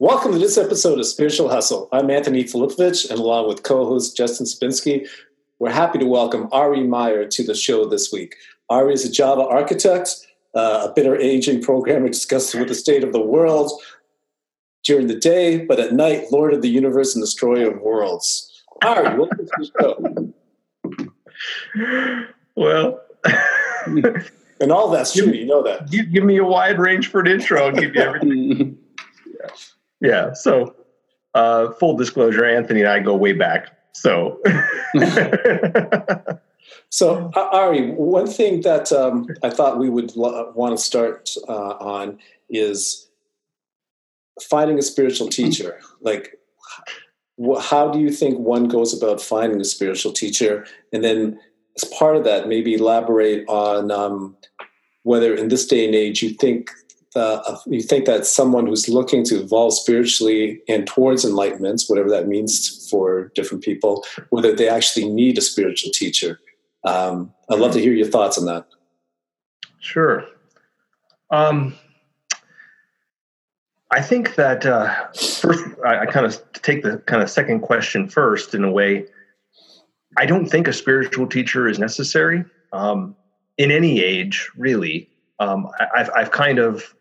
Welcome to this episode of Spiritual Hustle. I'm Anthony Filipovich, and along with co host Justin Spinsky, we're happy to welcome Ari Meyer to the show this week. Ari is a Java architect, uh, a bitter aging programmer discussing with the state of the world during the day, but at night, Lord of the universe and destroyer of worlds. Ari, welcome to the show. Well, and all that's true. You know that. Give, give me a wide range for an intro. I'll give you everything. yeah. So, uh, full disclosure, Anthony and I go way back. So, so Ari, one thing that um, I thought we would lo- want to start uh, on is finding a spiritual teacher. Like, how do you think one goes about finding a spiritual teacher? And then, as part of that, maybe elaborate on um, whether in this day and age you think uh, you think that someone who's looking to evolve spiritually and towards enlightenment, whatever that means for different people, whether they actually need a spiritual teacher. Um, I'd love to hear your thoughts on that. Sure. Um, I think that uh, first, I, I kind of take the kind of second question first in a way. I don't think a spiritual teacher is necessary um, in any age, really. Um, I, have I've kind of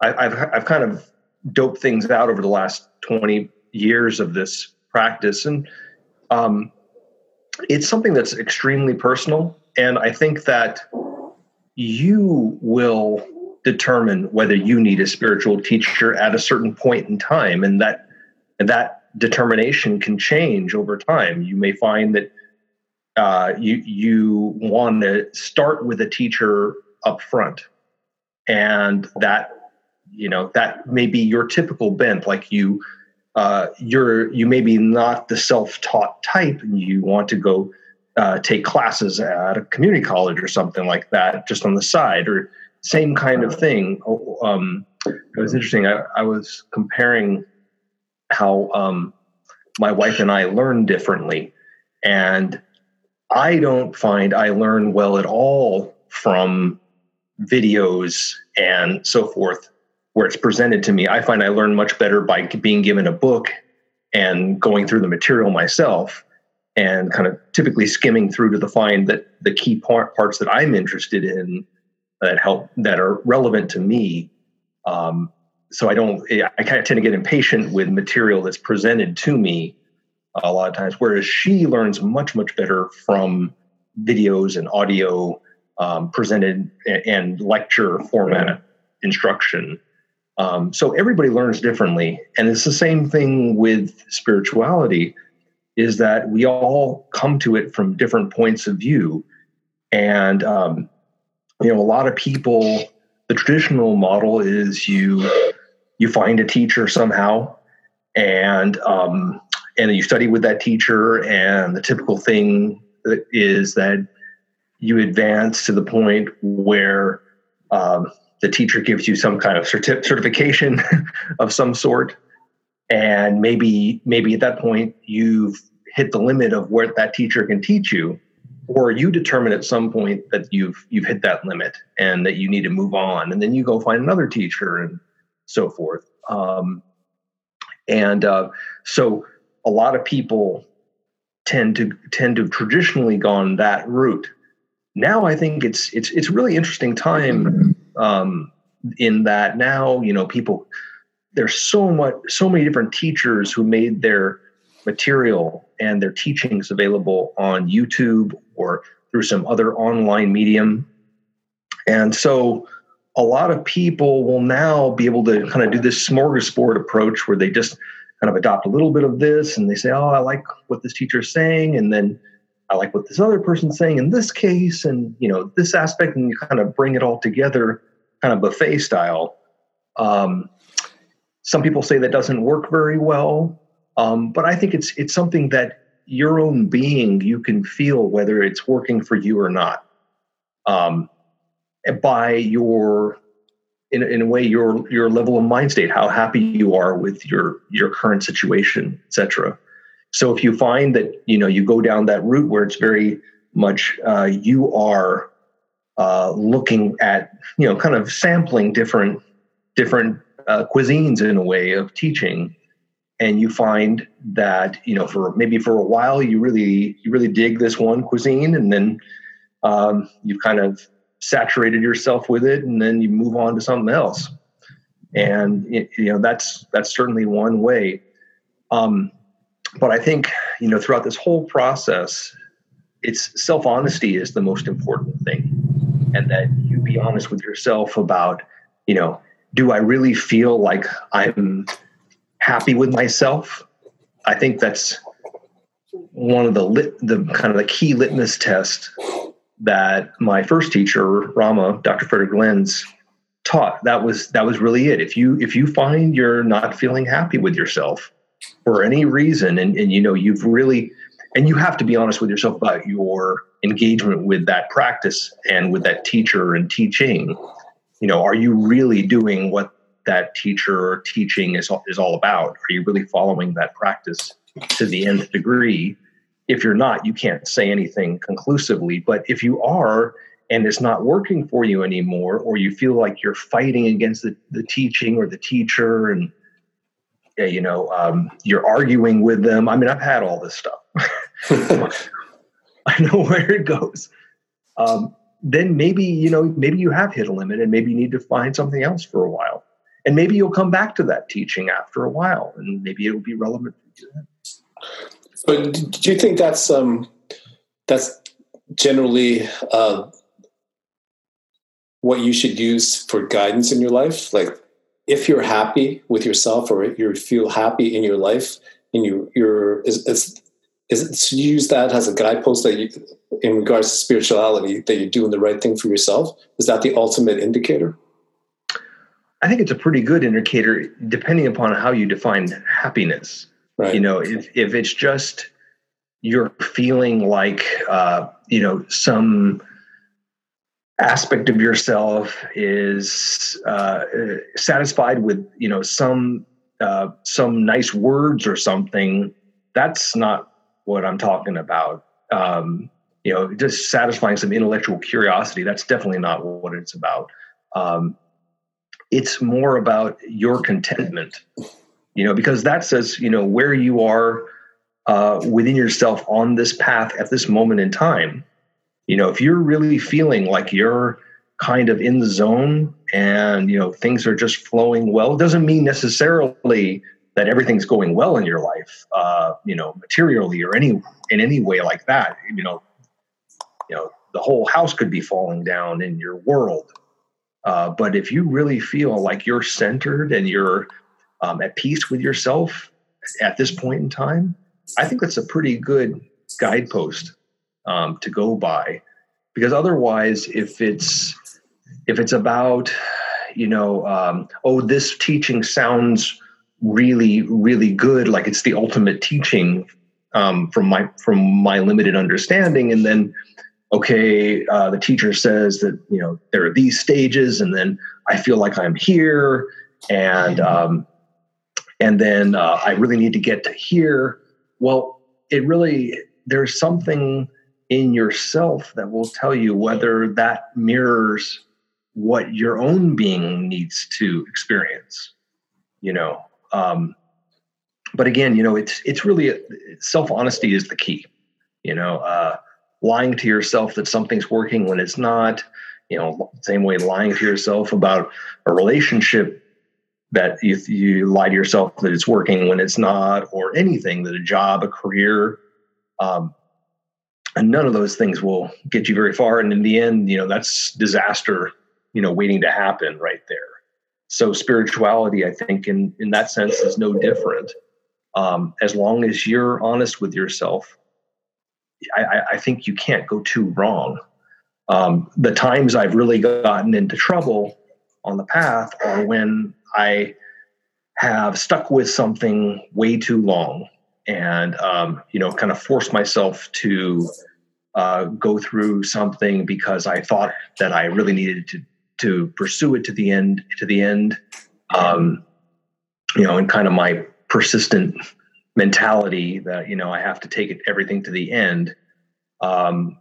I, have I've kind of doped things out over the last 20 years of this practice. And um, it's something that's extremely personal. And I think that you will determine whether you need a spiritual teacher at a certain point in time. And that, and that determination can change over time. You may find that uh, you, you want to start with a teacher up front and that you know that may be your typical bent like you uh, you're you may be not the self-taught type and you want to go uh, take classes at a community college or something like that just on the side or same kind of thing. Oh, um, it was interesting. I, I was comparing how um, my wife and i learn differently and i don't find i learn well at all from videos and so forth where it's presented to me. I find I learn much better by being given a book and going through the material myself and kind of typically skimming through to the find that the key part, parts that I'm interested in that help that are relevant to me. Um, so I don't, I kind of tend to get impatient with material that's presented to me a lot of times, whereas she learns much, much better from videos and audio um, presented and lecture format instruction. Um, so everybody learns differently, and it's the same thing with spirituality. Is that we all come to it from different points of view, and um, you know a lot of people. The traditional model is you you find a teacher somehow, and um, and you study with that teacher, and the typical thing is that you advance to the point where um, the teacher gives you some kind of certi- certification of some sort. And maybe maybe at that point you've hit the limit of what that teacher can teach you or you determine at some point that you've you've hit that limit and that you need to move on. And then you go find another teacher and so forth. Um, and uh, so a lot of people tend to tend to have traditionally gone that route. Now i think it's it's it's really interesting time um, in that now you know people there's so much so many different teachers who made their material and their teachings available on youtube or through some other online medium. And so a lot of people will now be able to kind of do this smorgasbord approach where they just kind of adopt a little bit of this and they say oh i like what this teacher is saying and then I like what this other person's saying in this case, and you know this aspect, and you kind of bring it all together, kind of buffet style. Um, some people say that doesn't work very well, um, but I think it's it's something that your own being you can feel whether it's working for you or not. Um, by your in, in a way your your level of mind state, how happy you are with your your current situation, etc. So if you find that you know you go down that route where it's very much uh, you are uh, looking at you know kind of sampling different different uh, cuisines in a way of teaching. And you find that you know for maybe for a while you really you really dig this one cuisine and then um, you've kind of saturated yourself with it and then you move on to something else. And you know that's that's certainly one way. Um, but i think you know throughout this whole process it's self honesty is the most important thing and that you be honest with yourself about you know do i really feel like i'm happy with myself. I think that's one of the lit, the kind of the key litmus test that my first teacher, Rama, Dr. Frederick Lenz, taught. That was that was really it. If you if you find you're not feeling happy with yourself for any reason, and, and you know you've really and you have to be honest with yourself about your engagement with that practice and with that teacher and teaching. You know, are you really doing what that teacher or teaching is, is all about. Are you really following that practice to the nth degree? If you're not, you can't say anything conclusively. But if you are, and it's not working for you anymore, or you feel like you're fighting against the, the teaching or the teacher, and you know um, you're arguing with them. I mean, I've had all this stuff. I know where it goes. Um, then maybe you know maybe you have hit a limit, and maybe you need to find something else for a while and maybe you'll come back to that teaching after a while and maybe it'll be relevant for you but do you think that's um that's generally uh, what you should use for guidance in your life like if you're happy with yourself or you feel happy in your life and you you're is, is is to use that as a guidepost that you in regards to spirituality that you're doing the right thing for yourself is that the ultimate indicator I think it's a pretty good indicator depending upon how you define happiness. Right. You know, if, if it's just you're feeling like, uh, you know, some aspect of yourself is uh, satisfied with, you know, some uh, some nice words or something, that's not what I'm talking about. Um, you know, just satisfying some intellectual curiosity. That's definitely not what it's about. Um, it's more about your contentment you know because that says you know where you are uh, within yourself on this path at this moment in time you know if you're really feeling like you're kind of in the zone and you know things are just flowing well it doesn't mean necessarily that everything's going well in your life uh, you know materially or any in any way like that. You know you know the whole house could be falling down in your world. Uh, but if you really feel like you're centered and you're um, at peace with yourself at this point in time, I think that's a pretty good guidepost um, to go by. Because otherwise, if it's if it's about you know, um, oh, this teaching sounds really really good, like it's the ultimate teaching um, from my from my limited understanding, and then okay, uh, the teacher says that you know there are these stages, and then I feel like I'm here, and um, and then uh, I really need to get to here. Well, it really there's something in yourself that will tell you whether that mirrors what your own being needs to experience. You know, um, but again, you know, it's it's really self honesty is the key. You know. Uh, lying to yourself that something's working when it's not you know same way lying to yourself about a relationship that you, you lie to yourself that it's working when it's not or anything that a job a career um, and none of those things will get you very far. And in the end you know that's disaster you know waiting to happen right there. So spirituality i think in in that sense is no different. Um, as long as you're honest with yourself I, I think you can't go too wrong. Um, the times I've really gotten into trouble on the path are when I have stuck with something way too long and um, you know kind of forced myself to uh, go through something because I thought that I really needed to to pursue it to the end to the end um, you know and kind of my persistent mentality that you know I have to take it everything to the end, um,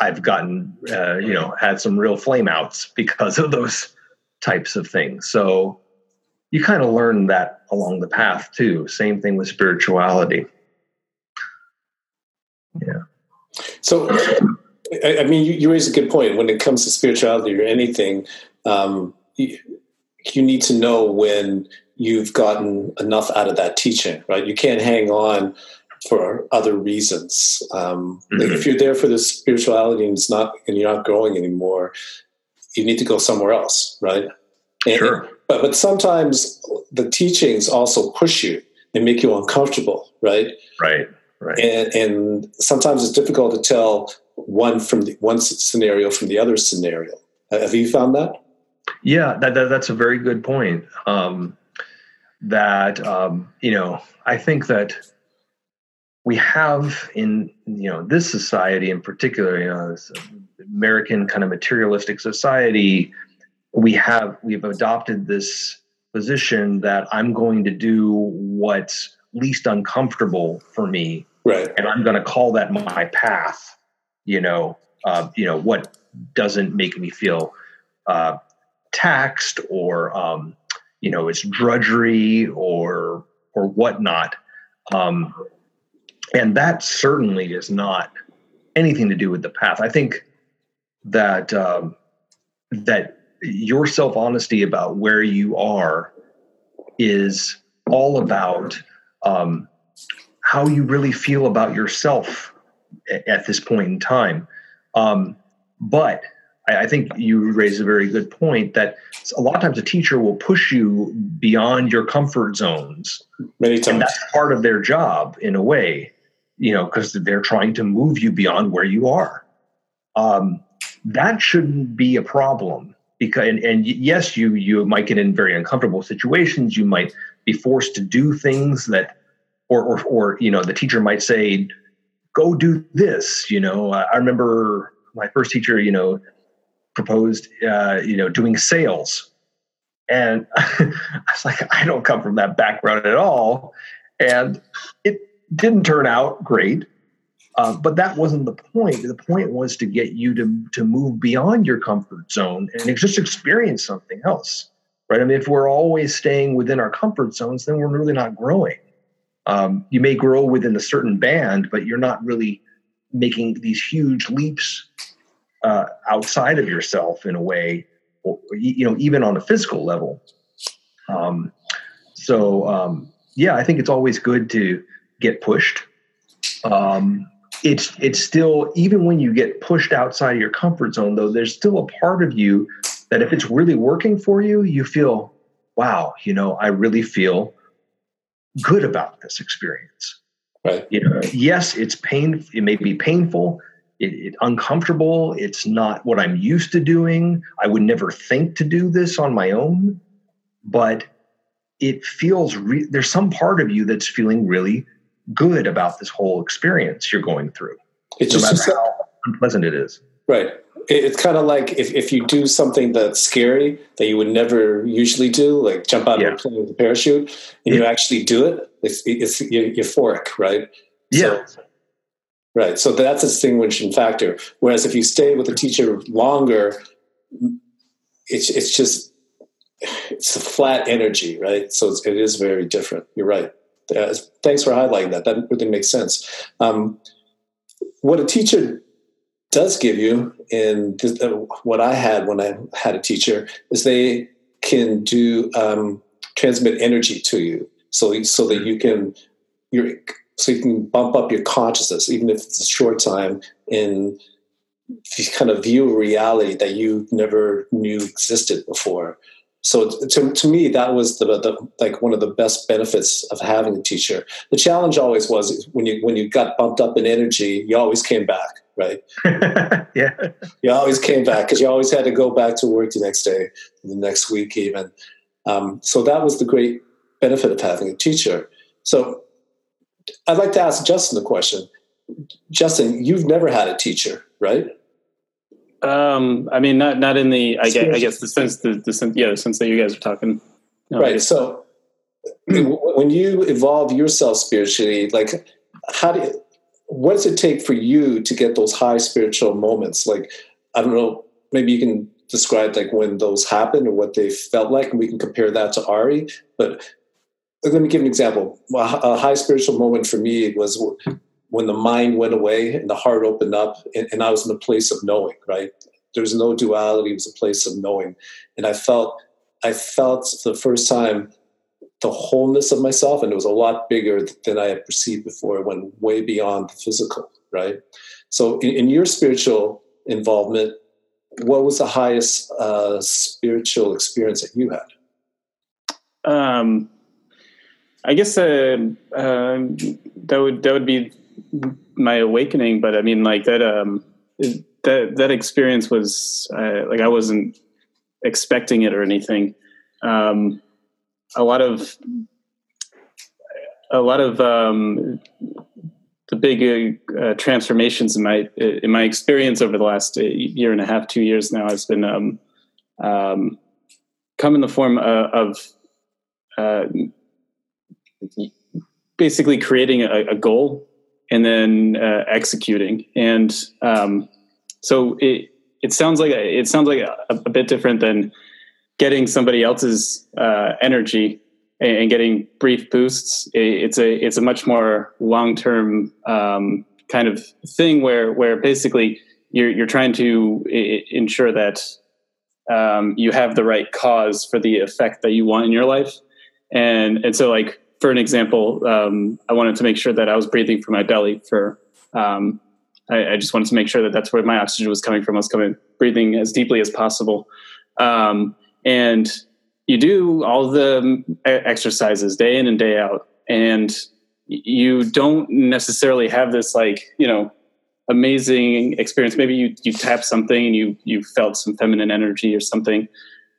I've gotten uh, you know had some real flameouts because of those types of things. So you kind of learn that along the path too. Same thing with spirituality. Yeah. So, I, I mean, you, you, raise a good point. When it comes to spirituality or anything, um, you, you need to know when you've gotten enough out of that teaching, right? You can't hang on for other reasons. Um, mm-hmm. if you're there for the spirituality and it's not, and you're not growing anymore, you need to go somewhere else, right? And, sure. But but sometimes the teachings also push you and make you uncomfortable, right? Right. Right. And, and sometimes it's difficult to tell one from the, one scenario from the other scenario. Have you found that? Yeah, that, that that's a very good point. Um, that um, you know, I think that we have in you know this society in particular, you know, this American kind of materialistic society, we have we've adopted this position that I'm going to do what's least uncomfortable for me, right? And I'm going to call that my path. You know, uh, you know what doesn't make me feel uh, taxed or um, you know it's drudgery or or whatnot. Um, and that certainly is not anything to do with the path. I think that um, that your self honesty about where you are is all about um, how you really feel about yourself at, at this point in time. Um, but I, I, think you raise a very good point that a lot of times a teacher will push you beyond your comfort zones. Many times. And that's part of their job in a way, you know, because they're trying to move you beyond where you are. Um, that shouldn't be a problem because and, and, yes you you might get in very uncomfortable situations. You might be forced to do things that or or, or you know the teacher might say go do this you know. I remember my first teacher you know proposed uh, you know doing sales. And i was like i don't come from that background at all. And it didn't turn out great uh, but that wasn't the point. The point was to get you to to move beyond your comfort zone and just experience something else, right? I mean, if we're always staying within our comfort zones, then we're really not growing. Um, you may grow within a certain band, but you're not really making these huge leaps uh, outside of yourself in a way, or, you know, even on a physical level. Um, so, um, yeah, I think it's always good to get pushed. Um, it's it's still even when you get pushed outside of your comfort zone though there's still a part of you that if it's really working for you you feel wow you know i really feel good about this experience. Right. You know yes it's pain it may be painful it, it, uncomfortable it's not what i'm used to doing i would never think to do this on my own but it feels re- there's some part of you that's feeling really good about this whole experience you're going through. It's no just how unpleasant it is. Right. It's kind of like if, if you do something that's scary that you would never usually do, like jump out yeah. of a plane with a parachute, and yeah. you actually do it, it's, it's euphoric, right? Yeah. So, right. So that's a distinguishing factor. Whereas if you stay with a teacher longer, it's it's just it's a flat energy, right? So it's, it is very different. You're right. Uh, thanks for highlighting that. That really makes sense. Um, what a teacher does give you, and uh, what I had when I had a teacher, is they can do um, transmit energy to you, so so that you can you so you can bump up your consciousness, even if it's a short time, in kind of view reality that you never knew existed before so to, to me that was the, the like one of the best benefits of having a teacher. The challenge always was when you when you got bumped up in energy you always came back right? Yeah. You always came back because you always had to go back to work the next day the next week even. Um, so that was the great benefit of having a teacher. So i'd like to ask justin the question. Justin you've never had a teacher right um, I mean, not not in the. I guess, I guess the sense the, the sense yeah the sense that you guys are talking. No, right. So when you evolve yourself spiritually, like how do you, what does it take for you to get those high spiritual moments? Like I don't know, maybe you can describe like when those happened or what they felt like, and we can compare that to Ari. But let me give an example. A high spiritual moment for me was when the mind went away and the heart opened up, and, and I was in a place of knowing. Right, there was no duality; it was a place of knowing, and I felt, I felt for the first time the wholeness of myself, and it was a lot bigger than I had perceived before. It went way beyond the physical. Right, so in, in your spiritual involvement, what was the highest uh, spiritual experience that you had? Um, I guess uh, uh, that would that would be my awakening. But I mean, like that um, that that experience was uh, like I wasn't expecting it or anything. Um, a lot of a lot of um, the big uh, transformations in my in my experience over the last uh, year and a half, two years now has been um, um, come in the form of, of uh, basically creating a, a, goal and then uh, executing. And um, so it it sounds like it sounds like a, a bit different than getting somebody else's uh, energy and getting brief boosts. It's a it's a much more long term um, kind of thing where where basically you're you're trying to ensure that um, you have the right cause for the effect that you want in your life, and and so like for an example, um, I wanted to make sure that I was breathing from my belly for. Um, I, I, just wanted to make sure that that's where my oxygen was coming from. I was coming breathing as deeply as possible, um, and you do all the exercises day in and day out and you don't necessarily have this like you know amazing experience maybe you you tap something and you you felt some feminine energy or something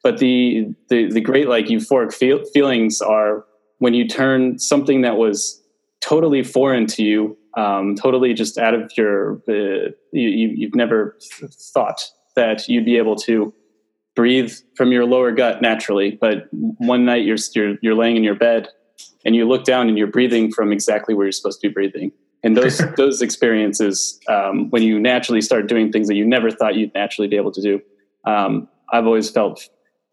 but the the, the great like euphoric feel, feelings are when you turn something that was totally foreign to you um, totally just out of your uh, you, you've never thought that you'd be able to breathe from your lower gut naturally. But one night you're, you're, you're laying in your bed and you look down and you're breathing from exactly where you're supposed to be breathing. And those, those experiences, um, when you naturally start doing things that you never thought you'd naturally be able to do, um, I've always felt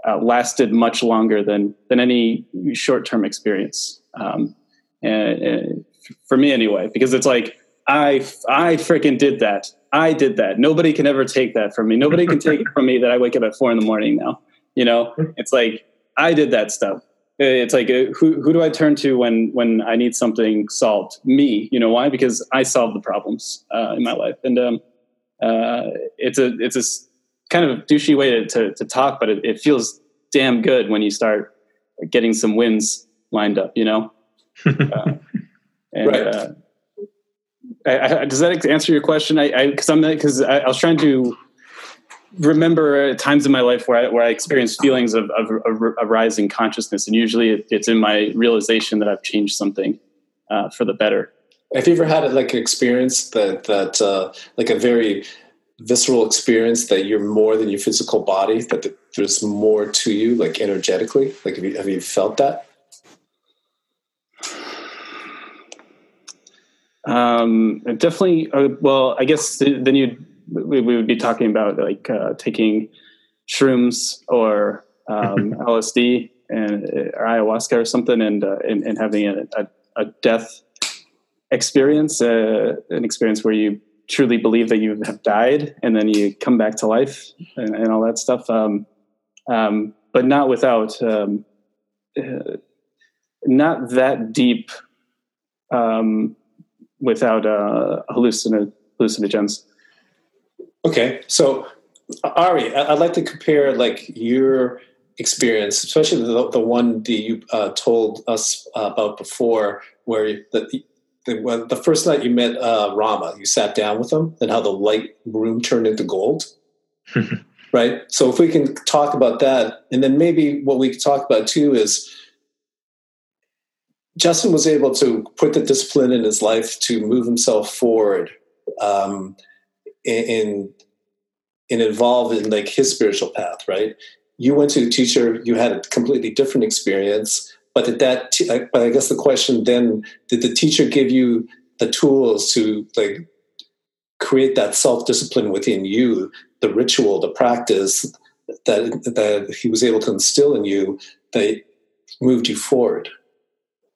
uh, lasted much longer than, than any short-term experience. Um, and, and for me anyway, because it's like, I, I freaking did that I did that. Nobody can ever take that from me. Nobody can take it from me that I wake up at four in the morning now. You know, it's like I did that stuff. It's like uh, who who do I turn to when when I need something solved? Me. You know why? Because I solve the problems uh, in my life, and um, uh, it's a it's a kind of douchey way to to, to talk, but it, it, feels damn good when you start getting some wins lined up. You know. Uh, and, right uh, I, I, does that answer your question? I because I'm because I, I, was trying to remember times in my life where I, where I experienced feelings of, of a, a rising consciousness, and usually it, it's in my realization that I've changed something uh, for the better. Have you ever had like an experience that that uh, like a very visceral experience that you're more than your physical body? That there's more to you, like energetically. Like have you have you felt that? Um, definitely. Uh, well, I guess then you we, we, would be talking about like uh, taking shrooms or um, LSD and uh, or ayahuasca or something, and uh, and, and, having a, a, a death experience, uh, an experience where you truly believe that you have died, and then you come back to life and, and all that stuff. Um, um, but not without um, uh, not that deep um, without uh, hallucinogens. Okay, so Ari, I'd like to compare like your experience, especially the, the one that you uh, told us about before, where the, the, the first night you met uh, Rama, you sat down with him, and how the light room turned into gold. right. So if we can talk about that, and then maybe what we could talk about too is Justin was able to put the discipline in his life to move himself forward um, in in involved in like his spiritual path. Right? You went to a teacher. You had a completely different experience. But did that? But I guess the question then: Did the teacher give you the tools to like create that self discipline within you, the ritual, the practice that that he was able to instill in you that moved you forward.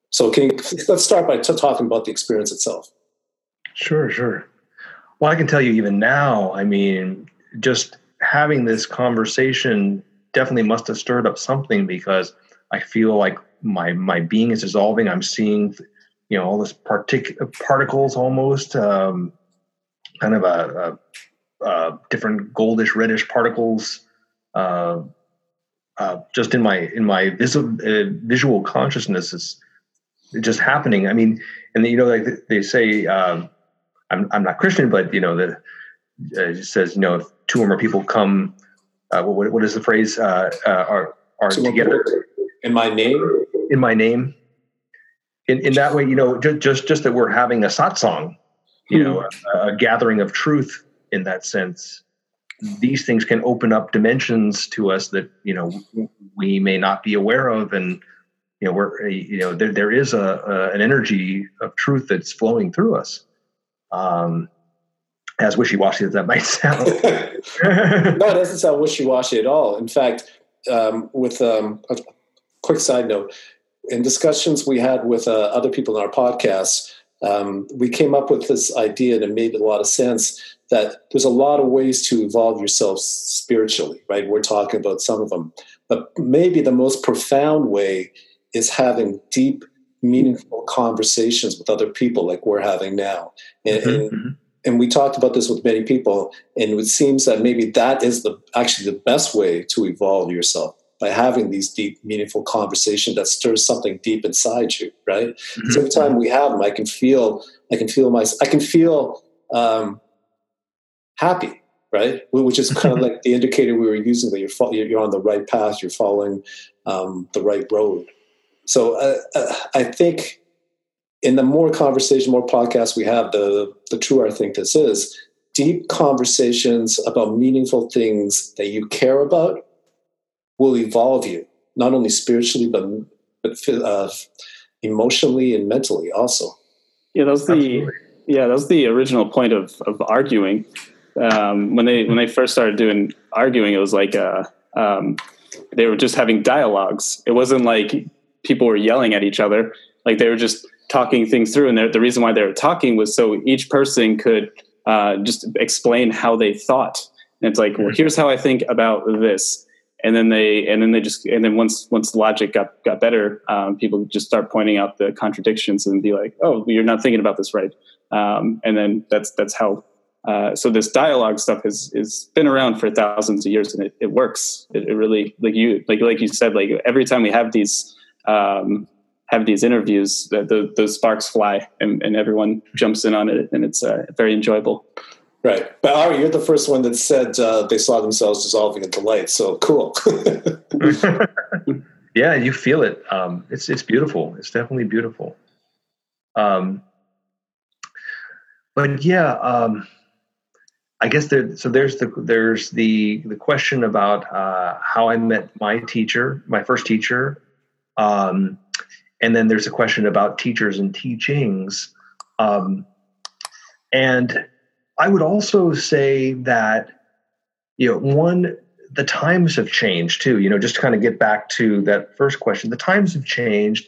So, can you, let's start by t- talking about the experience itself. Sure, sure. Well, I can tell you even now. I mean, just having this conversation definitely must have stirred up something because I feel like my my being is dissolving. I'm seeing, you know, all this partic- particles almost, um, kind of a, a, a, different goldish reddish particles, uh, uh, just in my in my visual uh, visual consciousness is just happening. I mean, and you know, like they say, um, I'm I'm not Christian, but you know, the uh, it says you know if two or more people come, uh, what what is the phrase? Uh, uh, are are together in my name. In my name. In in that way, you know, just just just that we're having a satsang, you know, hmm. a, a gathering of truth in that sense. These things can open up dimensions to us that you know we may not be aware of, and you know we're you know there there is a, a an energy of truth that's flowing through us um, as wishy-washy as that might sound. no, it doesn't sound wishy-washy at all. In fact, um, with um, a quick side note, in discussions we had with uh, other people in our podcast, um, we came up with this idea and it made a lot of sense that there's a lot of ways to evolve yourself spiritually, right? We're talking about some of them. But maybe the most profound way is having deep meaningful conversations with other people like we're having now. And, mm-hmm. and, mm-hmm. and, we talked about this with many people, and it seems that maybe that is the actually the best way to evolve yourself by having these deep, meaningful conversations that stirs something deep inside you, right? Mm-hmm. So every time we have them, I can feel, I can feel my, I can feel um, happy, right? Which is kind of like the indicator we were using that you're you're on the right path, you're following um, the right road. So uh, uh, I think in the more conversation, more podcasts we have, the the truer I think this is. Deep conversations about meaningful things that you care about will evolve you, not only spiritually but but uh, emotionally and mentally also. Yeah, that was the Absolutely. yeah that was the original point of of arguing. Um, when they when they first started doing arguing, it was like uh, um, they were just having dialogues. It wasn't like people were yelling at each other. Like they were just talking things through. And the reason why they were talking was so each person could uh, just explain how they thought. And it's like, well, here's how I think about this. And then they, and then they just, and then once, once the logic got, got better, um, people just start pointing out the contradictions and be like, oh, you're not thinking about this right. Um, and then that's, that's how, uh, so this dialogue stuff has, has been around for thousands of years and it, it works. It, it really, like you, like, like you said, like every time we have these, um, have these interviews, the, the, the sparks fly and, and, everyone jumps in on it, and it's uh, very enjoyable. Right, but Ari, you're the first one that said uh, they saw themselves dissolving into light. So cool. yeah, you feel it. Um, it's it's beautiful. It's definitely beautiful. Um, but yeah, um, I guess there. So there's the there's the the question about uh, how I met my teacher, my first teacher, um, and then there's a question about teachers and teachings. Um, and I would also say that, you know, one, the times have changed too. You know, just to kind of get back to that first question, the times have changed.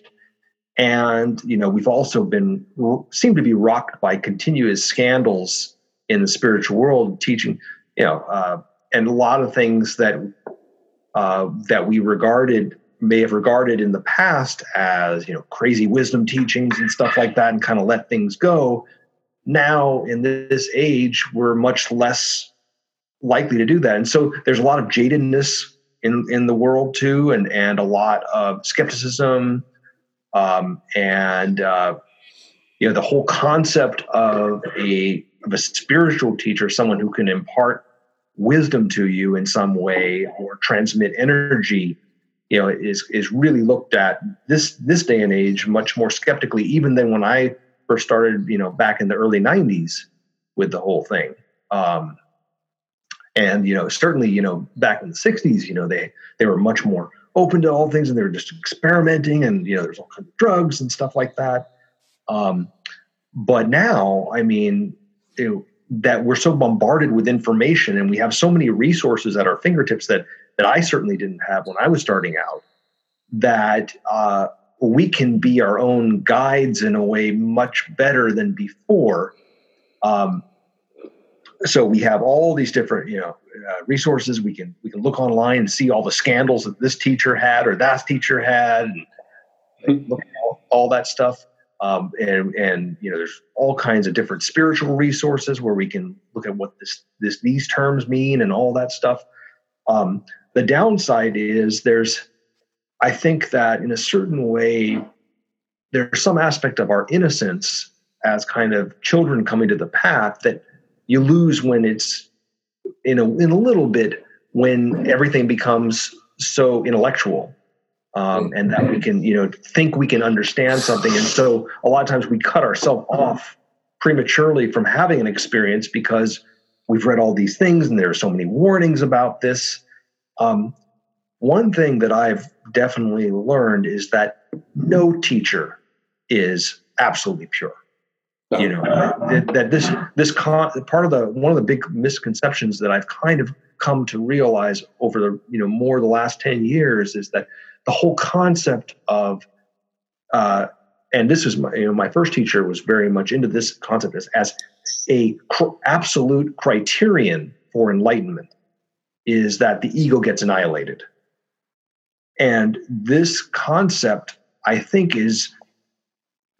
And, you know, we've also been, seem to be rocked by continuous scandals in the spiritual world, teaching, you know, uh, and a lot of things that uh, that we regarded may have regarded in the past as you know crazy wisdom teachings and stuff like that and kind of let things go now in this age we're much less likely to do that. And so there's a lot of jadedness in in the world too and and a lot of skepticism um, and uh, you know the whole concept of a of a spiritual teacher someone who can impart wisdom to you in some way or transmit energy you know is is really looked at this this day and age much more skeptically even than when I first started you know back in the early 90s with the whole thing um, and you know certainly you know back in the 60s you know they they were much more open to all things and they were just experimenting and you know there's all kinds of drugs and stuff like that um, but now i mean it, that we're so bombarded with information and we have so many resources at our fingertips that that I certainly didn't have when I was starting out. That uh, we can be our own guides in a way much better than before. Um, so we have all these different, you know, uh, resources. We can we can look online and see all the scandals that this teacher had or that teacher had, and all, all that stuff. Um, and and you know, there's all kinds of different spiritual resources where we can look at what this this these terms mean and all that stuff. Um, the downside is there's, I think that in a certain way, there's some aspect of our innocence as kind of children coming to the path that you lose when it's in a in a little bit when everything becomes so intellectual um, and that we can you know think we can understand something. And so a lot of times we cut ourselves off prematurely from having an experience because we've read all these things and there are so many warnings about this. Um, one thing that i've definitely learned is that no teacher is absolutely pure. You know that, that this this con- part of the one of the big misconceptions that i've kind of come to realize over the you know more the last 10 years is that the whole concept of uh, and this is my you know my first teacher was very much into this concept as, as a cr- absolute criterion for enlightenment is that the ego gets annihilated and this concept i think is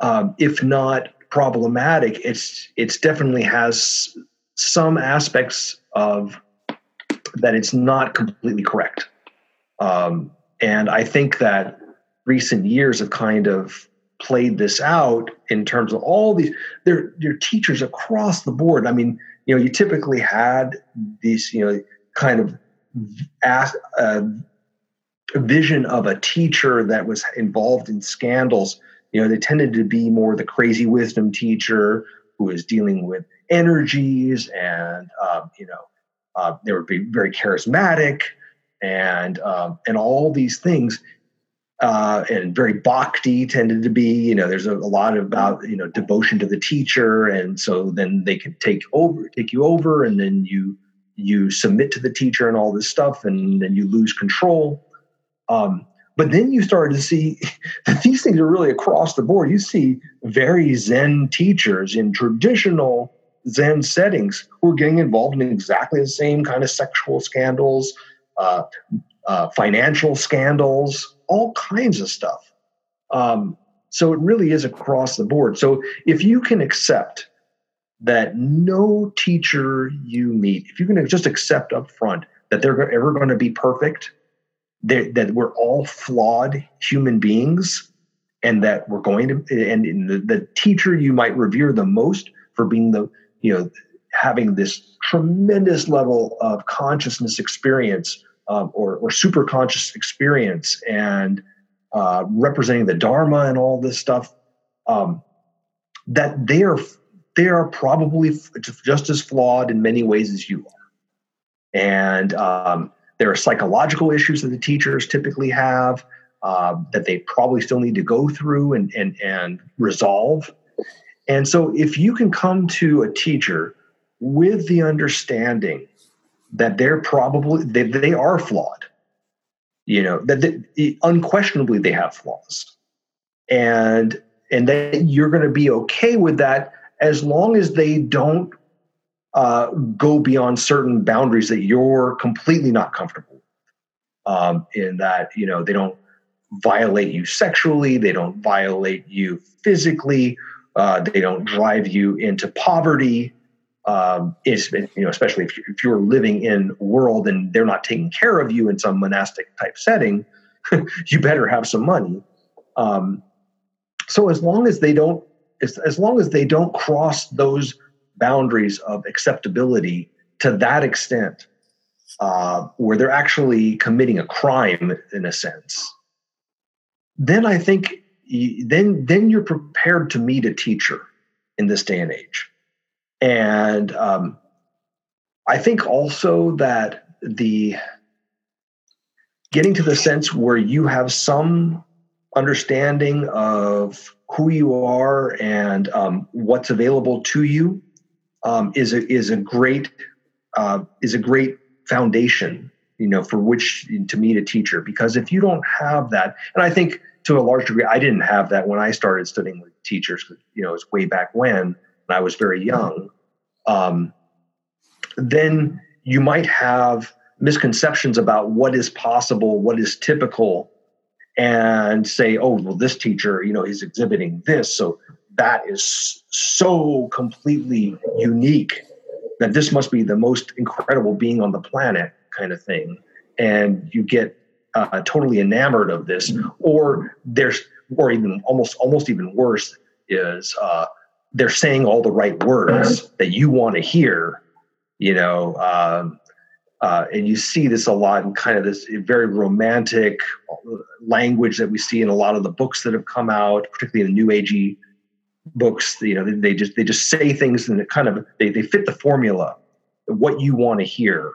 um, if not problematic, it's it's definitely has some aspects of that it's not completely correct. Um, and I think that recent years have kind of played this out in terms of all these there your teachers across the board. I mean, you know, you typically had these, you know, kind of ask, uh, vision of a teacher that was involved in scandals you know, they tended to be more the crazy wisdom teacher who is dealing with energies and, um, you know, uh, they would be very charismatic and um, and all these things. Uh, and very bhakti tended to be, you know, there's a, a, lot about, you know, devotion to the teacher. And so then they could take over, take you over, and then you, you submit to the teacher and all this stuff, and then you lose control. Um, but then you started to see that these things are really across the board. You see very Zen teachers in traditional Zen settings who are getting involved in exactly the same kind of sexual scandals, uh, uh, financial scandals, all kinds of stuff. Um, so it really is across the board. So if you can accept that no teacher you meet, if you can just accept up front that they're ever going to be perfect, that we're all flawed human beings and that we're going to and the, the teacher you might revere the most for being the you know having this tremendous level of consciousness experience um, or, or super conscious experience and uh, representing the dharma and all this stuff um, that they are they are probably just as flawed in many ways as you are. And um, there are psychological issues that the teachers typically have uh, that they probably still need to go through and, and, and resolve. And so, if you can come to a teacher with the understanding that they're probably they, they are flawed, you know that they, unquestionably they have flaws, and and that you're going to be okay with that as long as they don't uh, go beyond certain boundaries that you're completely not comfortable with. Um, in that you know they don't violate you sexually, they don't violate you physically, uh, they don't drive you into poverty. Um, is you know especially if, if you're living in world and they're not taking care of you in some monastic type setting, you better have some money. Um, so as long as they don't as, as long as they don't cross those boundaries of acceptability to that extent, uh, where they're actually committing a crime in a sense, then I think then then you're prepared to meet a teacher in this day and age, and um, I think also that the getting to the sense where you have some understanding of who you are and um, what's available to you um, is a is a great uh, is a great foundation you know, for which to meet a teacher. Because if you don't have that, and I think to a large degree, I didn't have that when I started studying with teachers. You know, it was way back when, when I was very young. Um, then you might have misconceptions about what is possible, what is typical, and say, oh, well, this teacher, you know, he's exhibiting this. So that is so completely unique that this must be the most incredible being on the planet kind of thing. And you get uh, totally enamored of this, or there's, or even almost, almost even worse is uh, they're saying all the right words that you want to hear, you know, um, uh, and you see this a lot in kind of this very romantic language that we see in a lot of the books that have come out, particularly in the New Agey books. You know, they, just they just say things and it kind of they they fit the formula, what you want to hear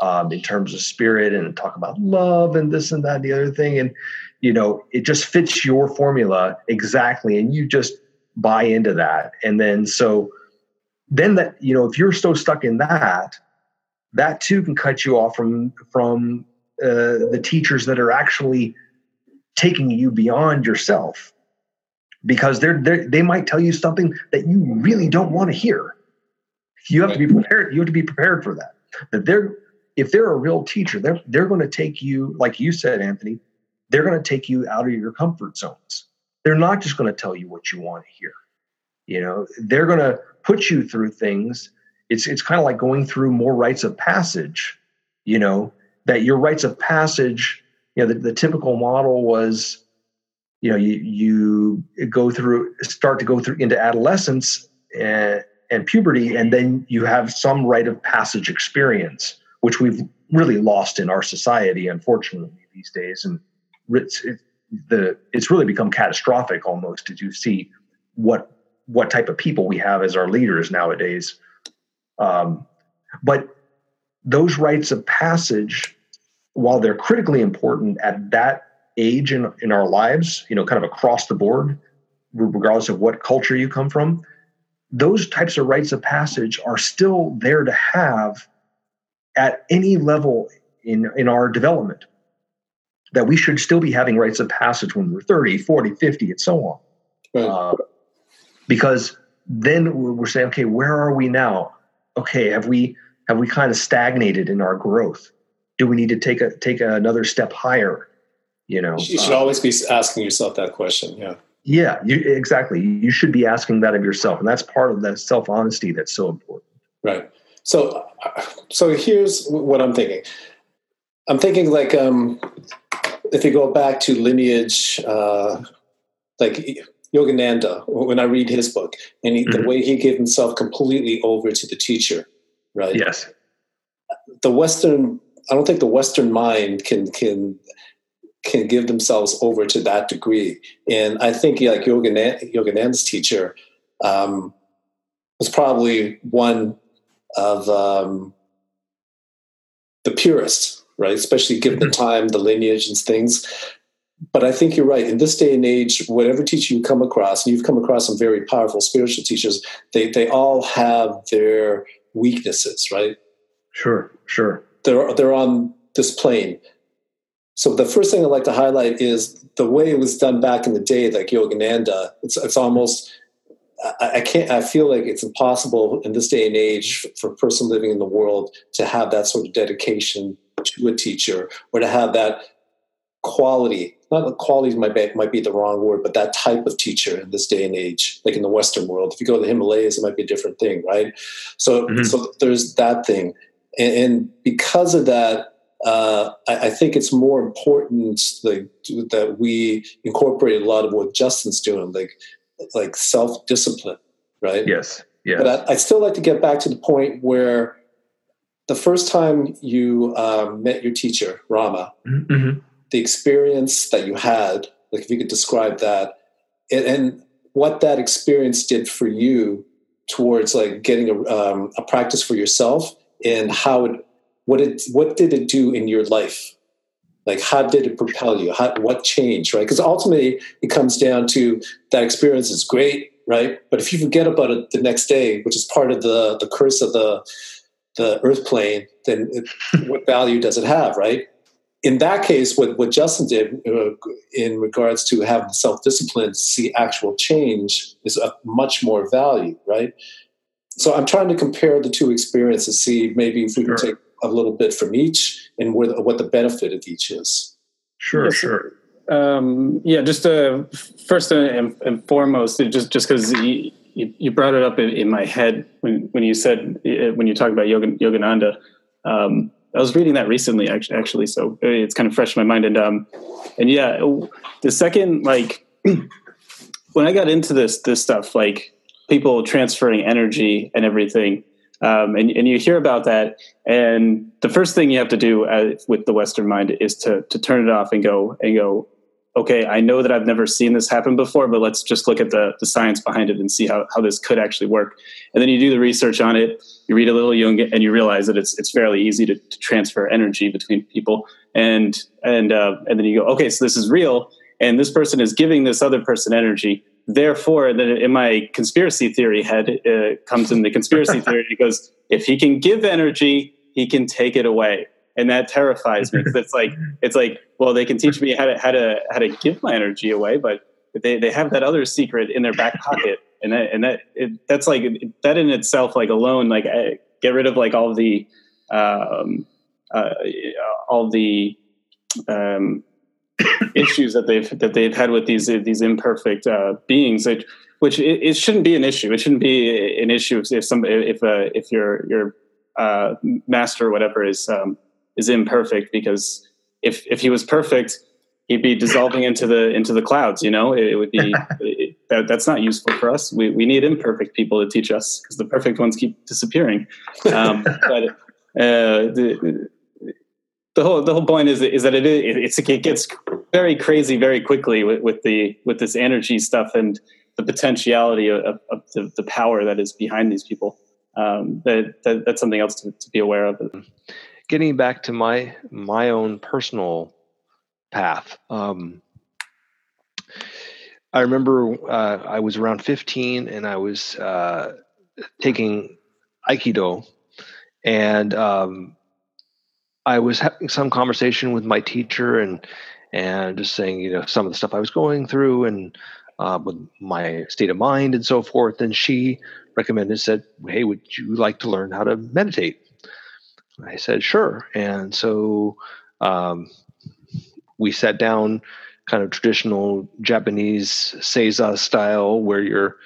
um, in terms of spirit and talk about love and this and that and the other thing, and you know it just fits your formula exactly, and you just buy into that, and then so then that you know if you're so stuck in that that too can cut you off from from uh, the teachers that are actually taking you beyond yourself because they're, they're they might tell you something that you really don't want to hear. You have to be prepared you have to be prepared for that. That they're if they're a real teacher they're they're going to take you like you said anthony they're going to take you out of your comfort zones. They're not just going to tell you what you want to hear. You know they're going to put you through things. It's it's kind of like going through more rites of passage you know that your rites of passage you know the, the typical model was you know you you go through start to go through into adolescence and, and puberty and then you have some rite of passage experience which we've really lost in our society unfortunately these days. And it's it, the it's really become catastrophic almost as you see what what type of people we have as our leaders nowadays. Um, but those rites of passage, while they're critically important at that age in, in our lives, you know, kind of across the board, regardless of what culture you come from, those types of rites of passage are still there to have at any level in, in our development. That we should still be having rites of passage when we're 30, 40, 50, and so on. Right. Uh, because then we're saying, okay, where are we now? okay, have we have we kind of stagnated in our growth? Do we need to take a take another step higher? You know, you should um, always be asking yourself that question. Yeah. Yeah, you, exactly. You should be asking that of yourself, and that's part of that self honesty that's so important. Right. So, so here's what I'm thinking. I'm thinking like um, if you go back to lineage, uh, like Yogananda, when I read his book, and he, mm-hmm. the way he gave himself completely over to the teacher, right? Yes. The Western, I don't think the Western mind can can can give themselves over to that degree, and I think like Yogananda, Yogananda's teacher um, was probably one of um, the purest, right? Especially given mm-hmm. the time, the lineage, and things but I think you're right. In this day and age, whatever teacher you come across, and you've come across some very powerful spiritual teachers, they they all have their weaknesses, right? Sure, sure. They're they're on this plane. So the first thing I'd like to highlight is the way it was done back in the day, like Yogananda. It's it's almost I, I can't. I feel like it's impossible in this day and age for a person living in the world to have that sort of dedication to a teacher or to have that quality not the quality might be, might be the wrong word, but that type of teacher in this day and age, like in the Western world. If you go to the Himalayas, it might be a different thing, right? So, mm-hmm. so there's that thing, and, and because of that, uh, I, I, think it's more important like, that we incorporate a lot of what Justin's doing, like like self discipline, right? Yes, yes. But I, would still like to get back to the point where the first time you um, met your teacher, Rama. Mm-hmm the experience that you had, like if you could describe that, and, and what that experience did for you towards like getting a, um, a practice for yourself, and how it, what it, what did it do in your life? Like, how did it propel you? How, what changed, right? Because ultimately, it comes down to that experience is great, right? But if you forget about it the next day, which is part of the the curse of the the earth plane, then it, what value does it have, right? In that case, what, what Justin did uh, in regards to having self discipline to see actual change is of much more value, right? So I'm trying to compare the two experiences, see maybe if we can take a little bit from each and where, what the benefit of each is. Sure, yes. sure. Um, yeah, just uh, first and, and, foremost, just just because you, you, brought it up in, in, my head when when you said uh, when you talked about Yoga, Yogananda. Um, I was reading that recently, actually, actually, so it's kind of fresh in my mind. And um, and yeah, the second like when I got into this this stuff, like people transferring energy and everything, um, and, and you hear about that, and the first thing you have to do uh, with the Western mind is to to turn it off and go and go okay, I know that I've never seen this happen before, but let's just look at the, the science behind it and see how, how this could actually work. And then you do the research on it, you read a little Jung, and you realize that it's it's fairly easy to, to transfer energy between people. And and uh, and then you go, okay, so this is real, and this person is giving this other person energy. Therefore, then in my conspiracy theory head uh, comes in the conspiracy theory. It goes, if he can give energy, he can take it away and that terrifies me because it's like it's like well they can teach me how to how to how to give my energy away but they, they have that other secret in their back pocket and that and that it, that's like that in itself like alone like get rid of like all the um, uh, all the um, issues that they've that they've had with these these imperfect uh, beings which, which it, it, shouldn't be an issue it shouldn't be an issue if, if somebody if uh, if your your uh, master or whatever is um, is imperfect because if if he was perfect, he'd be dissolving into the into the clouds. You know, it, it would be it, that, that's not useful for us. We we need imperfect people to teach us because the perfect ones keep disappearing. Um, but uh, the, the whole the whole point is is that it it's it gets very crazy very quickly with, with the with this energy stuff and the potentiality of, of the, the, power that is behind these people. Um, that, that, that's something else to, to be aware of getting back to my my own personal path. Um, I remember uh, I was around 15 and I was uh, taking Aikido, and um, I was having some conversation with my teacher and and just saying, you know, some of the stuff I was going through and uh, with my state of mind and so forth. And she recommended, said, "Hey, would you like to learn how to meditate?" I said, sure. And so um, we sat down, kind of traditional Japanese seiza style, where you're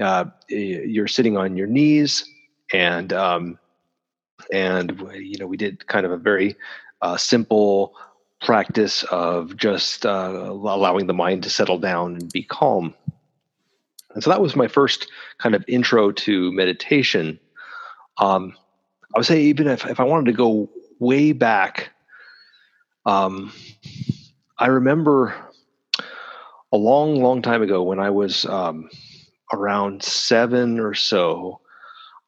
uh, you're sitting on your knees, and um, and you know we did kind of a very uh, simple practice of just uh, allowing the mind to settle down and be calm. And so that was my first kind of intro to meditation. Um, I would say even if, if I wanted to go way back, um, I remember a long, long time ago when I was um, around seven or so,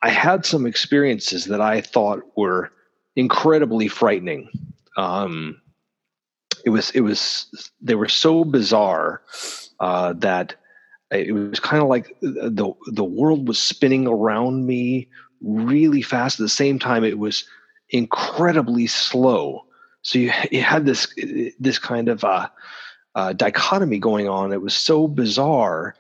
I had some experiences that I thought were incredibly frightening. Um, it was, it was, they were so bizarre uh, that it was kind of like the the world was spinning around me really fast. At the same time, it was incredibly slow. So you, you had this this kind of uh, uh, dichotomy going on. It was so bizarre,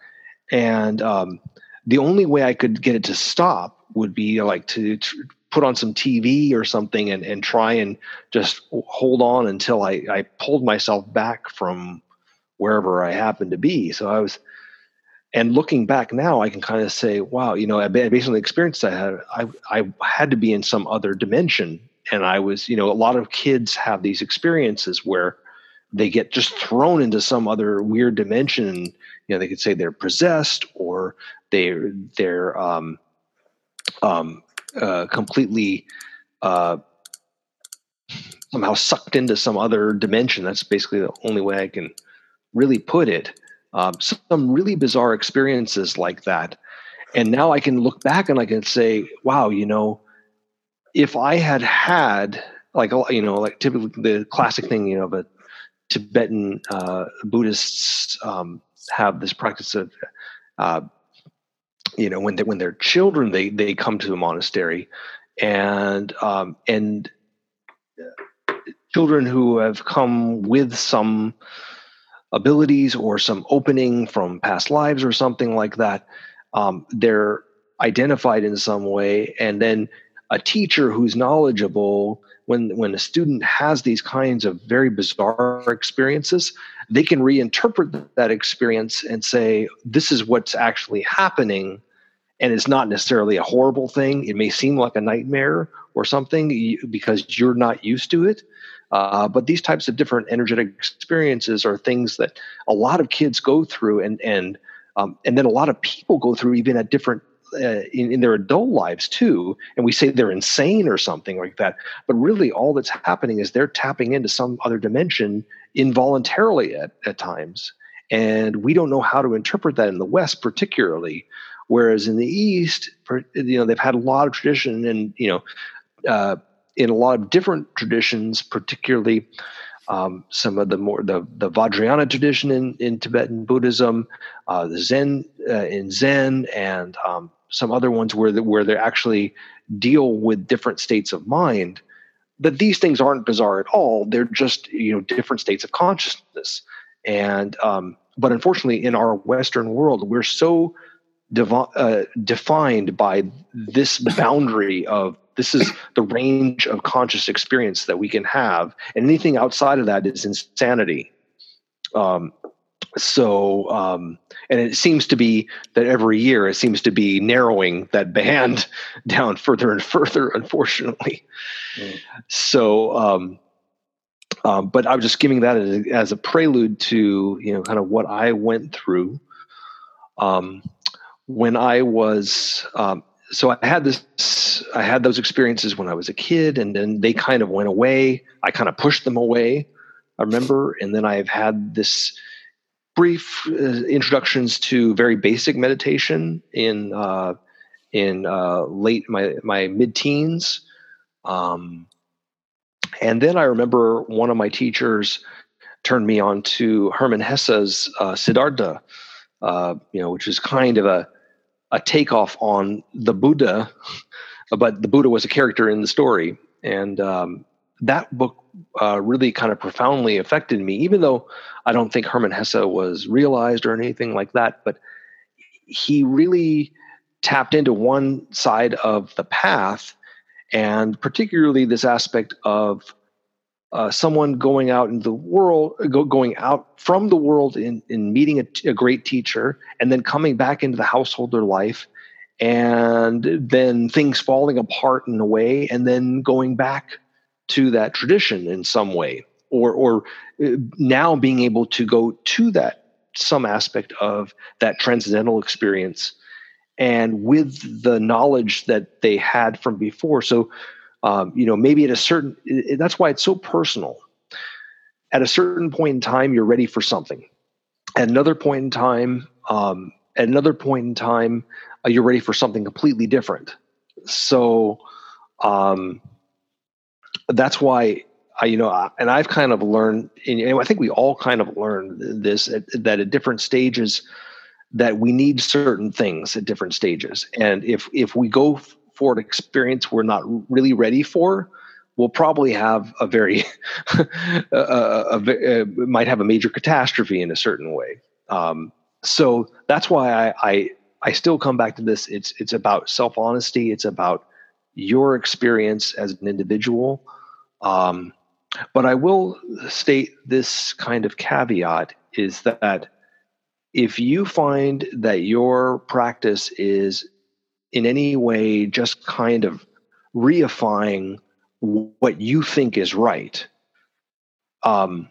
and um, the only way I could get it to stop would be like to, to put on some TV or something and, and try and just hold on until I, I pulled myself back from wherever I happened to be. So I was and looking back now, I can kind of say, wow, you know, based on the experience I had, I, I had to be in some other dimension. And I was, you know, a lot of kids have these experiences where they get just thrown into some other weird dimension. You know, they could say they're possessed or they they're um, um, uh, completely uh, somehow sucked into some other dimension. That's basically the only way I can really put it um, some really bizarre experiences like that. And now I can look back and I can say, wow, you know, if I had had like you know like typically the classic thing you know but Tibetan uh, Buddhists um, have this practice of uh, you know when they when they're children they they come to a monastery and um, and children who have come with some abilities or some opening from past lives or something like that. Um, they're identified in some way, and then a teacher who's knowledgeable when when a student has these kinds of very bizarre experiences they can reinterpret that experience and say this is what's actually happening and it's not necessarily a horrible thing it may seem like a nightmare or something because you're not used to it uh, but these types of different energetic experiences are things that a lot of kids go through and and um, and then a lot of people go through even at different uh, in, in, their adult lives too, and we say they're insane or something like that. But really, all that's happening is they're tapping into some other dimension involuntarily at, at times. And we don't know how to interpret that in the West, particularly. Whereas in the East, you know, they've had a lot of tradition and, you know, uh, in a lot of different traditions, particularly um, some of the more the, the Vajrayana tradition in, in Tibetan Buddhism, uh, the Zen uh, in Zen, and um, some other ones where the, where they actually deal with different states of mind that these things aren't bizarre at all. They're just you know different states of consciousness. And um, but unfortunately in our western world we're so devi- uh, defined by this boundary of this is the range of conscious experience that we can have. And anything outside of that is insanity. Um, so um, and it seems to be that every year it seems to be narrowing that band down further and further unfortunately. Mm. so um, um, but i was just giving that as a, as a, prelude to you know kind of what i went through. Um, when i was um, so i had this i had those experiences when i was a kid and then they kind of went away. I kind of pushed them away i remember and then i've had this brief uh, introductions to very basic meditation in uh, in uh, late my my mid teens, um, and then I remember one of my teachers turned me on to Hermann Hesse's uh, Siddhartha, uh, you know, which is kind of a a takeoff on the Buddha, but the Buddha was a character in the story, and um, that book uh, really kind of profoundly affected me, even though I don't think Hermann Hesse was realized or anything like that. But he really tapped into one side of the path, and particularly this aspect of uh, someone going out into the world, go, going out from the world in, in meeting a, a great teacher, and then coming back into the householder life, and then things falling apart in a way, and then going back to that tradition in some way or or uh, now being able to go to that some aspect of that transcendental experience and with the knowledge that they had from before. So um, you know maybe at a certain it, that's why it's so personal. At a certain point in time you're ready for something. At another point in time um, at another point in time uh, you're ready for something completely different. So um, that's why I, you know, and I've kind of learned, and I think we all kind of learned this that at different stages that we need certain things at different stages, and if if we go for an experience we're not really ready for, we'll probably have a very a, a, a, might have a major catastrophe in a certain way. Um, so that's why I, I I still come back to this. It's it's about self honesty. It's about your experience as an individual. Um, but I will state this kind of caveat is that if you find that your practice is in any way just kind of reifying what you think is right, um,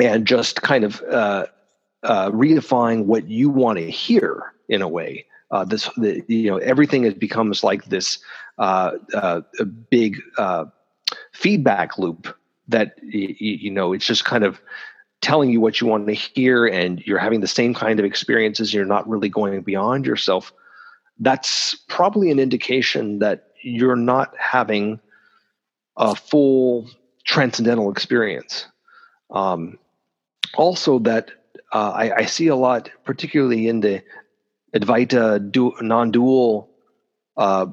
and just kind of uh, uh, reifying what you want to hear in a way, uh, this the, you know everything becomes like this uh, uh, big uh, feedback loop that you, know it's just kind of telling you what you want to hear and you're having the same kind of experiences you're not really going beyond yourself that's probably an indication that you're not having a full transcendental experience. Um, also that uh, I, I, see a lot particularly in the advaita du- non-dual uh,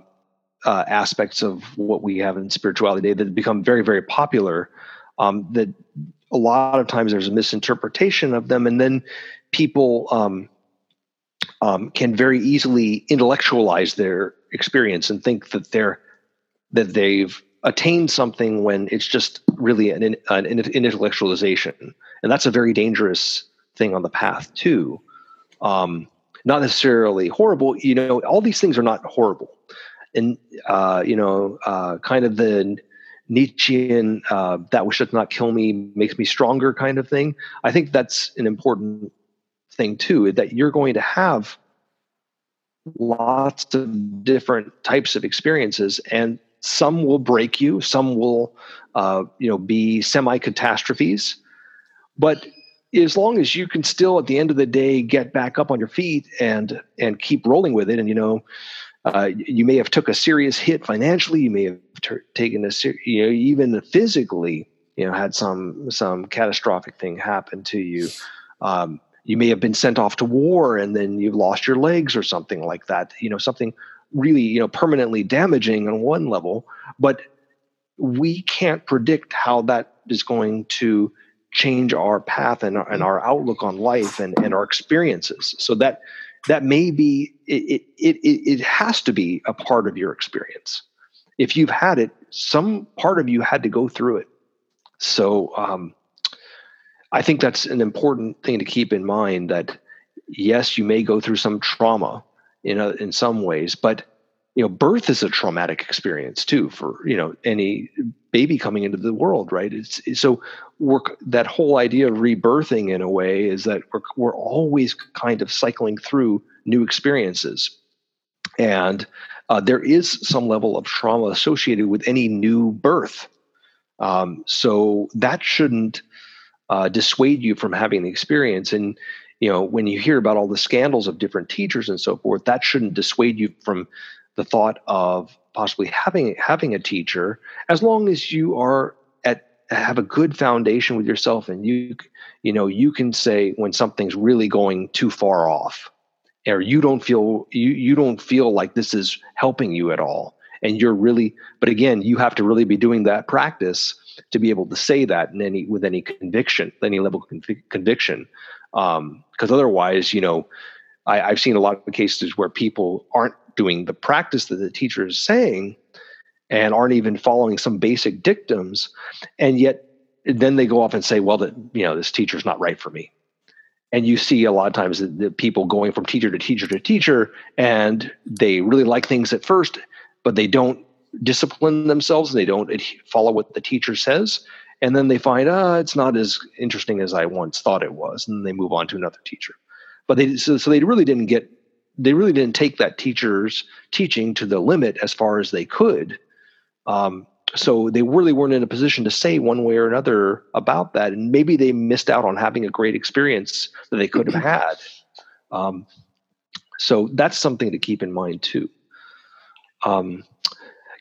uh, aspects of what we have in spirituality today that become very, very popular. Um, that a lot of times there's a misinterpretation of them, and then people um, um, can very easily intellectualize their experience and think that they're that they've attained something when it's just really an, an intellectualization, and that's a very dangerous thing on the path too. Um, not necessarily horrible. You know, all these things are not horrible, and uh, you know, uh, kind of the Nietzschean uh, "that which does not kill me makes me stronger" kind of thing. I think that's an important thing too. That you're going to have lots of different types of experiences, and some will break you, some will, uh, you know, be semi catastrophes, but as long as you can still at the end of the day get back up on your feet and and keep rolling with it and you know uh, you may have took a serious hit financially you may have ter- taken a ser- you know even physically you know had some some catastrophic thing happen to you um, you may have been sent off to war and then you've lost your legs or something like that you know something really you know permanently damaging on one level but we can't predict how that is going to change our path and, and our outlook on life and, and our experiences. So that that may be it, it, it, it has to be a part of your experience. If you've had it, some part of you had to go through it. So um, I think that's an important thing to keep in mind that yes, you may go through some trauma in a, in some ways, but you know birth is a traumatic experience too for you know any baby coming into the world right it's, so we're that whole idea of rebirthing in a way is that we're, we're always kind of cycling through new experiences. And uh, there is some level of trauma associated with any new birth. Um, so that shouldn't uh, dissuade you from having the experience. And you know when you hear about all the scandals of different teachers and so forth that shouldn't dissuade you from the thought of possibly having having a teacher as long as you are have a good foundation with yourself and you you know you can say when something's really going too far off or you don't feel you you don't feel like this is helping you at all. And you're really but again you have to really be doing that practice to be able to say that in any with any conviction any level of conv- conviction. Because um, otherwise you know I, i've seen a lot of cases where people aren't doing the practice that the teacher is saying and aren't even following some basic dictums and yet then they go off and say well that you know this teacher's not right for me and you see a lot of times the, the people going from teacher to teacher to teacher and they really like things at first but they don't discipline themselves they don't follow what the teacher says and then they find ah it's not as interesting as i once thought it was and they move on to another teacher but they so, so they really didn't get they really didn't take that teacher's teaching to the limit as far as they could. Um, so they really weren't in a position to say one way or another about that, and maybe they missed out on having a great experience that they could have had. Um, so that's something to keep in mind too. Um,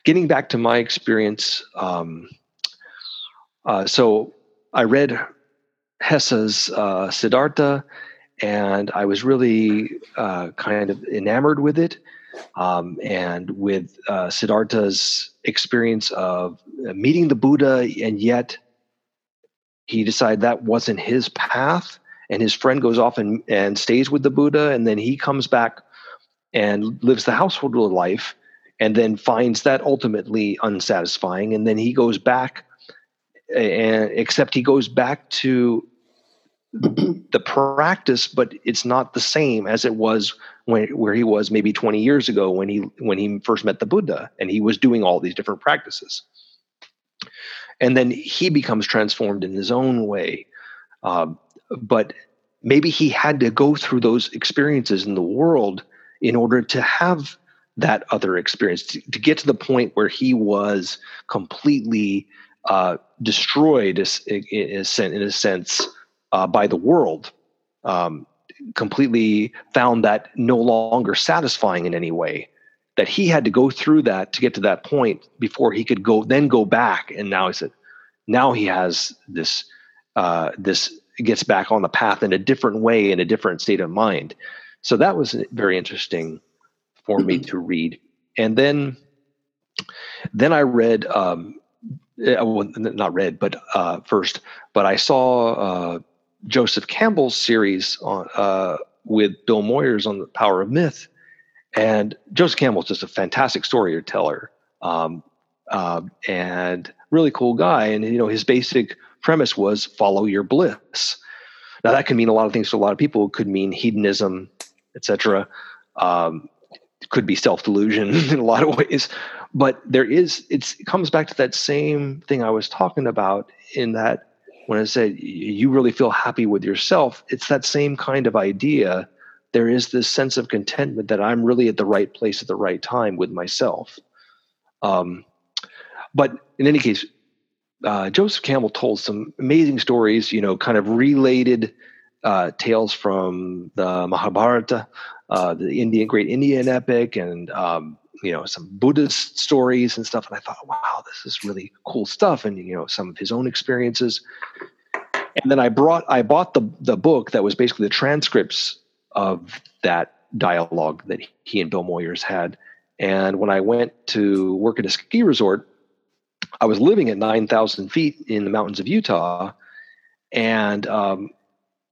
getting back to my experience, um, uh, so I read Hesse's uh, Siddhartha and I was really uh, kind of enamored with it. Um, and with uh, Siddhartha's experience of meeting the Buddha, and yet he decided that wasn't his path. And his friend goes off and, and stays with the Buddha, and then he comes back and lives the household life, and then finds that ultimately unsatisfying. And then he goes back, and except he goes back to the practice, but it's not the same as it was when where he was maybe 20 years ago when he when he first met the Buddha and he was doing all these different practices. And then he becomes transformed in his own way. Uh, but maybe he had to go through those experiences in the world in order to have that other experience, to, to get to the point where he was completely uh, destroyed in, in a sense uh, by the world um, completely found that no longer satisfying in any way that he had to go through that to get to that point before he could go then go back. And now he said now he has this uh, this gets back on the path in a different way in a different state of mind. So that was very interesting for me to read. And then then I read, um, eh, well, not read, but uh, first, but I saw uh, Joseph Campbell's series on uh, with Bill Moyers on the Power of Myth, and Joseph Campbell's just a fantastic storyteller um, uh, and really cool guy. And you know, his basic premise was follow your bliss. Now that can mean a lot of things to a lot of people. It could mean hedonism, etc. Um, could be self delusion in a lot of ways. But there is it comes back to that same thing I was talking about in that when I said you really feel happy with yourself, it's that same kind of idea. There is this sense of contentment that I'm really at the right place at the right time with myself. Um, but in any case, uh, Joseph Campbell told some amazing stories, you know, kind of related uh, tales from the Mahabharata, uh, the Indian great Indian epic, and um, you know some Buddhist stories and stuff. And I thought, wow, this is really cool stuff. And you know some of his own experiences. And then I brought, I bought the the book that was basically the transcripts of that dialogue that he and Bill Moyers had. And when I went to work at a ski resort, I was living at 9,000 feet in the mountains of Utah. And, um,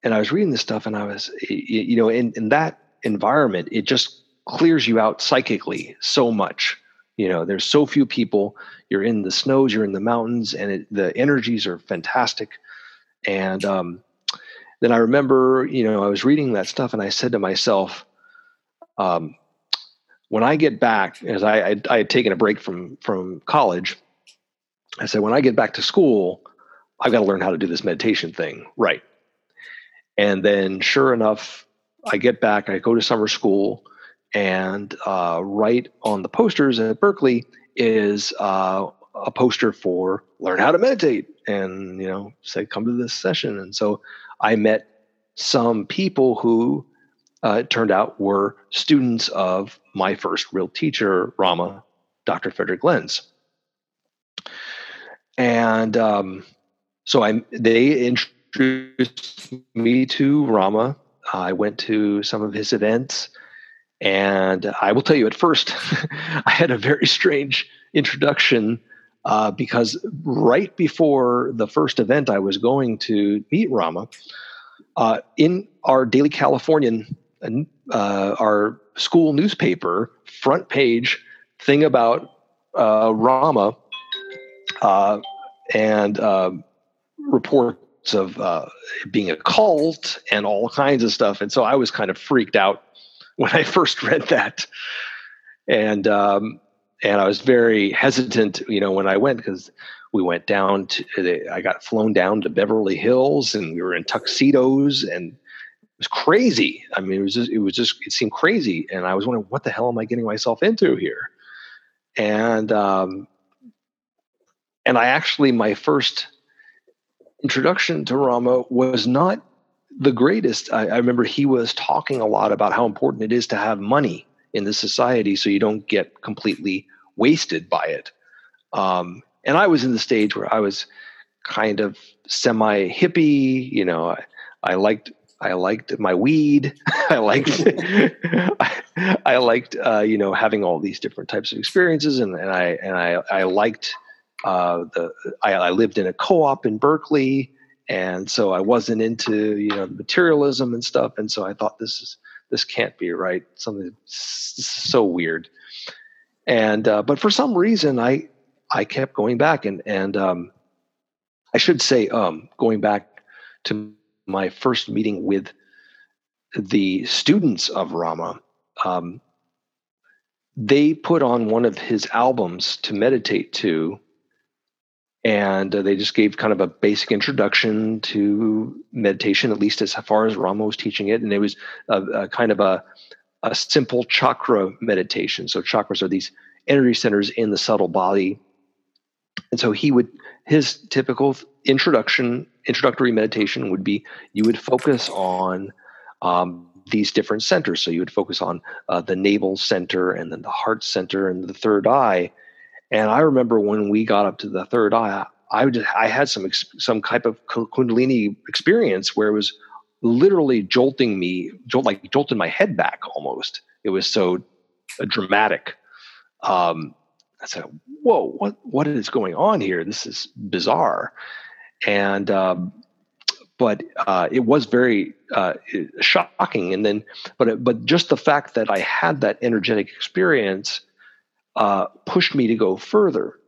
and I was reading this stuff and I was, you know, in, in that environment, it just clears you out psychically so much. You know, there's so few people. You're in the snows, you're in the mountains, and it, the energies are fantastic. And um, then I remember, you know, I was reading that stuff, and I said to myself, um, when I get back, as I, I, I had taken a break from from college, I said, when I get back to school, I've got to learn how to do this meditation thing right. And then, sure enough, I get back, I go to summer school, and uh, right on the posters at Berkeley is uh, a poster for learn how to meditate and, you know, say, come to this session. And so I met some people who uh, it turned out were students of my first real teacher, Rama, Dr. Frederick Lenz and um, so I they introduced me to Rama. I went to some of his events, and I will tell you at first, I had a very strange introduction uh, because right before the first event I was going to meet Rama, uh, in our Daily Californian, uh, our school newspaper front page thing about uh, Rama uh, and uh, reports of being a cult and all kinds of stuff. And so I was kind of freaked out when I first read that, and um, and I was very hesitant, you know, when I went because we went down to I got flown down to Beverly Hills and we were in tuxedos and it was crazy. I mean, it was just it was just it seemed crazy, and I was wondering what the hell am I getting myself into here, and um, and I actually, my first introduction to Rama was not the greatest. I, I, remember he was talking a lot about how important it is to have money in the society so you don't get completely wasted by it. Um, and I was in the stage where I was kind of semi hippie, you know, I, I liked I liked my weed. I liked I, I, liked uh, you know having all these different types of experiences, and, and I and I I liked uh, the I, I, lived in a co-op in Berkeley, and so I wasn't into you know materialism and stuff, and so I thought this is this can't be right. Something so weird, and uh, but for some reason I I kept going back, and and um, I should say um, going back to my first meeting with the students of Rama. Um, they put on one of his albums to meditate to and uh, they just gave kind of a basic introduction to meditation, at least as far as Rama was teaching it, and it was a, a kind of a, a simple chakra meditation. So chakras are these energy centers in the subtle body, and so he would his typical introduction introductory meditation would be you would focus on um, these different centers. So you would focus on uh, the navel center, and then the heart center, and the third eye and I remember when we got up to the third eye, I I had some some type of kundalini experience where it was literally jolting me, jolt like jolting my head back almost. It was so uh, dramatic. Um, I said, "Whoa, what what is going on here? This is bizarre." And um, but uh, it was very uh, shocking. And then, but but just the fact that I had that energetic experience uh, pushed me to go further,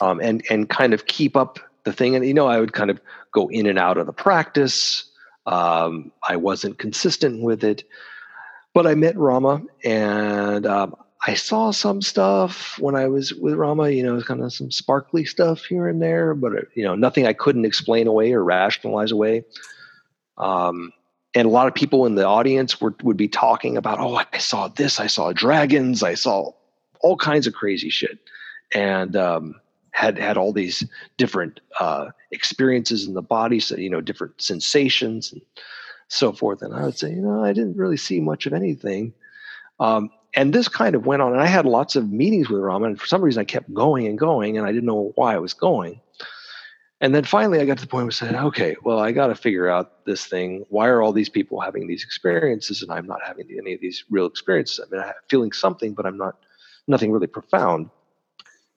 um, and and kind of keep up the thing. And you know, I would kind of go in and out of the practice. Um, I wasn't consistent with it, but I met Rama, and um, I saw some stuff when I was with Rama, you know, kind of some sparkly stuff here and there, but uh, you know, nothing I couldn't explain away or rationalize away. Um, and a lot of people in the audience were, would be talking about, oh, I saw this, I saw dragons, I saw all kinds of crazy shit, and um, had had all these different uh, experiences in the body, so you know, different sensations and so forth. And I would say, you know, I didn't really see much of anything. Um, and this kind of went on and i had lots of meetings with rama and for some reason i kept going and going and i didn't know why i was going. And then finally i got to the point where i said okay well i got to figure out this thing. Why are all these people having these experiences and i'm not having any of these real experiences? I mean i'm feeling something but i'm not nothing really profound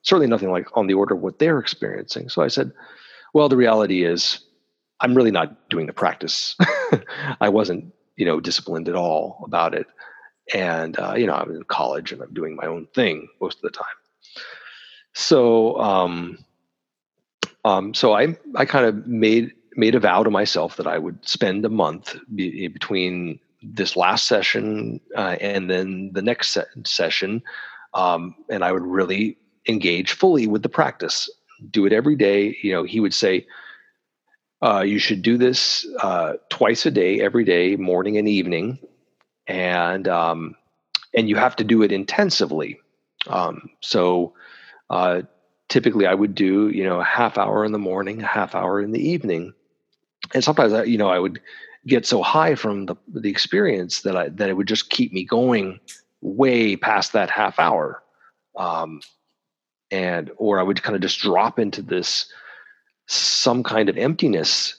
certainly nothing like on the order of what they're experiencing. So i said well the reality is i'm really not doing the practice. I wasn't you know disciplined at all about it. And uh, you know i'm in college and i'm doing my own thing most of the time. So um, um, so i i kind of made made a vow to myself that i would spend a month be, between this last session uh, and then the next se- session um, and i would really engage fully with the practice do it every day. You know he would say uh, you should do this uh, twice a day every day morning and evening and um, and you have to do it intensively. Um, so uh, typically, I would do you know a half hour in the morning, a half hour in the evening, and sometimes I, you know I would get so high from the the experience that I that it would just keep me going way past that half hour, um, and or I would kind of just drop into this some kind of emptiness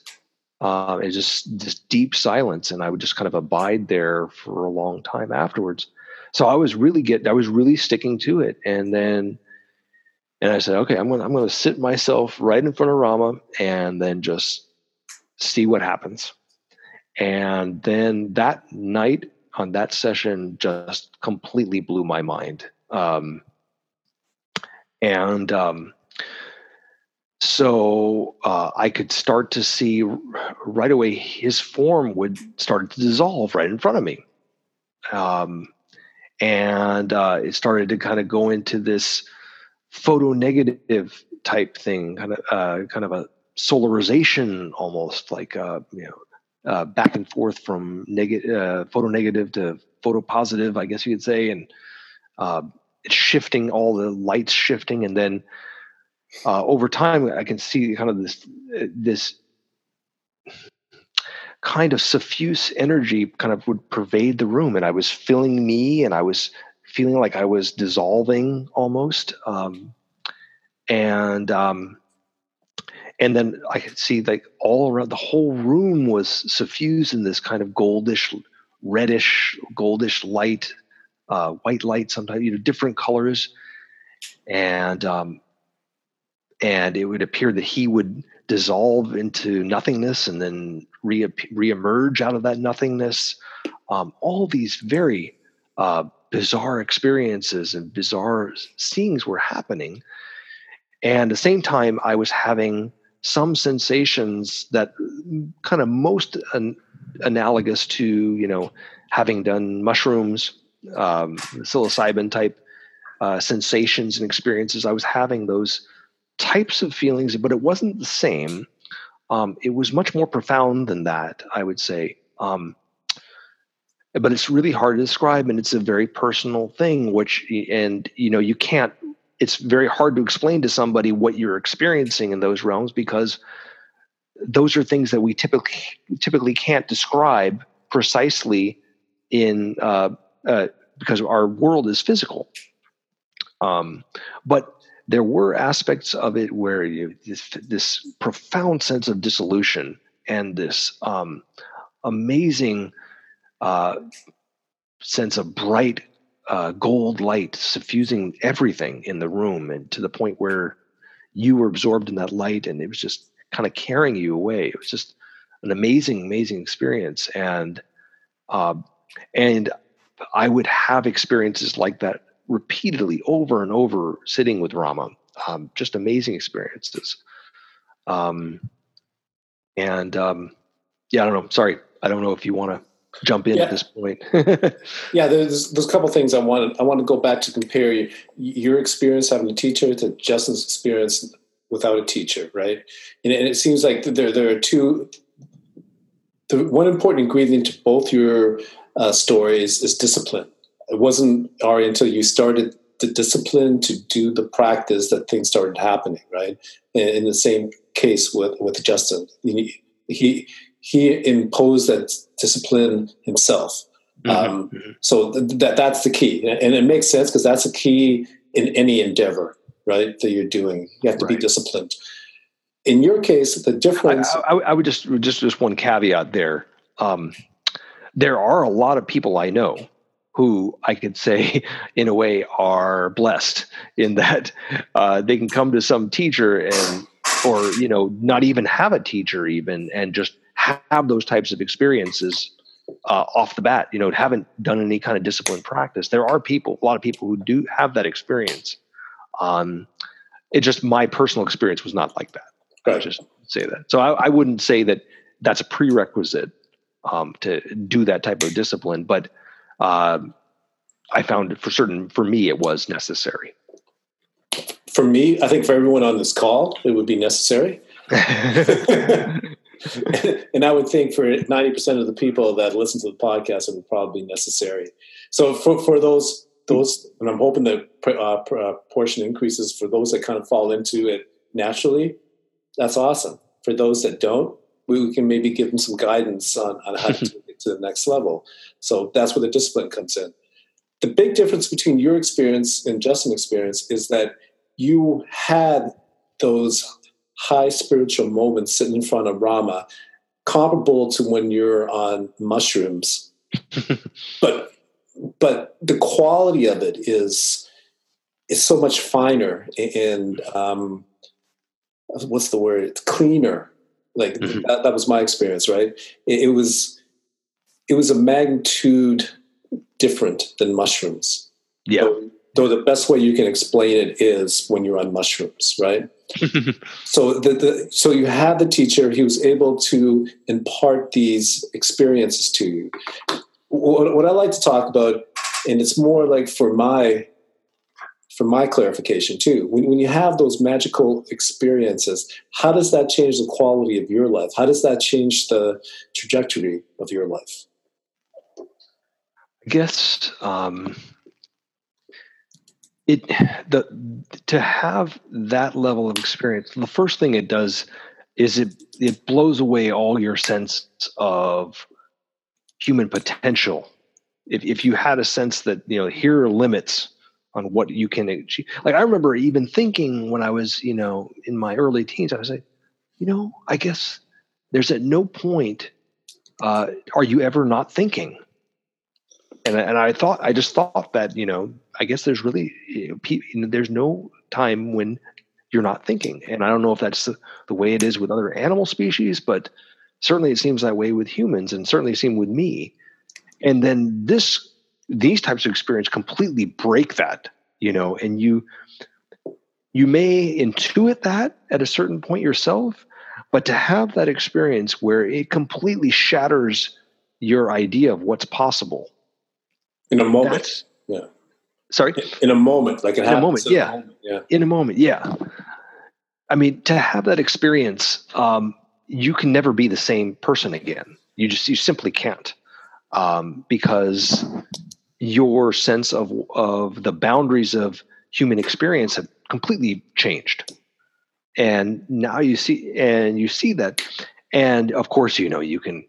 uh, and just this deep silence, and I would just kind of abide there for a long time afterwards. So I was really get I was really sticking to it, and then and I said, okay, I'm gonna I'm gonna sit myself right in front of Rama, and then just see what happens. And then that night on that session just completely blew my mind. Um, and um, so uh, I could start to see right away his form would start to dissolve right in front of me. Um, and uh, it started to kind of go into this photo negative type thing, kind of uh, kind of a solarization almost like uh, you know uh, back and forth from negative uh, photo negative to photo positive, I guess you could say, and it's shifting all the lights shifting, and then uh, over time, I can see kind of this this kind of suffuse energy kind of would pervade the room, and I was filling me, and I was feeling like I was dissolving almost, um, and um, and then I could see like all around the whole room was suffused in this kind of goldish, reddish, goldish light, uh, white light, sometimes you know different colors, and um, and it would appear that he would dissolve into nothingness and then re reemerge out of that nothingness. Um, all these very uh, bizarre experiences and bizarre seeings were happening. And at the same time, I was having some sensations that kind of most an, analogous to, you know, having done mushrooms, um, psilocybin type uh, sensations and experiences. I was having those types of feelings, but it wasn't the same. Um, it was much more profound than that, I would say. Um, but it's really hard to describe, and it's a very personal thing. Which, and you know, you can't. It's very hard to explain to somebody what you're experiencing in those realms because those are things that we typically typically can't describe precisely in uh, uh, because our world is physical. Um, but there were aspects of it where you this, this profound sense of dissolution and this um, amazing uh, sense of bright uh, gold light suffusing everything in the room, and to the point where you were absorbed in that light, and it was just kind of carrying you away. It was just an amazing, amazing experience, and uh, and I would have experiences like that repeatedly over and over, sitting with Rama. Um, just amazing experiences. Um, and um, yeah, I don't know. Sorry, I don't know if you want to jump in yeah. at this point. yeah, there's there's a couple things I want I want to go back to compare your, your experience having a teacher to Justin's experience without a teacher, right? And, and it seems like there there are two. The one important ingredient to both your uh, stories is discipline. It wasn't Ari until you started the discipline to do the practice that things started happening, right? In, in the same case with with Justin, he he, he imposed that discipline himself. Mm-hmm. Um, mm-hmm. So th- that that's the key, and it makes sense because that's a key in any endeavor, right? That you're doing, you have to right. be disciplined. In your case, the difference. I, I, I would just just just one caveat there. Um, there are a lot of people I know who I could say, in a way, are blessed in that uh, they can come to some teacher and, or you know, not even have a teacher even, and just have those types of experiences uh, off the bat. You know, haven't done any kind of disciplined practice. There are people, a lot of people who do have that experience. Um, it just my personal experience was not like that. Right. I just say that. So I, I wouldn't say that that's a prerequisite um, to do that type of discipline, but um, I found for certain for me it was necessary. For me, I think for everyone on this call, it would be necessary. and I would think for 90% of the people that listen to the podcast, it would probably be necessary. So for, for those, those, and I'm hoping the uh, uh, portion increases for those that kind of fall into it naturally, that's awesome. For those that don't, we can maybe give them some guidance on, on how to get to the next level. So that's where the discipline comes in. The big difference between your experience and Justin's experience is that you had those high spiritual moment sitting in front of Rama, comparable to when you're on mushrooms. but but the quality of it is is so much finer and um, what's the word? It's cleaner. Like mm-hmm. that, that, was my experience, right? It, it was it was a magnitude different than mushrooms. Yeah. So, though the best way you can explain it is when you're on mushrooms, right? so the, the, so you had the teacher; he was able to impart these experiences to you. What, what I like to talk about, and it's more like for my for my clarification too. When, when you have those magical experiences, how does that change the quality of your life? How does that change the trajectory of your life? I guess um, it the to have that level of experience the first thing it does is it it blows away all your sense of human potential. If if you had a sense that you know here are limits on what you can achieve. Like i remember even thinking when i was you know in my early teens i was like you know i guess there's at no point uh, are you ever not thinking? And and I thought I just thought that you know I guess there's really you know, there's no time when you're not thinking, and I don't know if that's the, the, way it is with other animal species, but certainly it seems that way with humans, and certainly seem with me. And then this these types of experience completely break that, you know, and you you may intuit that at a certain point yourself, but to have that experience where it completely shatters your idea of what's possible in a moment. That's, yeah. Sorry. In a moment, like in a moment. Yeah. A moment. Yeah. In a moment. Yeah. I mean, to have that experience, um, you can never be the same person again. You just you simply can't, um, because your sense of of the boundaries of human experience have completely changed, and now you see and you see that, and of course you know you can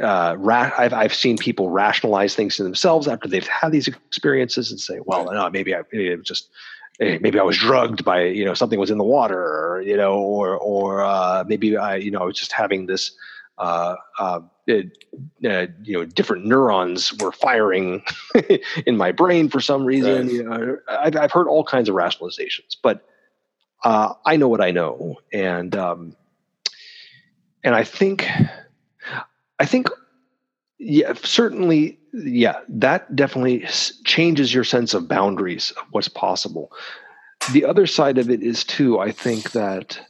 uh, ra- I've I've seen people rationalize things to themselves after they've had these experiences and say, well, no, maybe I maybe it was just maybe I was drugged by you know something was in the water, or you know, or or uh, maybe I you know I was just having this uh, uh, it, uh, you know, different neurons were firing in my brain for some reason. Right. You know, I've, I've heard all kinds of rationalizations, but uh, I know what I know, and um, and I think, I think, yeah, certainly, yeah, that definitely changes your sense of boundaries of what's possible. The other side of it is too. I think that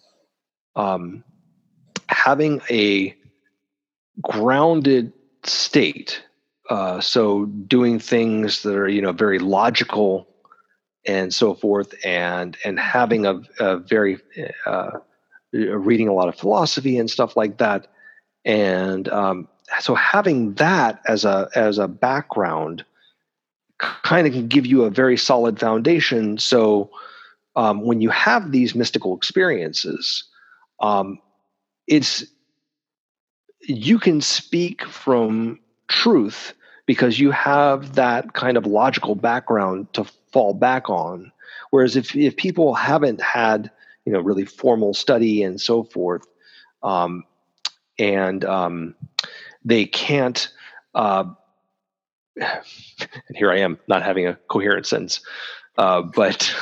um, having a grounded state, uh, so doing things that are you know very logical and so forth, and and having a, a very uh, reading a lot of philosophy and stuff like that, and um, so having that as a as a background kind of can give you a very solid foundation. So um, when you have these mystical experiences, um, it's you can speak from truth because you have that kind of logical background to fall back on. Whereas if if people haven't had you know really formal study and so forth, um, and um, they can't. Uh, and here I am not having a coherent sentence, uh, but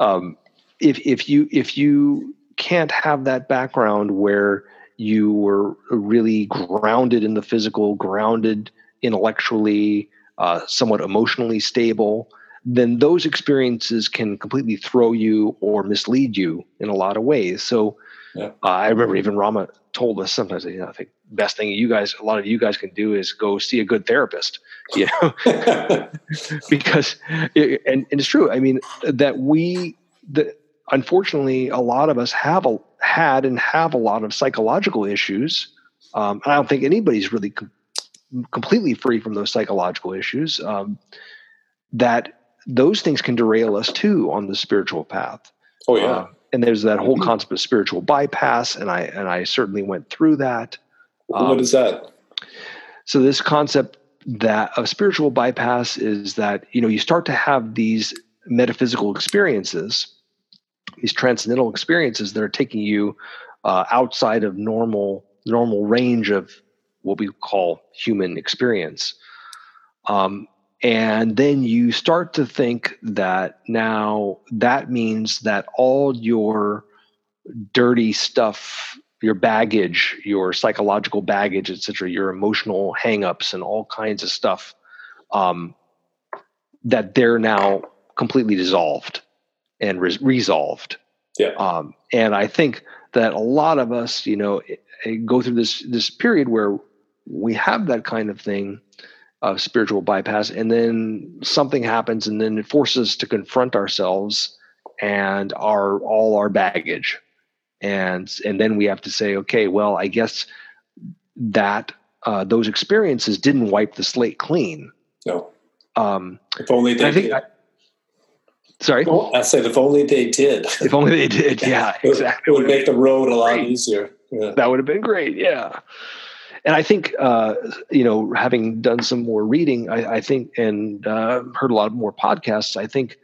um, if if you if you can't have that background where you were really grounded in the physical, grounded intellectually, uh, somewhat emotionally stable, then those experiences can completely throw you or mislead you in a lot of ways. So Yeah. uh, I remember even Rama told us sometimes, you know, I think best thing you guys, a lot of you guys can do is go see a good therapist, you know, because, it, and, and it's true. I mean, that we, the, unfortunately, a lot of us have a, had and have a lot of psychological issues. Um, I don't think anybody's really com- completely free from those psychological issues. Um, that those things can derail us too on the spiritual path. oh yeah. Uh, and there's that whole concept of spiritual bypass, and I and I certainly went through that. Um, what is that? so this concept that of spiritual bypass is that you know you start to have these metaphysical experiences, these transcendental experiences that are taking you uh, outside of normal normal range of what we call human experience. Um, and then you start to think that now that means that all your dirty stuff your baggage your psychological baggage etc your emotional hangups and all kinds of stuff um, that they're now completely dissolved and res- resolved Yeah. um, and i think that a lot of us you know eh, eh, go through this this period where we have that kind of thing of spiritual bypass and then something happens and then it forces us to confront ourselves and our all our baggage and and then we have to say okay well i guess that uh, those experiences didn't wipe the slate clean No. um, If only they i think did. I, sorry Well, I said if only they did. if only they did yeah It would- exactly It would make the road a lot Great. easier. Yeah. that would have been great yeah and i think uh, you know having done some more reading i, I think and uh, heard a lot more podcasts i think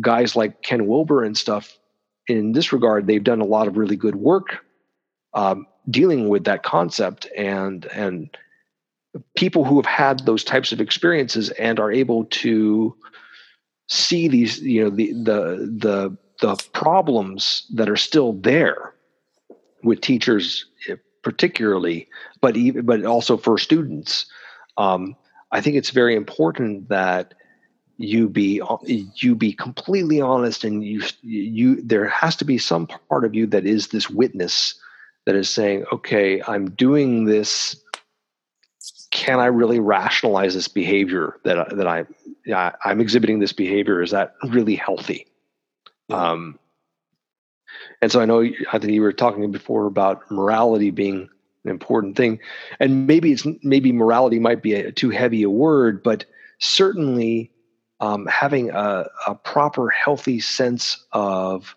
guys like ken wilber and stuff in this regard they've done a lot of really good work um, dealing with that concept and and people who have had those types of experiences and are able to see these you know the the the the problems that are still there with teachers particularly but even but also for students um, i think it's very important that you be you be completely honest and you you there has to be some part of you that is this witness that is saying okay i'm doing this. Can i really rationalize this behavior that I- that i yeah, i'm exhibiting this behavior? Is that really healthy? Um and so i know think you were talking before about morality being an important thing. And maybe it's maybe morality might be a, too heavy a word but certainly um, having a, a proper healthy sense of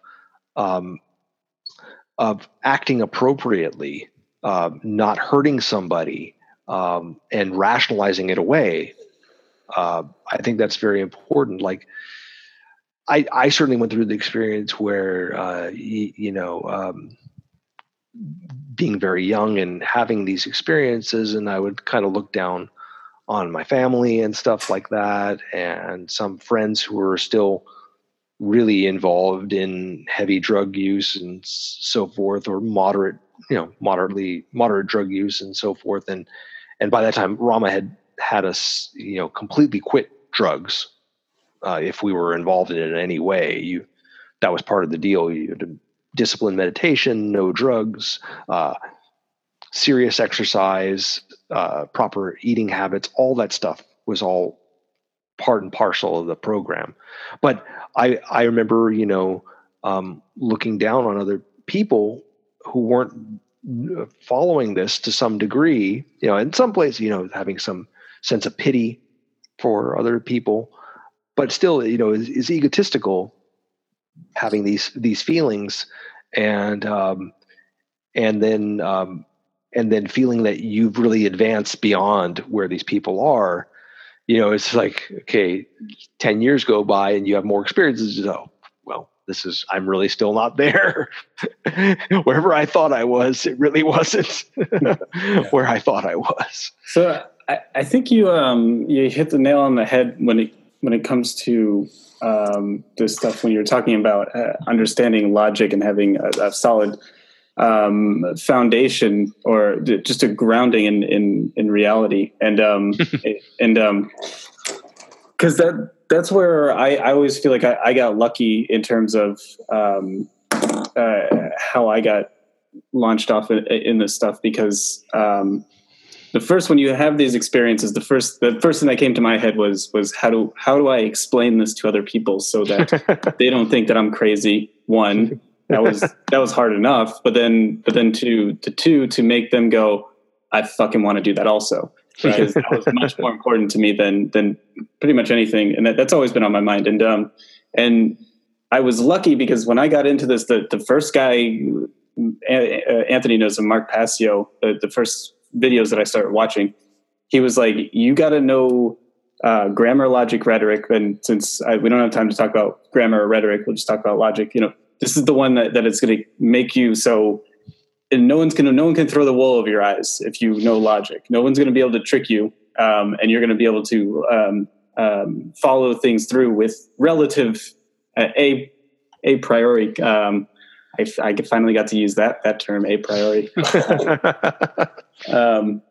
um, of acting appropriately um, not hurting somebody um, and rationalizing it away uh, i think that's very important. Like I, I certainly went through the experience where uh, you, you know um, being very young and having these experiences, and I would kind of look down on my family and stuff like that, and some friends who were still really involved in heavy drug use and so forth, or moderate, you know, moderately moderate drug use and so forth. And and by that time, Rama had had us, you know, completely quit drugs. Uh, if we were involved in it in any way, you that was part of the deal. You had discipline meditation, no drugs, uh, serious exercise, uh, proper eating habits, all that stuff was all part and parcel of the program. But I I remember you know um, looking down on other people who weren't uh, following this to some degree. You know, in some places, you know, having some sense of pity for other people, but still, you know, is, is egotistical having these these feelings and um, and then um, and then feeling that you've really advanced beyond where these people are you know, it's like, okay, 10 years go by and you have more experiences. Oh, well, this is, I'm really still not there. Wherever I thought I was, it really wasn't where I thought I was. So I, I think you, um, you hit the nail on the head when it, when it comes to um, this stuff, when you're talking about uh, understanding logic and having a, a solid um, foundation or just a grounding in in, in reality. And um, and um because that that's where I, I always feel like I, I got lucky in terms of um, uh, how I got launched off in, in this stuff because um, the first when you have these experiences the first the first thing that came to my head was was how do how do I explain this to other people so that they don't think that I'm crazy one that was that was hard enough. But then but then to to two to make them go, I fucking want to do that also. Because that was much more important to me than than pretty much anything. And that, that's always been on my mind. And um and I was lucky because when I got into this, the the first guy Anthony knows him, Mark Passio, the, the first videos that I started watching, he was like, you got to know uh, grammar, logic, rhetoric. And since I, we don't have time to talk about grammar or rhetoric, we'll just talk about logic. You know, this is the one that, that it's going to make you so and no one's to no one can throw the wool over your eyes if you know logic no one's going to be able to trick you um, and you're going to be able to um, um, follow things through with relative uh, a a priori um, I, I finally got to use that that term a priori um,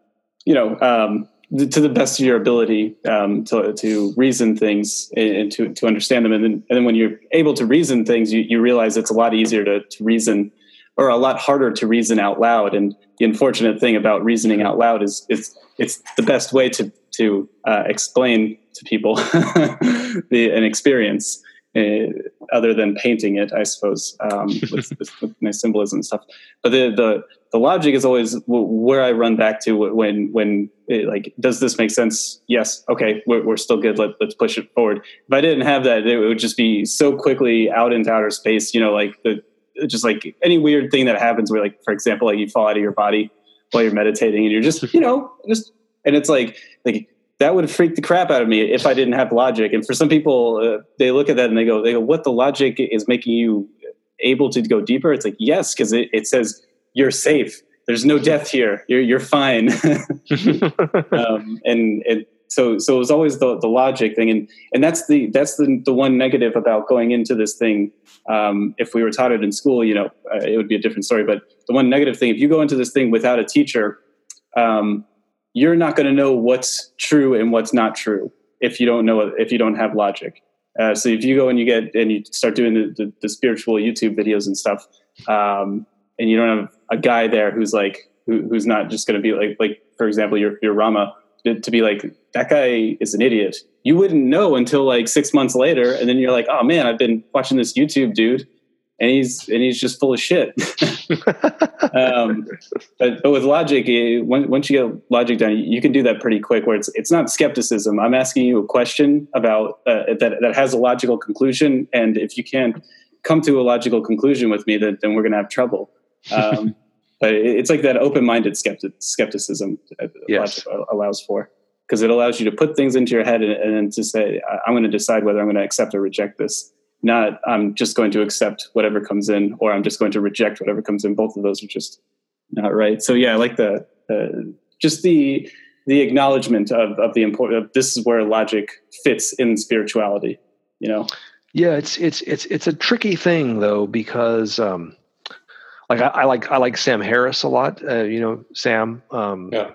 you know um, to the best of your ability um, to, to reason things and to, to understand them. And then, and then when you're able to reason things, you, you realize it's a lot easier to, to reason or a lot harder to reason out loud. And the unfortunate thing about reasoning out loud is it's, it's the best way to, to uh, explain to people the, an experience. Uh, other than painting it, I suppose, um, with, with, with, nice symbolism and stuff. But the, the the logic is always where I run back to when when it, like does this make sense? Yes, okay, we're, we're still good. Let, let's push it forward. If I didn't have that, it would just be so quickly out into outer space. You know, like the just like any weird thing that happens where, like for example, like you fall out of your body while you're meditating, and you're just you know just and it's like like that would freak the crap out of me if I didn't have logic. And for some people, uh, they look at that and they go, they go, what the logic is making you able to go deeper? It's like, yes, because it, it says you're safe. There's no death here. You're, you're fine. um, and it, so, so it was always the, the logic thing. And, and that's the, that's the, the one negative about going into this thing. Um, if we were taught it in school, you know, uh, it would be a different story. But the one negative thing, if you go into this thing without a teacher, um, you're not going to know what's true and what's not true if you don't know if you don't have logic. Uh, so if you go and you get and you start doing the, the, the spiritual YouTube videos and stuff, um, and you don't have a guy there who's like who, who's not just going to be like like for example your your Rama to be like that guy is an idiot. You wouldn't know until like six months later, and then you're like, oh man, I've been watching this YouTube dude and he's and he's just full of shit. um, but, but with logic, it, once you get logic done, you can do that pretty quick. Where it's it's not skepticism. I'm asking you a question about uh, that that has a logical conclusion, and if you can't come to a logical conclusion with me, then, then we're going to have trouble. Um, but it's like that open-minded skeptic, skepticism yes. logic allows for because it allows you to put things into your head and, and to say, I'm going to decide whether I'm going to accept or reject this not I'm just going to accept whatever comes in or I'm just going to reject whatever comes in. Both of those are just not right. So yeah, I like the uh, just the the acknowledgement of of the importance of this is where logic fits in spirituality. You know. Yeah, it's it's it's it's a tricky thing though because um, like I, I like I like Sam Harris a lot. Uh, you know Sam. Um, Yeah.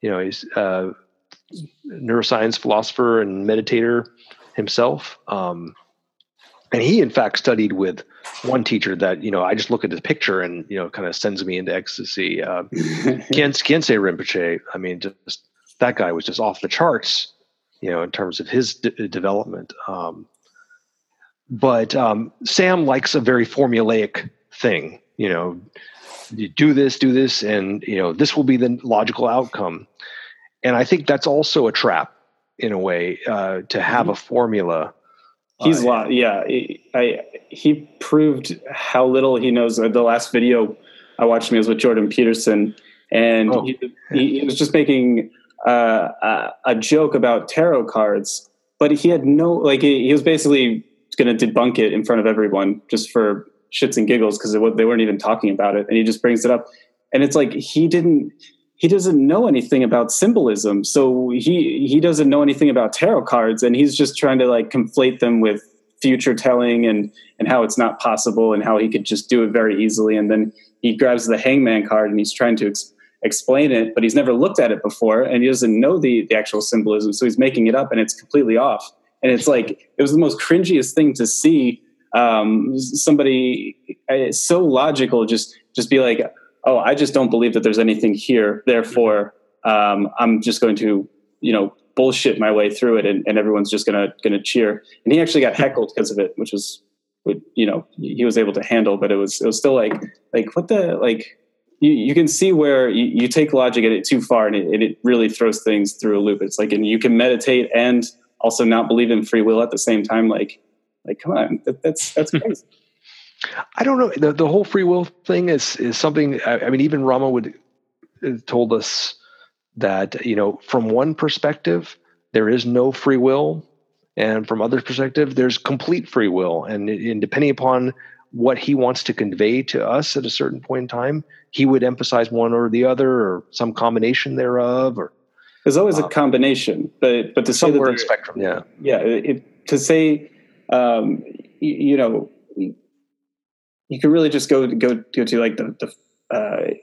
You know he's uh, neuroscience philosopher and meditator himself. Um, and he in fact studied with one teacher that you know I just look at the picture and you know kind of sends me into ecstasy. Uh, Kien Khyentse Rinpoche. I mean, just that guy was just off the charts. You know, in terms of his d- development. Um, but um, Sam likes a very formulaic thing. You know, you do this, do this, and you know this will be the logical outcome. And I think that's also a trap in a way uh, to have a formula. He's Uh, lot, yeah. He, I he proved how little he knows. The last video I watched him was with Jordan Peterson, and Oh. he, he, he was just making uh, a, a joke about tarot cards, but he had no like. He, he was basically going to debunk it in front of everyone just for shits and giggles because they weren't even talking about it, and he just brings it up, and it's like he didn't. He doesn't know anything about symbolism, so he he doesn't know anything about tarot cards, and he's just trying to like conflate them with future telling and and how it's not possible and how he could just do it very easily. And then he grabs the hangman card and he's trying to ex- explain it but he's never looked at it before and he doesn't know the the actual symbolism. So he's making it up and it's completely off. And it's like it was the most cringiest thing to see um, somebody uh, so logical just just be like oh i just don't believe that there's anything here therefore um, i'm just going to you know bullshit my way through it and, and everyone's just gonna gonna cheer. And he actually got heckled because of it which was you know he was able to handle but it was it was still like like what the like you, you can see where you, you take logic at it too far and it, and it really throws things through a loop. It's like and you can meditate and also not believe in free will at the same time like like come on that, that's that's crazy I don't know. The, the whole free will thing is is something. I, I mean, even Rama would uh, told us that you know from one perspective there is no free will, and from other perspective there's complete free will, and, and depending upon what he wants to convey to us at a certain point in time, he would emphasize one or the other, or some combination thereof, or there's always a Um, combination but but to say that somewhere in spectrum. Yeah. yeah it, to say um you, you know you could really just go go go to like the the uh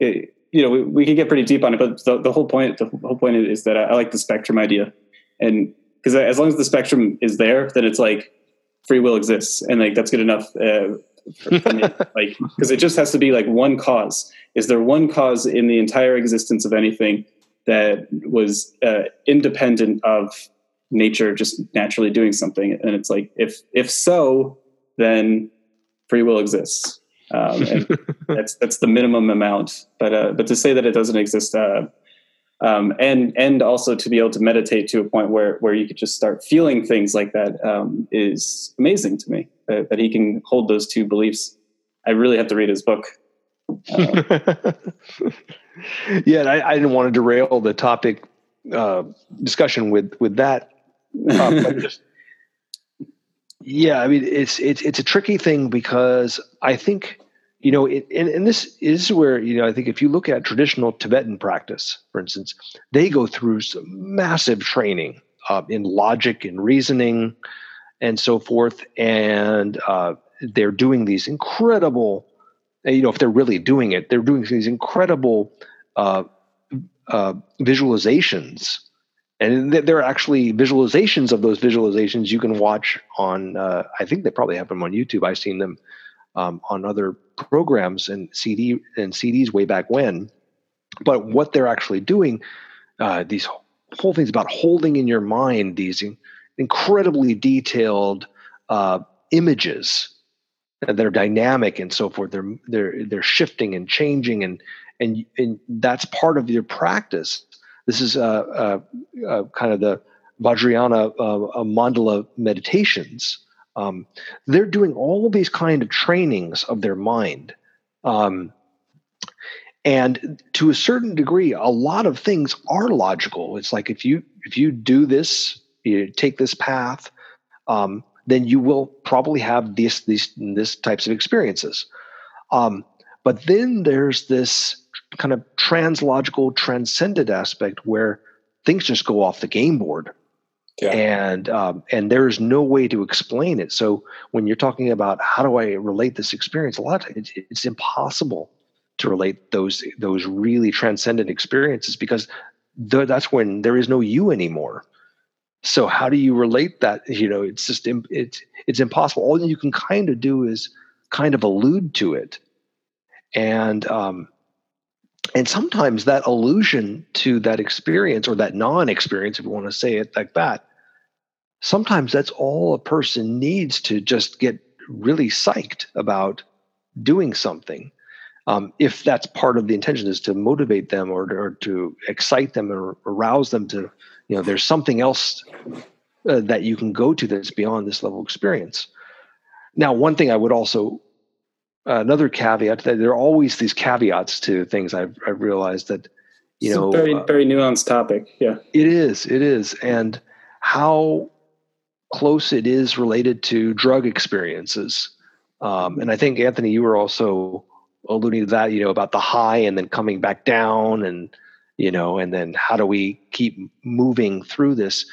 it, you know we, we could get pretty deep on it but the, the whole point the whole point is that i, I like the spectrum idea. And because as long as the spectrum is there then it's like free will exists and like that's good enough uh, for, for me. Like because it just has to be like one cause. Is there one cause in the entire existence of anything that was uh, independent of nature just naturally doing something? And it's like if if so then free will exists. Um, and that's that's the minimum amount. But uh, but to say that it doesn't exist uh, um, and and also to be able to meditate to a point where where you could just start feeling things like that um, is amazing to me that, that he can hold those two beliefs. I really have to read his book. Uh, yeah, and I, I didn't want to derail the topic uh, discussion with with that, just yeah, I mean it's it's it's a tricky thing because I think you know, it, and and this is where you know I think if you look at traditional Tibetan practice, for instance, they go through some massive training uh, in logic and reasoning and so forth, and uh, they're doing these incredible you know if they're really doing it they're doing these incredible uh, uh, visualizations and th- there are actually visualizations of those visualizations you can watch on uh, i think they probably have them on youtube i've seen them um, on other programs and cd and cds way back when but what they're actually doing uh, these whole things about holding in your mind these incredibly detailed uh, images that are dynamic and so forth. They're they're they're shifting and changing and and and that's part of your practice. This is uh, uh, uh, kind of the Vajrayana uh, mandala meditations. Um, they're doing all these kind of trainings of their mind. Um, and to a certain degree, a lot of things are logical. It's like if you if you do this, you take this path, um, then you will probably have these these this types of experiences. Um, but then there's this kind of translogical, transcendent aspect where things just go off the game board. Yeah. And um, and there's no way to explain it. So when you're talking about how do I relate this experience, a lot it's, it's impossible to relate those those really transcendent experiences because the, that's when there is no you anymore. So how do you relate that? You know, it's just it's it's impossible. All you can kind of do is kind of allude to it, and um, and sometimes that allusion to that experience or that non-experience, if you want to say it like that, sometimes that's all a person needs to just get really psyched about doing something um, if that's part of the intention is to motivate them or, or to excite them or arouse them to you know there's something else uh, that you can go to that's beyond this level of experience. Now one thing i would also another caveat that there are always these caveats to things i've, I've realized that you it's know very uh, very nuanced topic yeah. It is it is. And how close it is related to drug experiences. Um, and i think anthony you were also alluding to that, you know, about the high and then coming back down and, you know, and then how do we keep moving through this?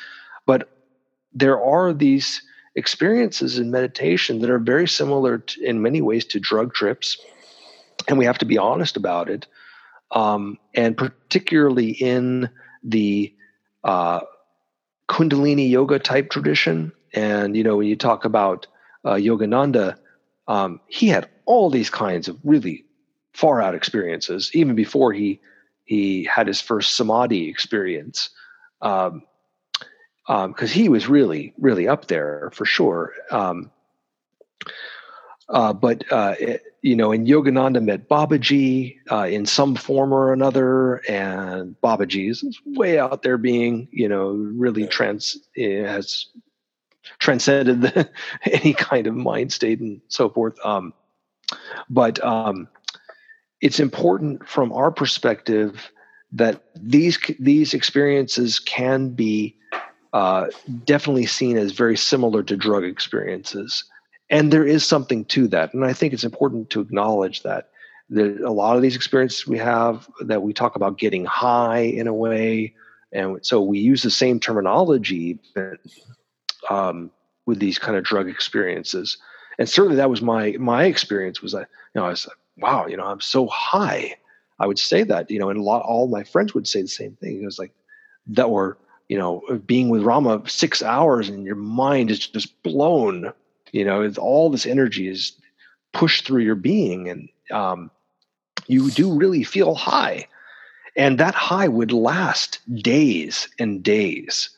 But there are these experiences in meditation that are very similar to, in many ways to drug trips. And we have to be honest about it. Um, and particularly in the uh, Kundalini yoga type tradition. And, you know, when you talk about uh, Yogananda, um, he had all these kinds of really far out experiences, even before he he had his first samadhi experience. Um, because um, he was really, really up there for sure. Um, uh, but uh, it, you know, and Yogananda met Babaji uh, in some form or another, and Babaji is way out there, being you know really trans eh, has transcended the, any kind of mind state and so forth. Um, but um, it's important from our perspective that these these experiences can be uh, definitely seen as very similar to drug experiences, and there is something to that. And I think it's important to acknowledge that that a lot of these experiences we have that we talk about getting high in a way, and so we use the same terminology, but um, with these kind of drug experiences and certainly that was my my experience was that you know I was like, wow, you know, I'm so high. I would say that, you know, and a lot all my friends would say the same thing. It was like that were, you know, being with Rama six hours and your mind is just blown, you know, all this energy is pushed through your being and um, you do really feel high. And that high would last days and days.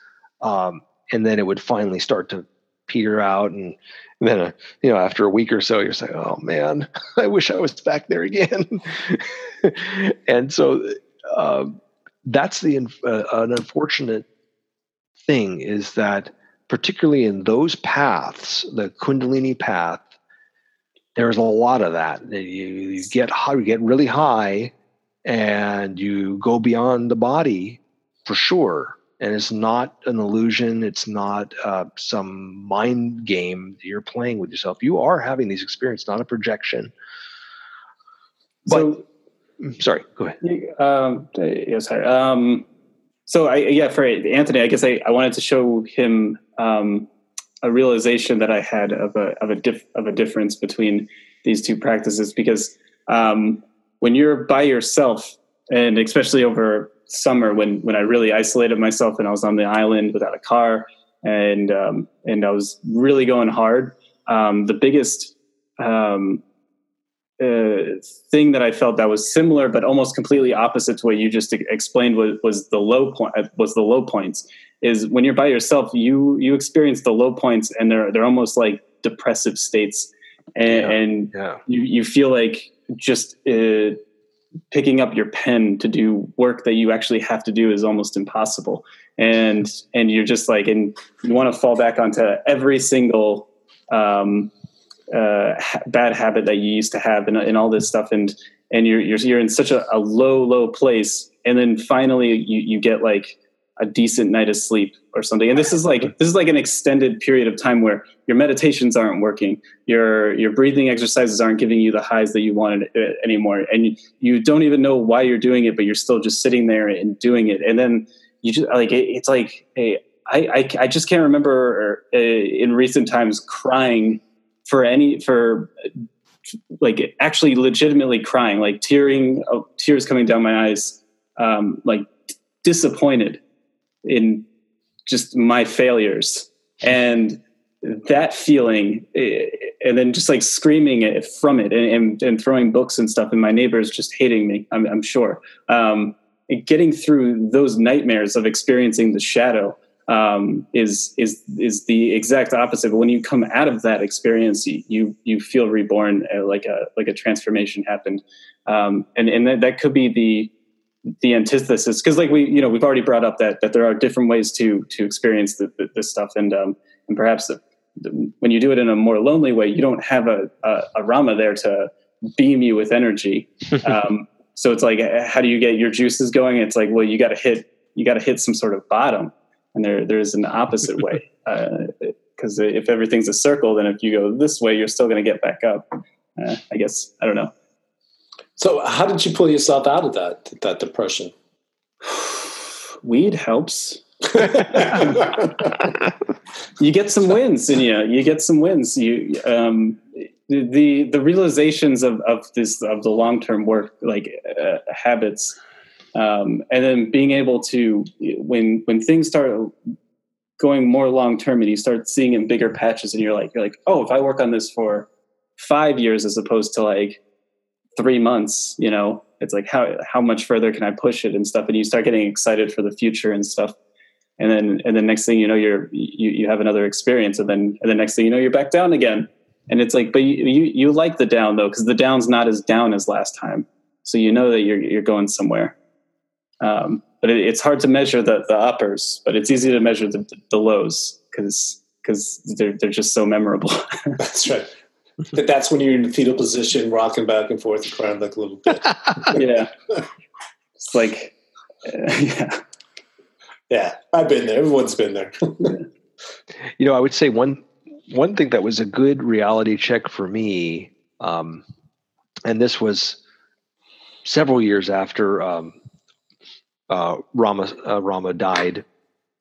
Um, and then it would finally start to peter out and then uh, you know after a week or so you're saying oh man i wish i was back there again and so um, that's the uh, an unfortunate thing is that particularly in those paths the kundalini path there's a lot of that. You, you get high you get really high and you go beyond the body for sure. And it's not an illusion. It's not uh, some mind game you're playing with yourself. You are having these experiences not a projection. But, so mm, sorry go ahead. um, yeah, sorry. Um, so I, yeah for anthony i guess i, I wanted to show him um, a realization that i had of a of a of a difference between these two practices because um, when you're by yourself and especially over summer when when I really isolated myself and I was on the island without a car and um, and I was really going hard. Um, the biggest um, uh, thing that I felt that was similar but almost completely opposite to what you just explained was, was the low point uh, was the low points is when you're by yourself you you experience the low points and they're they're almost like depressive states and, yeah, and yeah. You, you feel like just uh, picking up your pen to do work that you actually have to do is almost impossible and and you're just like and you want to fall back onto every single um, uh, ha- bad habit that you used to have and, and all this stuff and and you're you're, you're in such a, a low low place and then finally you, you get like a decent night of sleep or something. And this is like this is like an extended period of time where your meditations aren't working, your your breathing exercises aren't giving you the highs that you wanted uh, anymore, and you don't even know why you're doing it, but you're still just sitting there and doing it. And then you just like it, it's like hey, I, I I just can't remember uh, in recent times crying for any for like actually legitimately crying, like tearing, oh, tears coming down my eyes, um, like disappointed in just my failures. And that feeling eh, and then just like screaming it from it and, and, throwing books and stuff and my neighbors just hating me i'm, I'm sure. Um, getting through those nightmares of experiencing the shadow um, is is is the exact opposite. But when you come out of that experience you you feel reborn uh, like a like a transformation happened. Um, and and that, that could be the the antithesis. Because like we you know we've already brought up that that there are different ways to to experience the, the, this stuff. And um and perhaps the, the, when you do it in a more lonely way you don't have a a, a rama there to beam you with energy. Um so it's like how do you get your juices going? It's like well you got to hit you got to hit some sort of bottom and there there's an opposite way because uh, if everything's a circle then if you go this way you're still going to get back up uh, i guess i don't know so, how did you pull yourself out of that that depression? Weed helps. you get some wins and you you get some wins you um, the the realizations of of this of the long term work like uh, habits um, and then being able to when when things start going more long term and you start seeing in bigger patches and you're like you're like oh if i work on this for five years as opposed to like three months you know it's like how how much further can i push it and stuff? And you start getting excited for the future and stuff. And then and then next thing you know you're you, you have another experience and then and the next thing you know you're back down again. And it's like but you you, you like the down though because the down's not as down as last time. So you know that you're you're going somewhere um, but it, it's hard to measure the the uppers but it's easy to measure the, the lows because because they're they're just so memorable that's right that that's when you're in the fetal position, rocking back and forth, and crying like a little bit. yeah, it's like, uh, yeah, yeah. I've been there. Everyone's been there. you know, I would say one one thing that was a good reality check for me, um, and this was several years after um, uh, Rama uh, Rama died,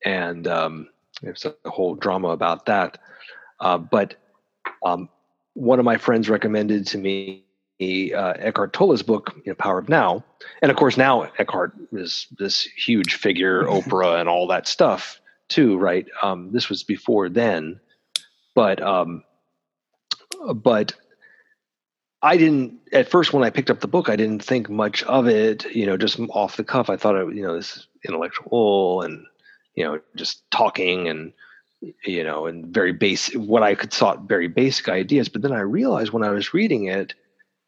and um, there's a whole drama about that. Uh, but um, one of my friends recommended to me uh, Eckhart Tolle's book, you know, Power of Now, and of course now Eckhart is this huge figure, Oprah, and all that stuff too, right? Um, this was before then, but um, but I didn't at first when I picked up the book, I didn't think much of it, you know, just off the cuff. I thought, it, you know, this intellectual and you know, just talking and you know, and very basic, what I could thought very basic ideas. But then I realized when I was reading it,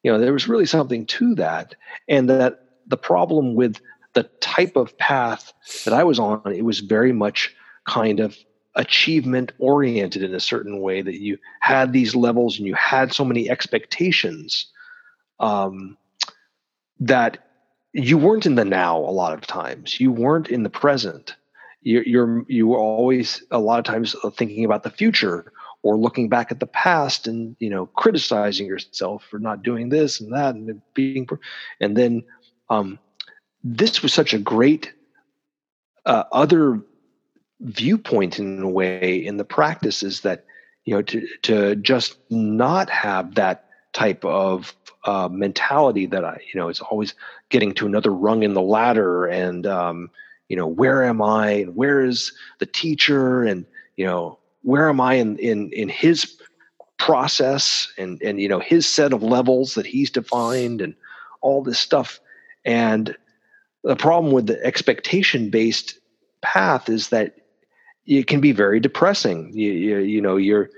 you know, there was really something to that. And that the problem with the type of path that I was on, it was very much kind of achievement oriented in a certain way that you had these levels and you had so many expectations um, that you weren't in the now a lot of times. You weren't in the present you're, you're you were always a lot of times thinking about the future or looking back at the past and you know criticizing yourself for not doing this and that and being and then um, this was such a great uh, other viewpoint in a way in the practice is that you know to to just not have that type of uh, mentality that I you know it's always getting to another rung in the ladder and um, you know where am i and where is the teacher and you know where am i in in in his process and and you know his set of levels that he's defined and all this stuff. And the problem with the expectation based path is that it can be very depressing. You, you, you know you're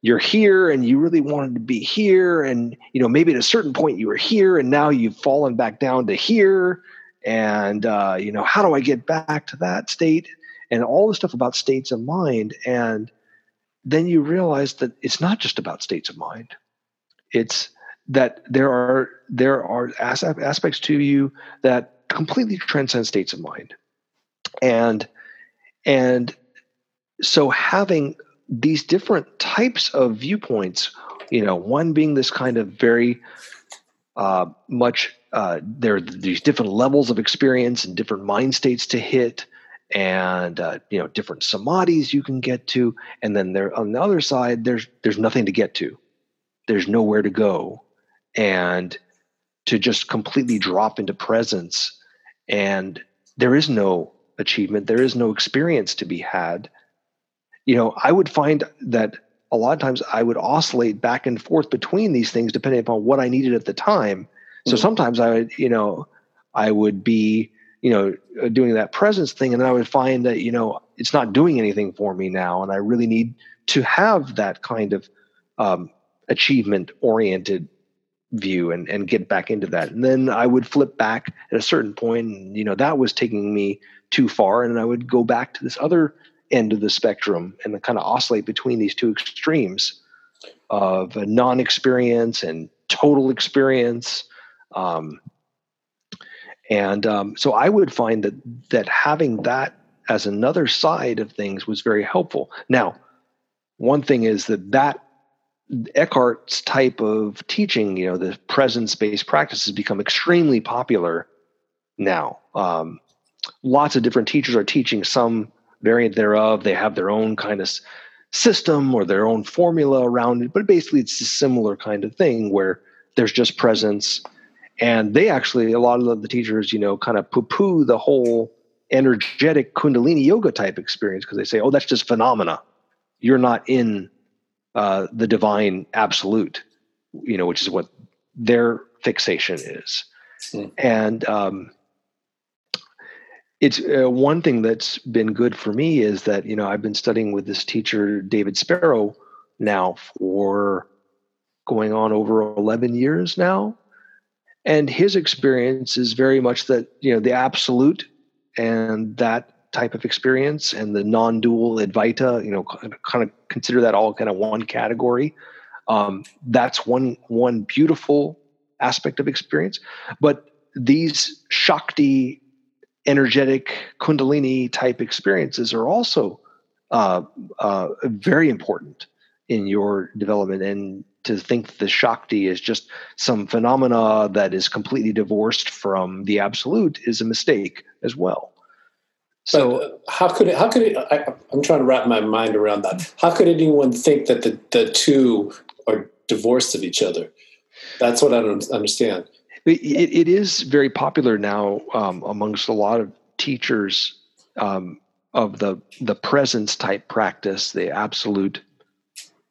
you're here and you really wanted to be here and you know maybe at a certain point you were here and now you've fallen back down to here. And uh, you know how do i get back to that state? And all the stuff about states of mind. And then you realize that it's not just about states of mind. It's that there are there are aspects to you that completely transcend states of mind. And and so having these different types of viewpoints you know one being this kind of very uh, much uh, there are these different levels of experience and different mind states to hit and uh, you know different samadhis you can get to. And then there on the other side there's there's nothing to get to. There's nowhere to go. And to just completely drop into presence and there is no achievement. There is no experience to be had you know i would find that a lot of times i would oscillate back and forth between these things depending upon what i needed at the time so mm-hmm. sometimes i would you know i would be you know uh, doing that presence thing and then i would find that you know it's not doing anything for me now and i really need to have that kind of um, achievement oriented view and, and get back into that and then i would flip back at a certain point and you know that was taking me too far and i would go back to this other end of the spectrum and kind of oscillate between these two extremes of non-experience and total experience um, and um, so I would find that that having that as another side of things was very helpful. Now, one thing is that that Eckhart's type of teaching, you know, the presence-based practice has become extremely popular now. Um, lots of different teachers are teaching some variant thereof. They have their own kind of system or their own formula around it, but basically it's a similar kind of thing where there's just presence and they actually, a lot of the teachers, you know, kind of poo poo the whole energetic Kundalini yoga type experience because they say, oh, that's just phenomena. You're not in uh, the divine absolute, you know, which is what their fixation is. Mm. And um, it's uh, one thing that's been good for me is that, you know, I've been studying with this teacher, David Spero, now for going on over 11 years now. And his experience is very much that you know the absolute and that type of experience and the non-dual advaita you know kind of consider that all kind of one category. Um, that's one one beautiful aspect of experience. But these shakti energetic kundalini type experiences are also uh, uh, very important in your development and to think the Shakti is just some phenomena that is completely divorced from the absolute is a mistake as well. So but, uh, how could it, how could it, I, am trying to wrap my mind around that. How could anyone think that the, the two are divorced of each other? That's what I don't understand. It, it is very popular now um, amongst a lot of teachers um, of the the presence type practice, the absolute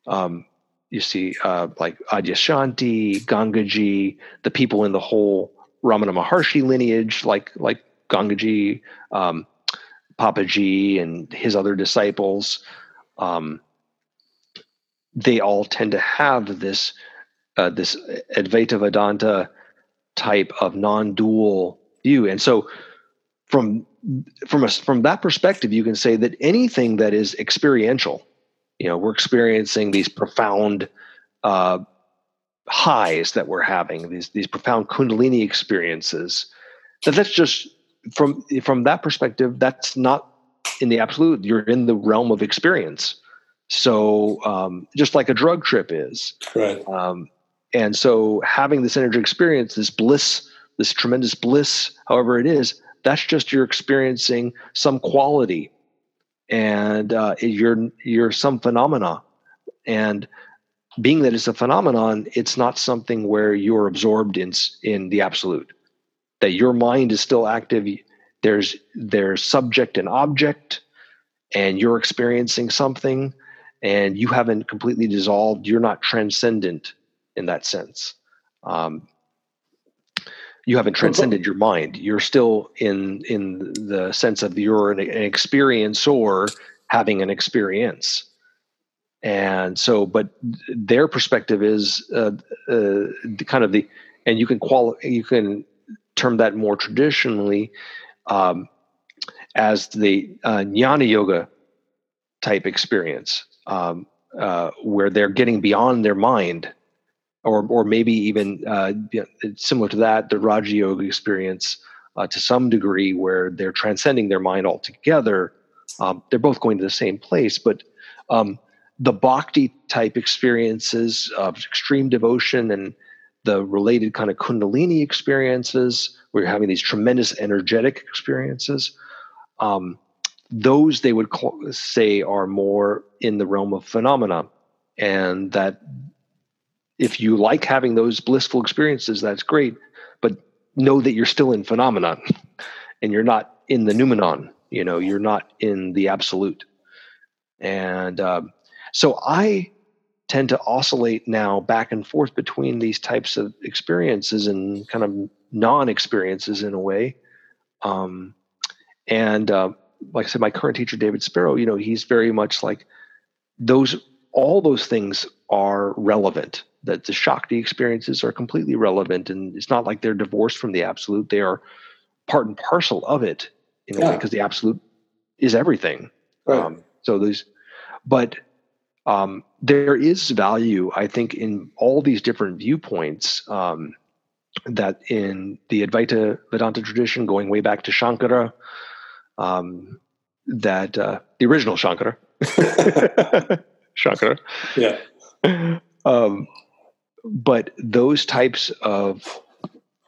um, you see uh, like Adyashanti, Gangaji, the people in the whole Ramana Maharshi lineage, like like Gangaji, um, Papaji, and his other disciples. Um, they all tend to have this uh, this Advaita Vedanta type of non-dual view, and so from from a, from that perspective, you can say that anything that is experiential you know we're experiencing these profound uh, highs that we're having these these profound kundalini experiences that that's just from from that perspective that's not in the absolute you're in the realm of experience. So um, just like a drug trip is. Right. Um, and so having this energy experience this bliss this tremendous bliss however it is that's just you're experiencing some quality. And uh, you're you're some phenomena. And being that it's a phenomenon it's not something where you're absorbed in in the absolute. That your mind is still active there's there's subject and object and you're experiencing something and you haven't completely dissolved you're not transcendent in that sense um, you haven't transcended your mind. You're still in in the sense of you're an, an experience or having an experience. And so, but their perspective is uh, uh, kind of the, and you can quali- you can term that more traditionally um, as the uh, jnana yoga type experience, um, uh, where they're getting beyond their mind or or maybe even uh, similar to that, the Raja Yoga experience uh, to some degree where they're transcending their mind altogether. Um, they're both going to the same place, but um, the bhakti type experiences of extreme devotion and the related kind of kundalini experiences where you're having these tremendous energetic experiences um, those they would call, say are more in the realm of phenomena and that if you like having those blissful experiences that's great but know that you're still in phenomenon and you're not in the noumenon you know you're not in the absolute. And um, so i tend to oscillate now back and forth between these types of experiences and kind of non-experiences in a way. Um, and uh, like i said my current teacher david spero you know he's very much like those all those things are relevant that the shakti experiences are completely relevant and it's not like they're divorced from the absolute. They are part and parcel of it in a way because the absolute is everything. Right. um, so there's but um, there is value i think in all these different viewpoints um, that in the advaita vedanta tradition going way back to shankara um, that uh, the original shankara. Shankara. Yeah. But those types of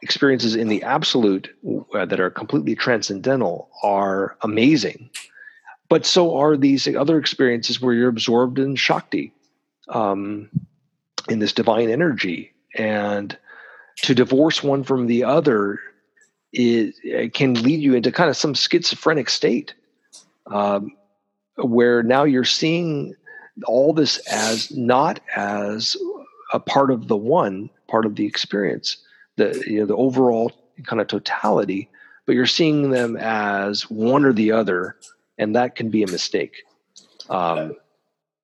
experiences in the absolute uh, that are completely transcendental are amazing. But so are these other experiences where you're absorbed in Shakti, um, in this divine energy. And to divorce one from the other is, can lead you into kind of some schizophrenic state um, where now you're seeing all this as not as a part of the one part of the experience the you know the overall kind of totality but you're seeing them as one or the other and that can be a mistake um,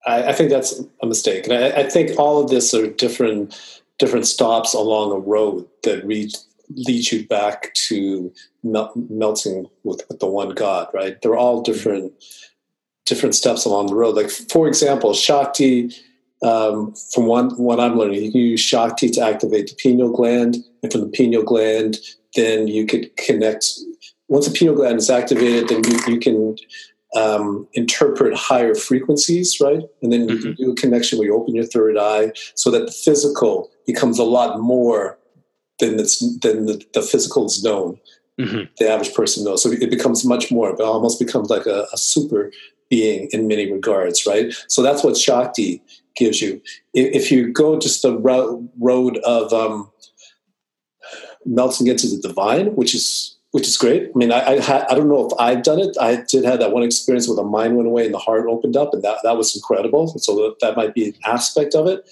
I, I think that's a mistake, and I, I think all of this are different different stops along a road that lead lead you back to mel- melting with, with the one God. Right? They're all different different steps along the road. Like for example, Shakti. Um, from one what I'm learning, you can use Shakti to activate the pineal gland, and from the pineal gland, then you could connect. Once the pineal gland is activated, then you, you can um, interpret higher frequencies, right? And then you can do a connection where you open your third eye so that the physical becomes a lot more than it's than the, the physical is known. Mhm. The average person knows. So it becomes much more. It almost becomes like a, a super being in many regards, right? So that's what Shakti gives you. If, you go just the road of um, melting into the divine, which is which is great. I mean, I I, ha- I don't know if I've done it. I did have that one experience where the mind went away and the heart opened up, and that that was incredible. So that, that might be an aspect of it.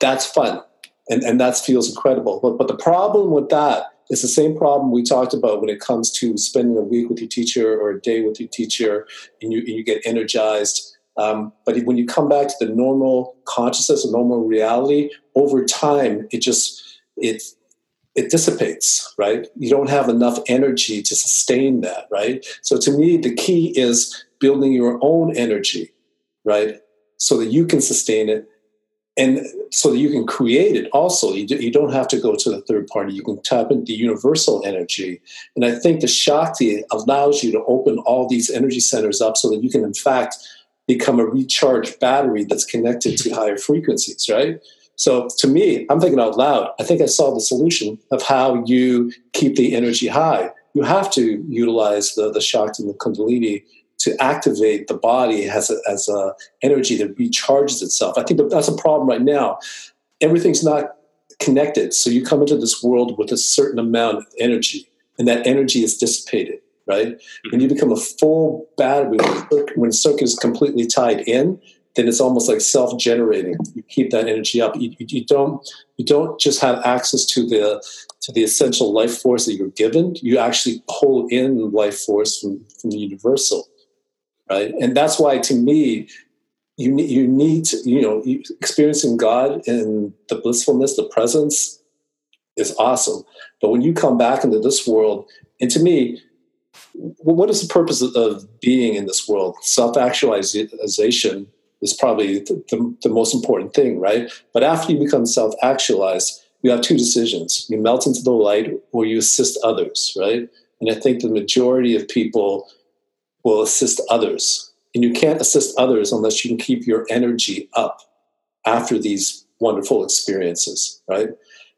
That's fun, and and that feels incredible. But but the problem with that is the same problem we talked about when it comes to spending a week with your teacher or a day with your teacher, and you and you get energized. Um, but when you come back to the normal consciousness, the normal reality, over time, it just it it dissipates, right? You don't have enough energy to sustain that, right? So to me, the key is building your own energy, right? So that you can sustain it and so that you can create it also. You, do, you don't have to go to the third party. You can tap into the universal energy. And I think the Shakti allows you to open all these energy centers up so that you can, in fact, become a recharged battery that's connected to higher frequencies, right? So to me, I'm thinking out loud. I think I saw the solution of how you keep the energy high. You have to utilize the, the Shakti and the Kundalini to activate the body as a, as a energy that recharges itself. I think that that's a problem right now. Everything's not connected. So you come into this world with a certain amount of energy, and that energy is dissipated, right? When you mm-hmm. become a full battery, when the circuit, when the is completely tied in, then it's almost like self-generating. You keep that energy up. You, you, don't you don't just have access to the to the essential life force that you're given. You actually pull in life force from, from the universal, right? And that's why, to me, you need you need to, you know experiencing God and the blissfulness, the presence is awesome. But when you come back into this world, and to me, what is the purpose of- being in this world? Self actualization is probably the, the, the most important thing, right? But after you become self actualized, you have two decisions. You melt into the light or you assist others right? And i think the majority of people will assist others. And you can't assist others unless you can keep your energy up after these wonderful experiences right?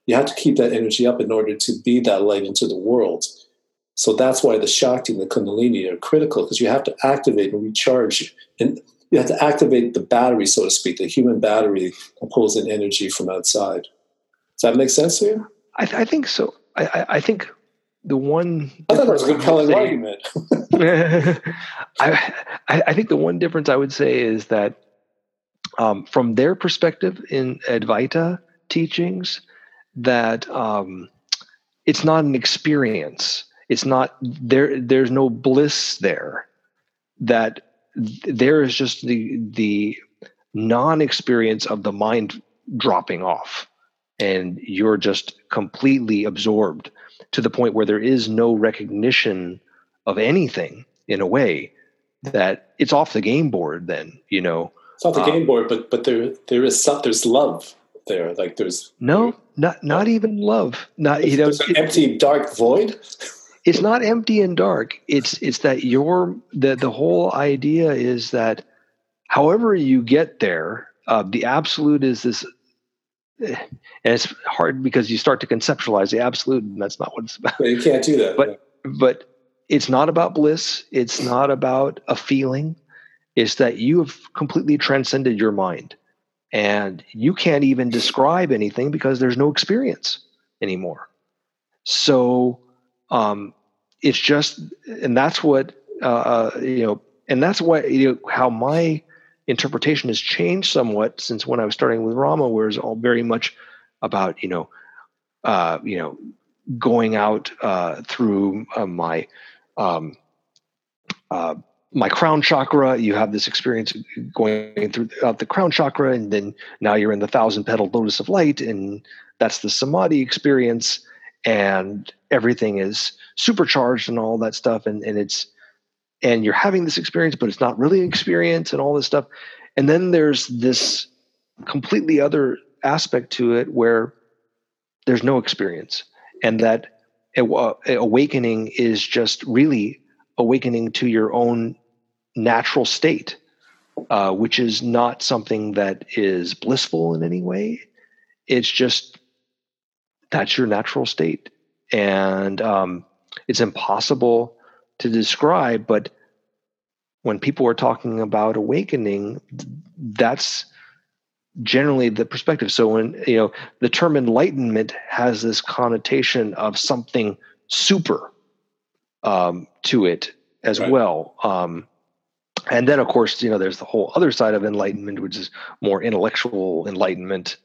You have to keep that energy up in order to be that light into the world so that's why the Shakti and the Kundalini are critical because you have to activate and recharge. And you have to activate the battery, so to speak, the human battery that pulls in energy from outside. Does that make sense to you? I, th- I think so. I, I, I, think the one. I thought that was a compelling argument. I, I think the one difference I would say is that um, from their perspective in Advaita teachings, that um, it's not an experience it's not there there's no bliss there. That there is just the the non-experience of the mind dropping off. And you're just completely absorbed to the point where there is no recognition of anything in a way that it's off the game board then you know? It's off the um, game board but but there there is some, there's love there. Like there's no not not even love. Not you know there's an empty dark void it's not empty and dark. It's it's that your the the whole idea is that however you get there uh, the absolute is this eh, and it's hard because you start to conceptualize the absolute and that's not what it's about. You can't do that. But but it's not about bliss. It's not about a feeling. It's that you have completely transcended your mind. And you can't even describe anything because there's no experience anymore. So um, it's just, and that's what uh, uh, you know, and that's what you know how my interpretation has changed somewhat since when I was starting with Rama, where it's all very much about you know, uh, you know, going out uh, through uh, my um, uh, my crown chakra. You have this experience going through out the crown chakra, and then now you're in the thousand petal lotus of light, and that's the samadhi experience and everything is supercharged and all that stuff and, and it's and you're having this experience but it's not really an experience and all this stuff. And then there's this completely other aspect to it where there's no experience and that awakening is just really awakening to your own natural state uh, which is not something that is blissful in any way. It's just that's your natural state. And um, it's impossible to describe, but when people are talking about awakening, that's generally the perspective. So when, you know, the term enlightenment has this connotation of something super um, to it as right. well. Um, and then, of course, you know, there's the whole other side of enlightenment, which is more intellectual enlightenment,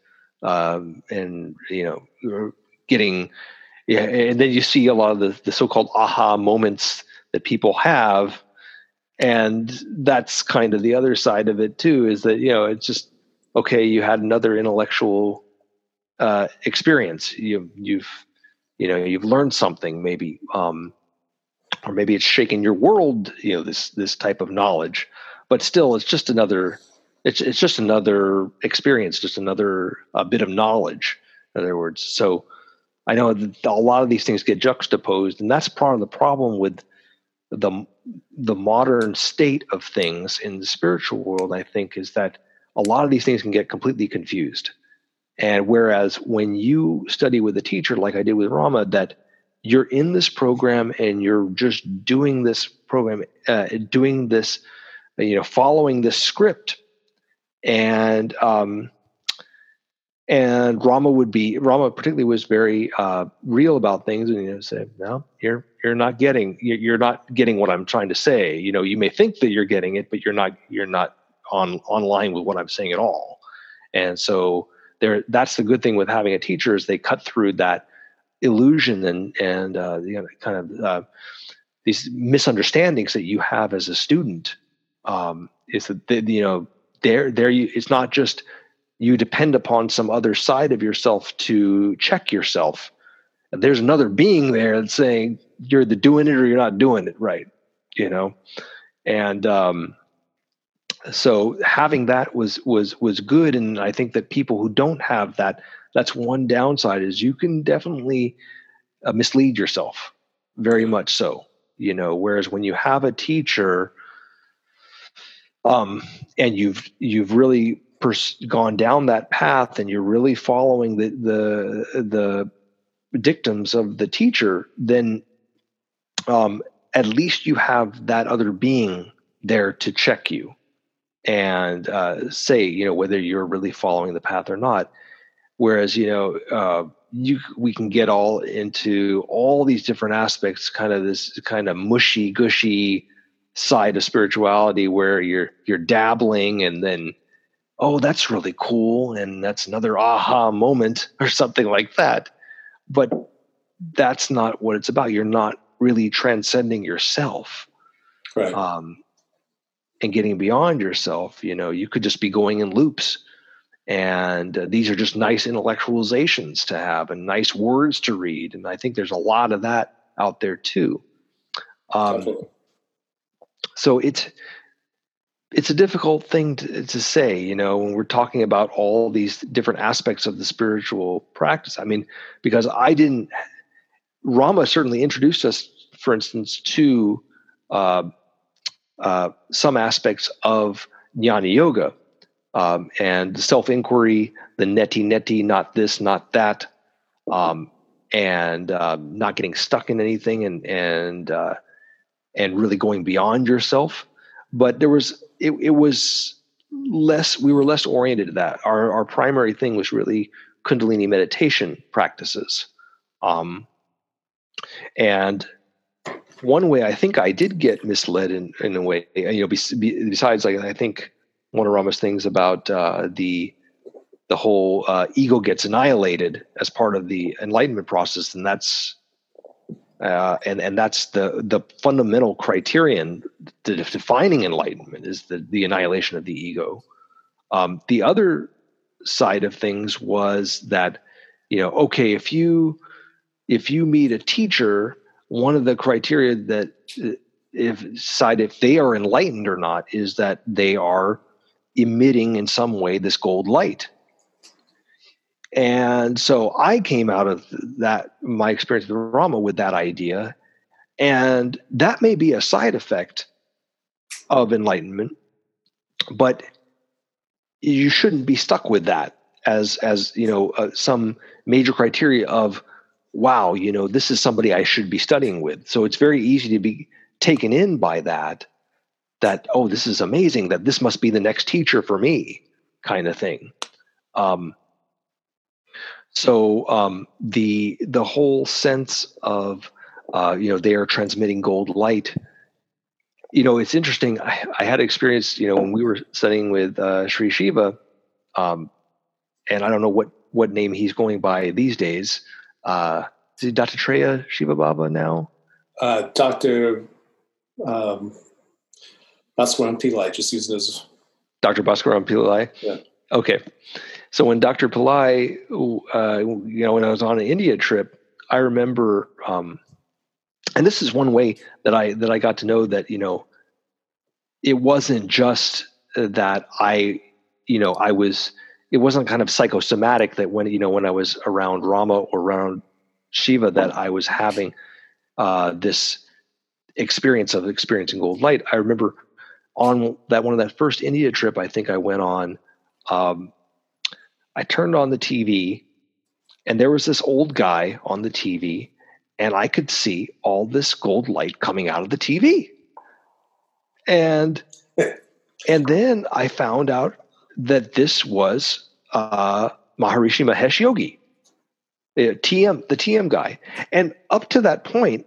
um, and you know getting yeah and then you see a lot of the, the so-called aha moments that people have. And that's kind of the other side of it too is that you know it's just okay you had another intellectual uh, experience. You you've you know you've learned something maybe um, or maybe it's shaken your world you know this this type of knowledge. But still it's just another it's it's just another experience, just another uh, bit of knowledge. In other words, so I know that a lot of these things get juxtaposed, and that's part of the problem with the the modern state of things in the spiritual world. I think is that a lot of these things can get completely confused. And whereas when you study with a teacher, like I did with Rama, that you're in this program and you're just doing this program, uh, doing this, you know, following this script and um, and Rama would be Rama particularly was very uh, real about things, and you know, say, "No, you're you're not getting you're not getting what I'm trying to say. You know, you may think that you're getting it, but you're not you're not on online with what I'm saying at all." And so there, that's the good thing with having a teacher is they cut through that illusion and and uh, you know, kind of uh, these misunderstandings that you have as a student. Um, is that they, you know there there you it's not just you depend upon some other side of yourself to check yourself. There's another being there that's saying you're the doing it or you're not doing it right you know? And um so having that was was was good. And i think that people who don't have that that's one downside is you can definitely uh, mislead yourself very much so you know? Whereas when you have a teacher um and you've you've really pers- gone down that path and you're really following the the the dictums of the teacher then um at least you have that other being there to check you and uh, say you know whether you're really following the path or not. Whereas you know uh, you we can get all into all these different aspects kind of this kind of mushy gushy side of spirituality where you're you're dabbling and then oh that's really cool and that's another aha moment or something like that. But that's not what it's about. You're not really transcending yourself Right. um, and getting beyond yourself. You know you could just be going in loops. And uh, these are just nice intellectualizations to have and nice words to read. And i think there's a lot of that out there too. Um, Definitely. So it's it's a difficult thing to, to say you know when we're talking about all these different aspects of the spiritual practice. I mean because i didn't rama certainly introduced us for instance to uh, uh, some aspects of jnana yoga um, and self-inquiry the neti neti not this not that um, and uh, not getting stuck in anything and and uh, and really going beyond yourself. But there was it, it was less we were less oriented to that. Our our primary thing was really kundalini meditation practices. Um and one way i think i did get misled in in a way you know besides like i think one of rama's things about uh the the whole uh, ego gets annihilated as part of the enlightenment process and that's uh, and and that's the the fundamental criterion to defining enlightenment is the the annihilation of the ego. Um, the other side of things was that you know okay if you if you meet a teacher, one of the criteria that uh, if decide if they are enlightened or not is that they are emitting in some way this gold light. And so I came out of that, my experience with Rama with that idea. And that may be a side effect of enlightenment, but you shouldn't be stuck with that as, as you know, uh, some major criteria of, wow, you know, this is somebody I should be studying with. So it's very easy to be taken in by that, that, oh, this is amazing, that this must be the next teacher for me, kind of thing. Um, so um, the the whole sense of uh, you know they are transmitting gold light. You know, it's interesting. I, I had experience. You know, when we were studying with uh, Sri Shiva, um, and I don't know what what name he's going by these days. Uh, is he Dattatreya Shiva Baba now? Uh, Dr. Um, Bhaskaran Pillai, just using his. Dr. Bhaskaran Pillai. Yeah. Okay. So when Dr. Pillai, uh, you know, when I was on an India trip, I remember, um, and this is one way that I that I got to know that you know, it wasn't just that I, you know, I was. It wasn't kind of psychosomatic that when you know when I was around Rama or around Shiva that I was having uh, this experience of experiencing gold light. I remember on that one of that first India trip I think I went on. Um, I turned on the TV and there was this old guy on the TV and I could see all this gold light coming out of the TV. And and then I found out that this was uh, Maharishi Mahesh Yogi, TM, the TM guy. And up to that point,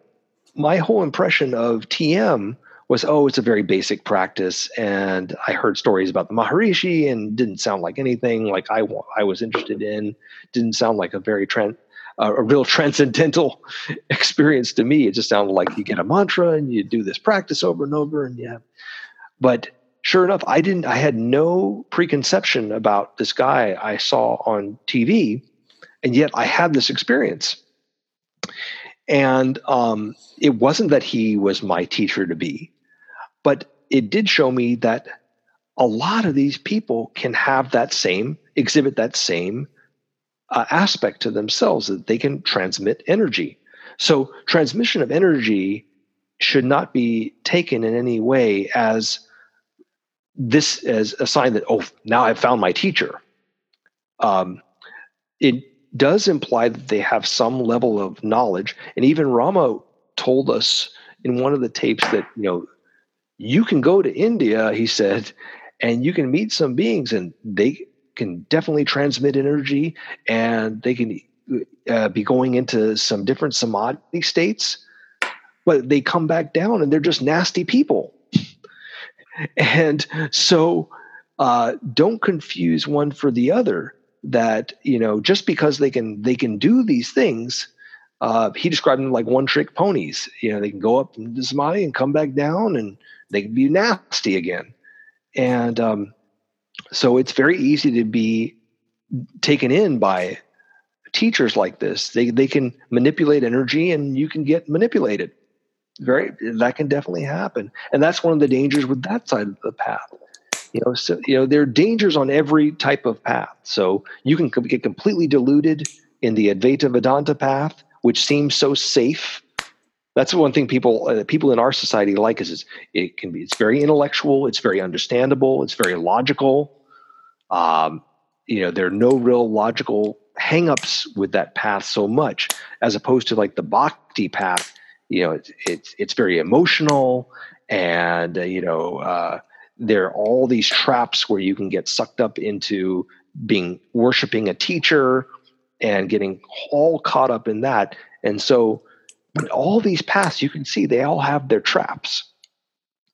my whole impression of TM was, oh, it's a very basic practice. And I heard stories about the Maharishi and didn't sound like anything like I, I was interested in. Didn't sound like a very trend, a real transcendental experience to me. It just sounded like you get a mantra and you do this practice over and over. And yeah, but sure enough, I didn't, I had no preconception about this guy I saw on TV. And yet I had this experience. And um, it wasn't that he was my teacher to be, but it did show me that a lot of these people can have that same exhibit that same uh, aspect to themselves that they can transmit energy. So transmission of energy should not be taken in any way as this as a sign that oh now i've found my teacher. Um, it does imply that they have some level of knowledge. And even rama told us in one of the tapes that you know you can go to india he said and you can meet some beings and they can definitely transmit energy and they can uh, be going into some different samadhi states but they come back down and they're just nasty people. And so uh, don't confuse one for the other that you know just because they can they can do these things uh, he described them like one trick ponies. You know they can go up into samadhi and come back down and they can be nasty again. And um, so it's very easy to be taken in by teachers like this. They they can manipulate energy and you can get manipulated. Very that can definitely happen. And that's one of the dangers with that side of the path. You know so you know there are dangers on every type of path. So you can get completely deluded in the advaita vedanta path which seems so safe that's the one thing people uh, people in our society like is, is it can be it's very intellectual it's very understandable it's very logical. Um, you know there are no real logical hangups with that path so much as opposed to like the bhakti path you know it's it's, it's very emotional and uh, you know uh, there are all these traps where you can get sucked up into being worshiping a teacher and getting all caught up in that. And so but all these paths you can see they all have their traps.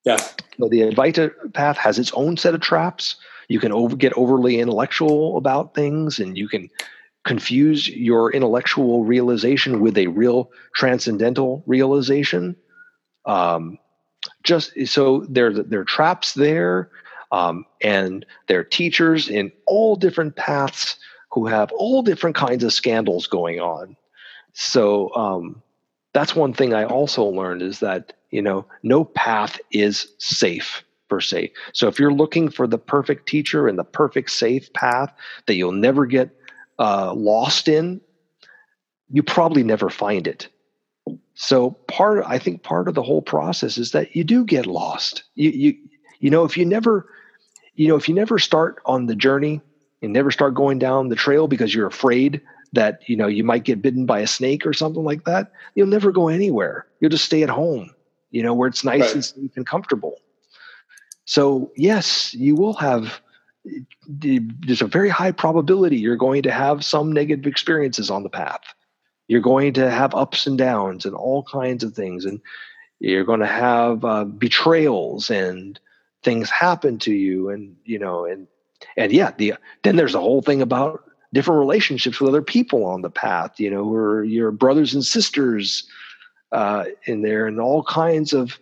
Yeah. So the advaita path has its own set of traps. You can over, get overly intellectual about things and you can confuse your intellectual realization with a real transcendental realization. Um, just so there there are traps there um, and there are teachers in all different paths who have all different kinds of scandals going on. So um, that's one thing i also learned is that you know no path is safe per se so if you're looking for the perfect teacher and the perfect safe path that you'll never get uh, lost in, you probably never find it. So part, I think, part of the whole process is that you do get lost. You, you, you know, if you never, you know, if you never start on the journey and never start going down the trail because you're afraid that you know you might get bitten by a snake or something like that, you'll never go anywhere. You'll just stay at home, you know, where it's nice right. and safe and comfortable. So yes, you will have there's a very high probability you're going to have some negative experiences on the path. You're going to have ups and downs and all kinds of things, and you're going to have uh, betrayals and things happen to you, and you know, and and yeah, the then there's the whole thing about different relationships with other people on the path. You know, are your brothers and sisters uh, in there, and all kinds of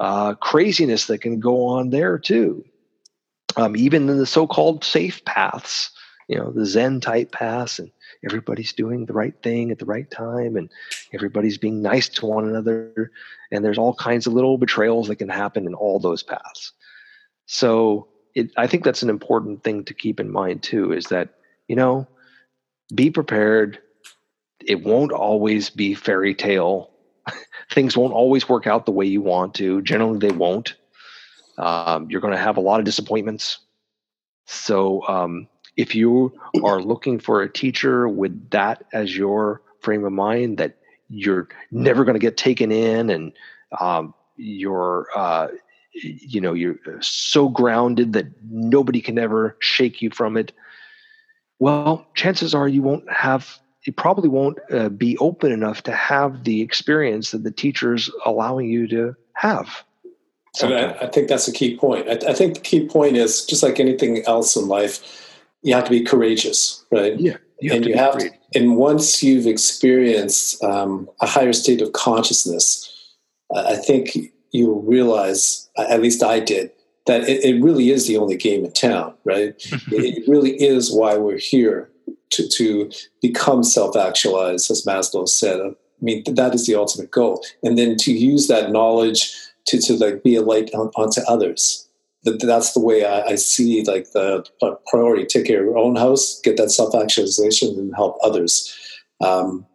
uh, craziness that can go on there too um, even in the so-called safe paths, you know, the Zen type paths, and everybody's doing the right thing at the right time, and everybody's being nice to one another, and there's all kinds of little betrayals that can happen in all those paths. So, it, I think that's an important thing to keep in mind too. Is that you know, be prepared. It won't always be fairy tale. Things won't always work out the way you want to. Generally, they won't um, you're going to have a lot of disappointments. So, um, if you are looking for a teacher with that as your frame of mind, that you're never going to get taken in, and um, you're, uh, you know, you're so grounded that nobody can ever shake you from it. Well, chances are you won't have you probably won't uh, be open enough to have the experience that the teacher's allowing you to have. So I, I, think that's a key point. I, I, think the key point is just like anything else in life, you have to be courageous, right? Yeah. You and you have, to, and once you've experienced um, a higher state of consciousness, I think you realize, at least I did, that it, it really is the only game in town, right? it really is why we're here to, to become self-actualized, as Maslow said. I mean, that is the ultimate goal. And then to use that knowledge to, to like be a light on, onto others That, that's the way I, I, see like the priority. Take care of your own house, get that self actualization, and help others. Um,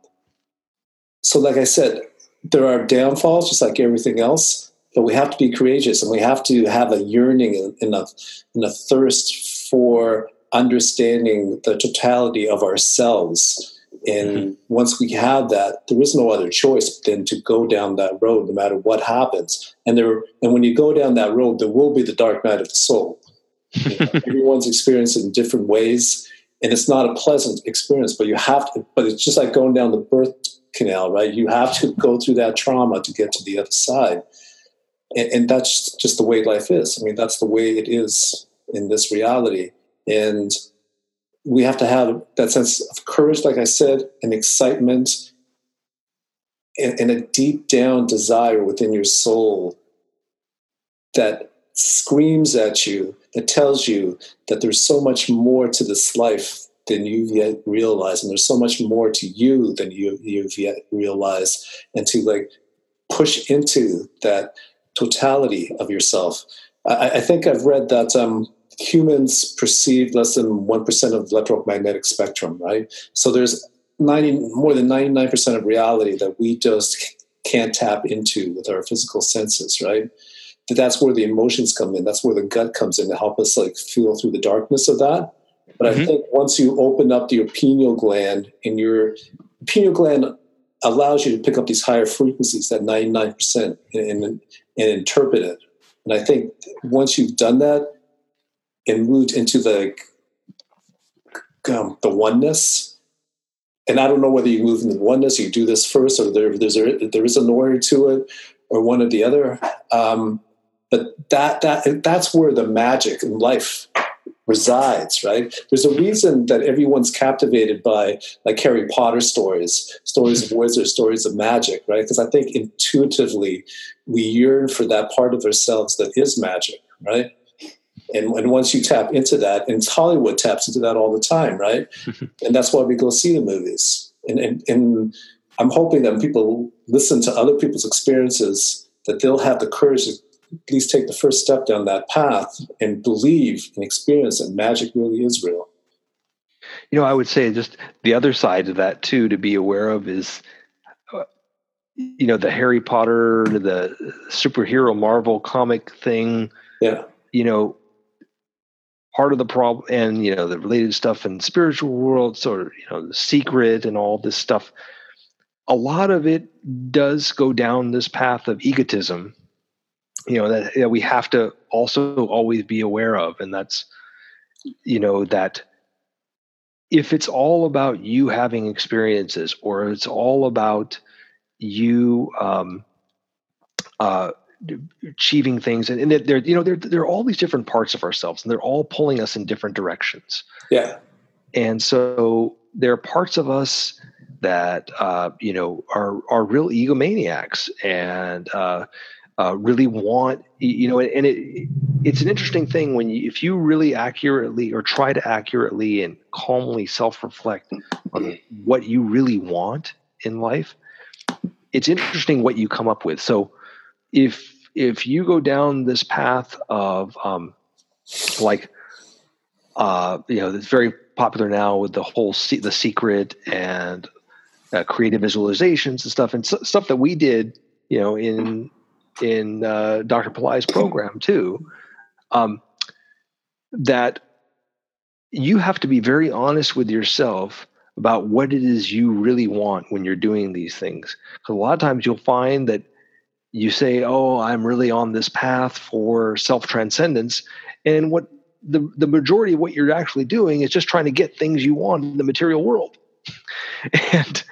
so, like I said, there are downfalls, just like everything else, but we have to be courageous and we have to have a yearning and a, and a thirst for understanding the totality of ourselves. And mm-hmm. once we have that, there is no other choice than to go down that road, no matter what happens. And there, and when you go down that road, there will be the dark night of the soul. You know, everyone's experienced it in different ways, and it's not a pleasant experience. But you have to. But it's just like going down the birth canal, right? You have to go through that trauma to get to the other side. And, and, that's just the way life is. I mean, that's the way it is in this reality. And we have to have that sense of courage, like I said, and excitement, and, and a deep down desire within your soul that screams at you, that tells you that there's so much more to this life than you yet realize and there's so much more to you than you you've yet realized and to like push into that totality of yourself. I, I think i've read that um, humans perceive less than 1% of electromagnetic spectrum right? So there's 90 more than 99% of reality that we just can't tap into with our physical senses right? That's where the emotions come in. That's where the gut comes in to help us like feel through the darkness of that. But mm-hmm. I think once you open up your pineal gland and your pineal gland allows you to pick up these higher frequencies, that 99%, and, and, interpret it. And I think once you've done that and moved into the um, the oneness, and I don't know whether you move into oneness, you do this first, or there, there's a, there is an order to it, or one or the other. Um, but that that that's where the magic in life resides, right? There's a reason that everyone's captivated by like Harry Potter stories, stories of wizards, stories of magic, right? Because I think intuitively we yearn for that part of ourselves that is magic, right? And, and once you tap into that, and Hollywood taps into that all the time, right? and that's why we go see the movies. And, and, and I'm hoping that when people listen to other people's experiences, that they'll have the courage to at least take the first step down that path and believe and experience that magic really is real. You know, I would say just the other side of that too to be aware of is, uh, you know, the Harry Potter, the superhero Marvel comic thing. Yeah. You know, part of the problem, and you know, the related stuff in spiritual world, sort of, you know, the secret and all this stuff. A lot of it does go down this path of egotism you know that, that we have to also always be aware of. And that's you know that if it's all about you having experiences or it's all about you um, uh, achieving things and, and there you know there, there are all these different parts of ourselves and they're all pulling us in different directions. Yeah. And so there are parts of us that uh, you know are are real egomaniacs and uh, uh, really want you know and it it's an interesting thing when you if you really accurately or try to accurately and calmly self-reflect on what you really want in life it's interesting what you come up with. So if if you go down this path of um like uh you know it's very popular now with the whole se- the secret and uh, creative visualizations and stuff and stuff that we did you know in in uh, Dr. Pillai's program too, um, that you have to be very honest with yourself about what it is you really want when you're doing these things. Because a lot of times you'll find that you say, "Oh, I'm really on this path for self transcendence," and what the the majority of what you're actually doing is just trying to get things you want in the material world. and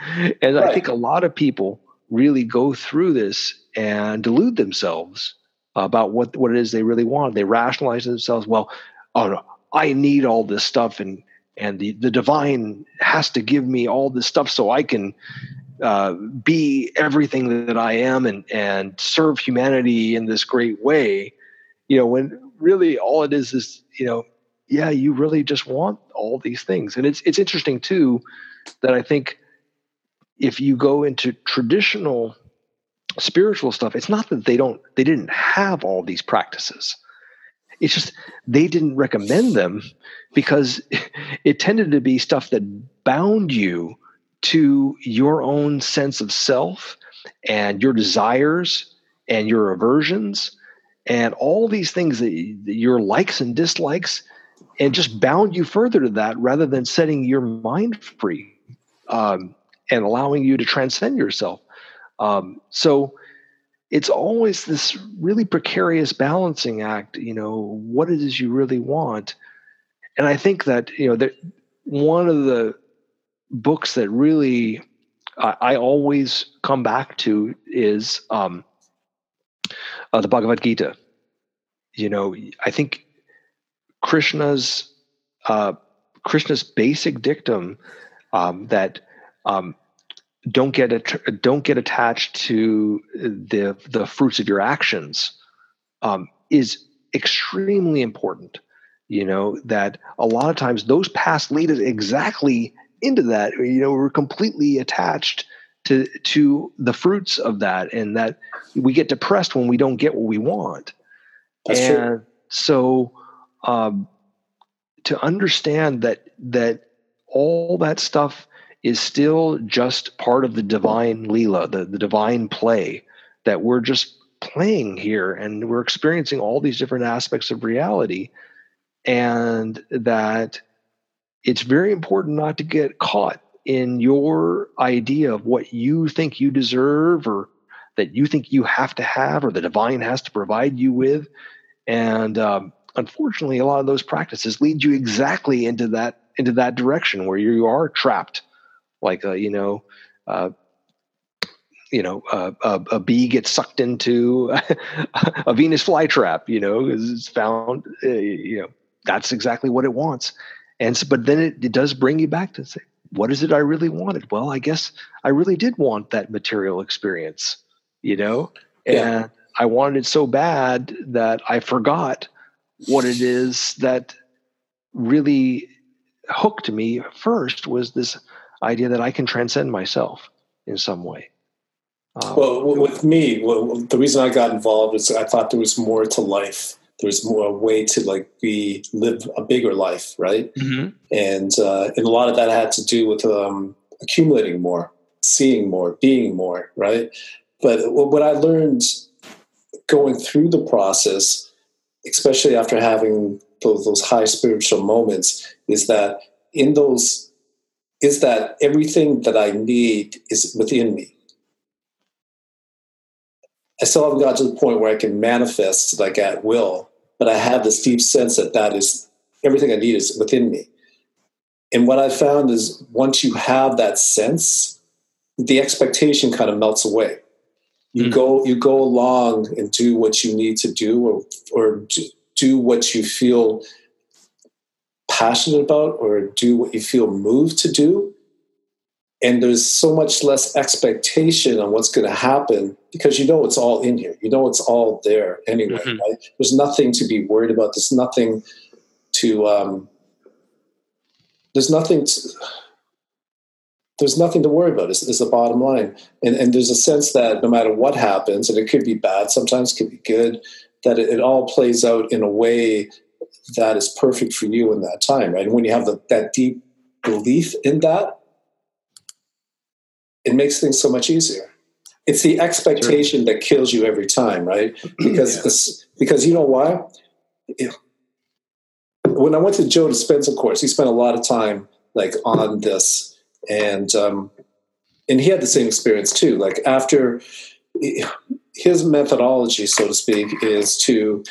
and right. I think a lot of people really go through this and delude themselves about what, what it is they really want. They rationalize themselves, well, oh no, I need all this stuff and and the, the divine has to give me all this stuff so I can uh, be everything that I am and and serve humanity in this great way. You know, when really all it is is, you know, yeah, you really just want all these things. And it's it's interesting too that I think if you go into traditional spiritual stuff, it's not that they don't they didn't have all these practices. it's just they didn't recommend them because it tended to be stuff that bound you to your own sense of self and your desires and your aversions and all these things that your likes and dislikes and just bound you further to that rather than setting your mind free um, and allowing you to transcend yourself um, so it's always this really precarious balancing act you know what it is you really want. And i think that you know that one of the books that really I, I always come back to is um, uh, the bhagavad gita. You know i think krishna's uh, krishna's basic dictum um, that um, don't get don't get attached to the the fruits of your actions um, is extremely important. You know that a lot of times those paths lead us exactly into that. You know we're completely attached to to the fruits of that, and that we get depressed when we don't get what we want. That's and true. so um, to understand that that all that stuff is still just part of the divine Leela, the, the divine play that we're just playing here and we're experiencing all these different aspects of reality. And that it's very important not to get caught in your idea of what you think you deserve or that you think you have to have or the divine has to provide you with. And um, unfortunately, a lot of those practices lead you exactly into that into that direction where you are trapped like a you know uh, you know a, a, a, bee gets sucked into a venus flytrap you know because it's found uh, you know that's exactly what it wants. And so, but then it, it does bring you back to say what is it i really wanted? Well i guess i really did want that material experience you know? Yeah. and i wanted it so bad that i forgot what it is that really hooked me first was this idea that I can transcend myself in some way. Um, Well, with me, well, the reason I got involved is I thought there was more to life. There was more a way to like be live a bigger life, right? mhm. And uh, and a lot of that had to do with um, accumulating more, seeing more, being more, right? But what what I learned going through the process, especially after having those, those high spiritual moments, is that in those is that everything that I need is within me. I still haven't got to the point where I can manifest like at will, but I have this deep sense that that is everything I need is within me. And what I found is once you have that sense, the expectation kind of melts away. You Mm. go you go along and do what you need to do, or or do- do what you feel passionate about, or do what you feel moved to do. And there's so much less expectation on what's going to happen because you know it's all in here. You know it's all there anyway. Mhm. Right? There's nothing to be worried about. There's nothing to. Um, there's nothing. To, there's nothing to worry about. Is, is the bottom line, and and there's a sense that no matter what happens, and it could be bad, sometimes it could be good, that it, it all plays out in a way that is perfect for you in that time, right? And when you have the, that deep belief in that, it makes things so much easier. It's the expectation that kills you every time, right? Because this, because you know why? When I went to Joe Dispenza course, he spent a lot of time like on this, and um, and he had the same experience too. Like after his methodology, so to speak, is to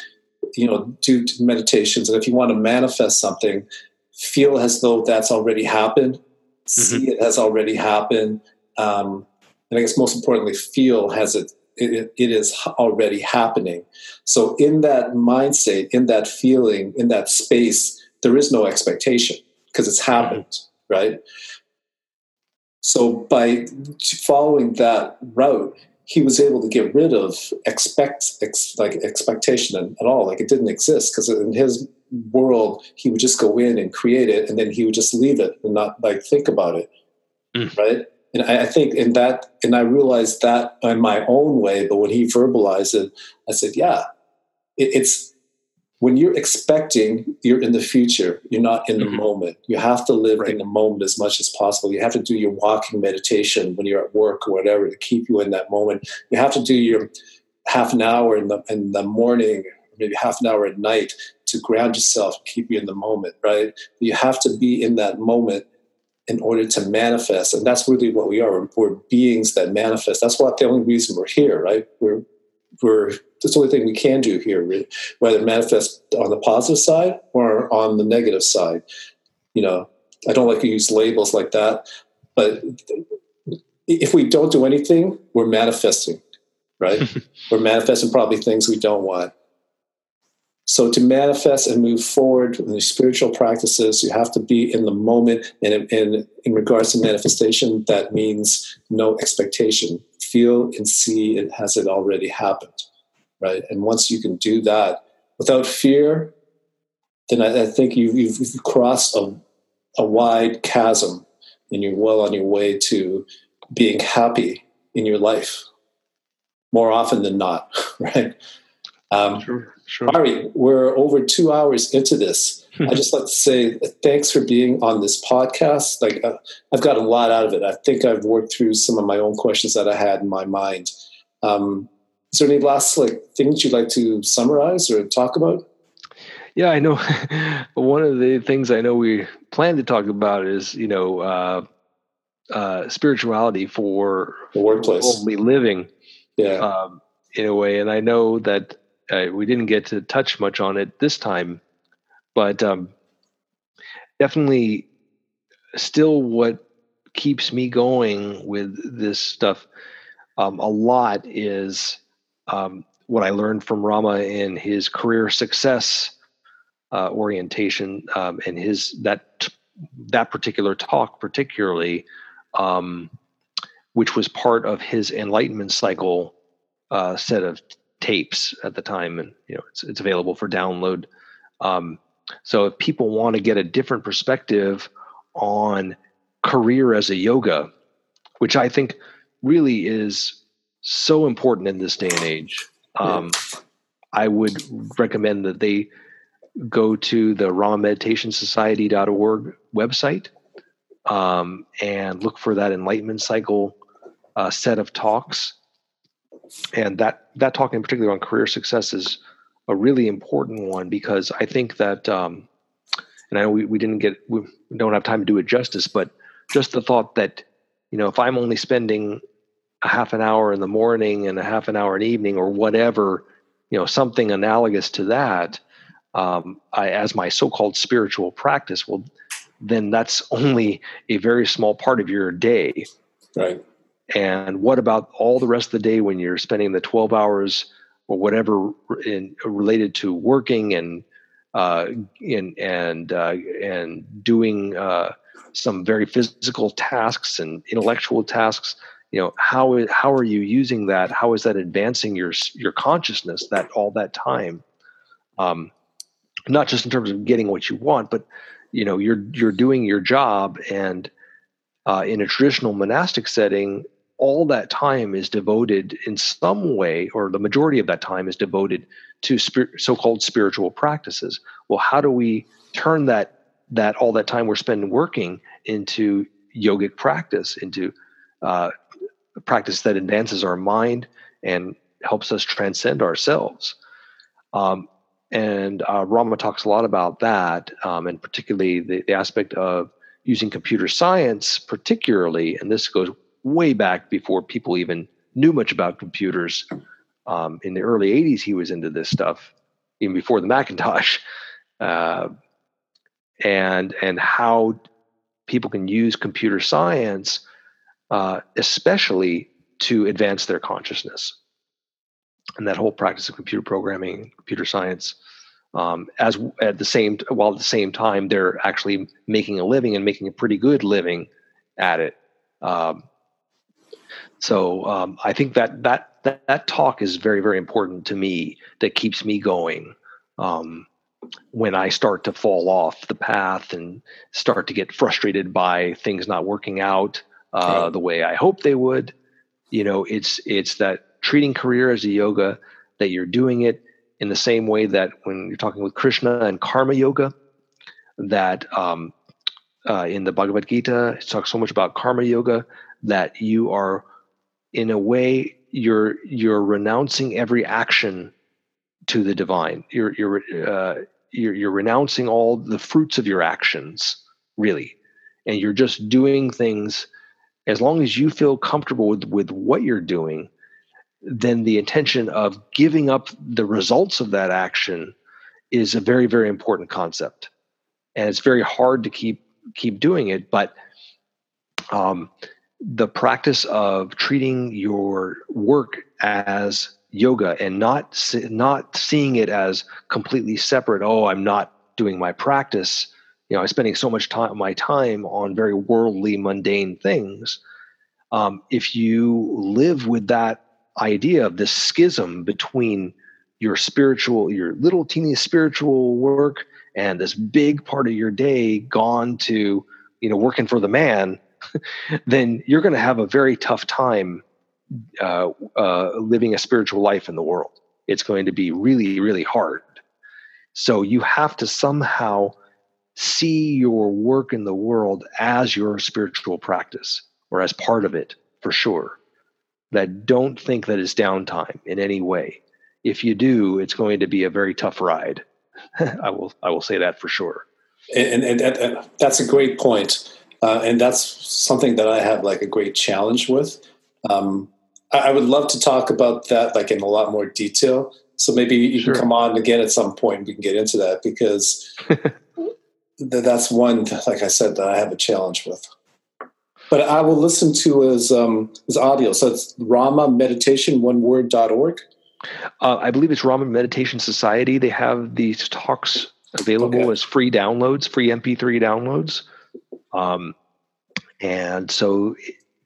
you know do meditations, and if you want to manifest something, feel as though that's already happened, see it has already happened, um, and I guess most importantly, feel has it, it. It is already happening. So in that mindset, in that feeling, in that space, there is no expectation because it's happened, right? So by following that route, he was able to get rid of expect ex, like expectation at all. Like it didn't exist because in his world, he would just go in and create it, and then he would just leave it and not like think about it, Mm. right? And I, I think in that, and I realized that in my own way. But when he verbalized it, I said, "Yeah, it, it's when you're expecting, you're in the future. You're not in the Mhm. moment. You have to live Right. in the moment as much as possible. You have to do your walking meditation when you're at work or whatever to keep you in that moment. You have to do your half an hour in the in the morning, maybe half an hour at night to ground yourself, keep you in the moment, right? You have to be in that moment in order to manifest. And that's really what we are. We're, we're beings that manifest. That's what the only reason we're here, right? We're we're that's the only thing we can do here, really, whether manifest on the positive side or on the negative side. You know, I don't like to use labels like that, but if we don't do anything, we're manifesting, right? we're manifesting probably things we don't want. So to manifest and move forward in the spiritual practices, you have to be in the moment. And in, in, regards to manifestation, that means no expectation. Feel and see it has it already happened, right? And once you can do that without fear, then I, I think you've, you've crossed a, a wide chasm and you're well on your way to being happy in your life more often than not, right? Um, Sure, sure. Ari, we're over two hours into this. I just like to say thanks for being on this podcast. Like uh, I've got a lot out of it. I think I've worked through some of my own questions that I had in my mind. Um, is there any last like things you'd like to summarize or talk about? Yeah, I know. One of the things I know we plan to talk about is, you know, uh, uh, spirituality for The workplace. only living Yeah, um, in a way. And I know that uh, we didn't get to touch much on it this time, but um, definitely still what keeps me going with this stuff um, a lot is um, what I learned from Rama in his career success uh, orientation um, and his that that particular talk particularly um, which was part of his enlightenment cycle uh, set of tapes at the time, and you know it's it's available for download. Um, so if people want to get a different perspective on career as a yoga, which I think really is so important in this day and age, um, I would recommend that they go to the ramameditationsociety.org website um, and look for that enlightenment cycle uh, set of talks. And that that talk in particular on career success is a really important one because I think that, um, and I know we, we didn't get we don't have time to do it justice, but just the thought that you know if I'm only spending a half an hour in the morning and a half an hour in the evening or whatever, you know, something analogous to that, um, I, as my so-called spiritual practice, well, then that's only a very small part of your day. right. And what about all the rest of the day when you're spending the 12 hours or whatever in, related to working and uh, in, and uh, and doing uh, some very physical tasks and intellectual tasks? You know how how are you using that? How is that advancing your your consciousness that all that time? Um, not just in terms of getting what you want, but you know you're you're doing your job and uh, in a traditional monastic setting all that time is devoted in some way or the majority of that time is devoted to spir- so-called spiritual practices. Well how do we turn that that all that time we're spending working into yogic practice into uh, practice that advances our mind and helps us transcend ourselves? Um, and uh, Rama talks a lot about that, um, and particularly the, the aspect of using computer science, particularly, and this goes way back before people even knew much about computers. Um, in the early 80s, he was into this stuff, even before the Macintosh, uh, and and how people can use computer science, uh, especially to advance their consciousness and that whole practice of computer programming, computer science, um, as at the same while at the same time they're actually making a living and making a pretty good living at it. Um, so um, I think that, that that that talk is very very important to me. That keeps me going um, when I start to fall off the path and start to get frustrated by things not working out uh, Right. the way I hope they would. You know, it's it's that treating career as a yoga that you're doing it in the same way that when you're talking with Krishna and karma yoga, that um, uh, in the Bhagavad Gita, it talks so much about karma yoga that you are, in a way, you're you're renouncing every action to the divine. You're you're uh, you're, you're renouncing all the fruits of your actions, really, and you're just doing things as long as you feel comfortable with with what you're doing. Then the intention of giving up the results of that action is a very very important concept, and it's very hard to keep keep doing it, but um, the practice of treating your work as yoga and not not seeing it as completely separate. Oh, I'm not doing my practice. You know, I'm spending so much time my time on very worldly, mundane things. Um, if you live with that idea of this schism between your spiritual, your little teeny spiritual work, and this big part of your day gone to, you know, working for the man, then you're going to have a very tough time uh, uh, living a spiritual life in the world. It's going to be really, really hard. So you have to somehow see your work in the world as your spiritual practice or as part of it for sure. That don't think that it's downtime in any way. If you do, it's going to be a very tough ride. I will I will say that for sure. And, and, and, and that's a great point. Uh, and that's something that I have like a great challenge with. Um, I would love to talk about that like in a lot more detail. So maybe you sure. can come on again at some point and we can get into that because that's one, like I said, that I have a challenge with. But I will listen to his um, his audio. So it's Rama Meditation, one word dot org. Uh, I believe it's Rama Meditation Society. They have these talks available okay. as free downloads, free MP3 downloads. Um, and so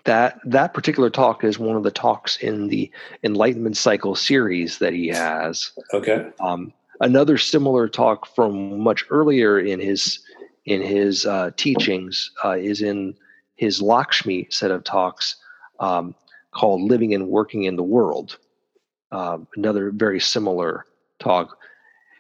that that particular talk is one of the talks in the enlightenment cycle series that he has. Okay. Um, another similar talk from much earlier in his in his uh, teachings uh, is in his lakshmi set of talks um, called living and working in the world. Uh, another very similar talk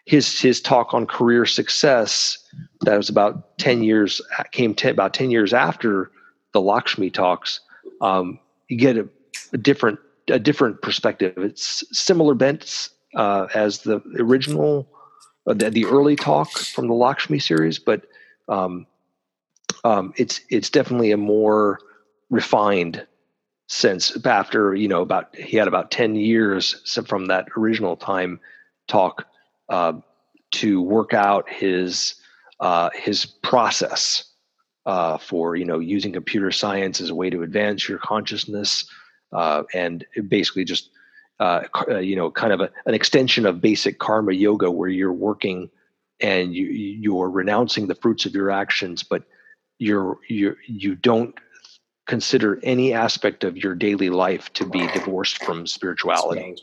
his his talk on career success that was about 10 years came ten, about 10 years after the lakshmi talks um, you get a, a, different a different perspective. It's similar bents uh, as the original, uh, the, the, early talk from the Lakshmi series, but um, um, it's it's definitely a more refined sense. After you know about he had about ten years from that original time talk uh, to work out his uh, his process uh, for you know using computer science as a way to advance your consciousness uh, and basically just uh, uh, you know kind of a, an extension of basic karma yoga where you're working and you you're renouncing the fruits of your actions but you're you you don't consider any aspect of your daily life to be divorced from spirituality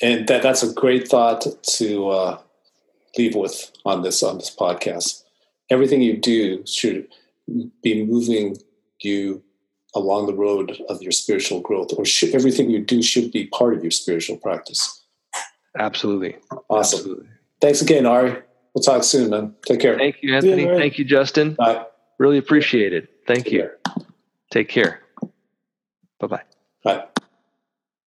and that that's a great thought to uh, leave with on this on this podcast everything you do should be moving you along the road of your spiritual growth, or should, everything you do should be part of your spiritual practice. Absolutely. Awesome. Absolutely. Thanks again, Ari. We'll talk soon, man. Take care. Thank you, Anthony. Thank you, Justin. Bye. Really appreciate it. Thank you. Take care. Bye-bye. Bye.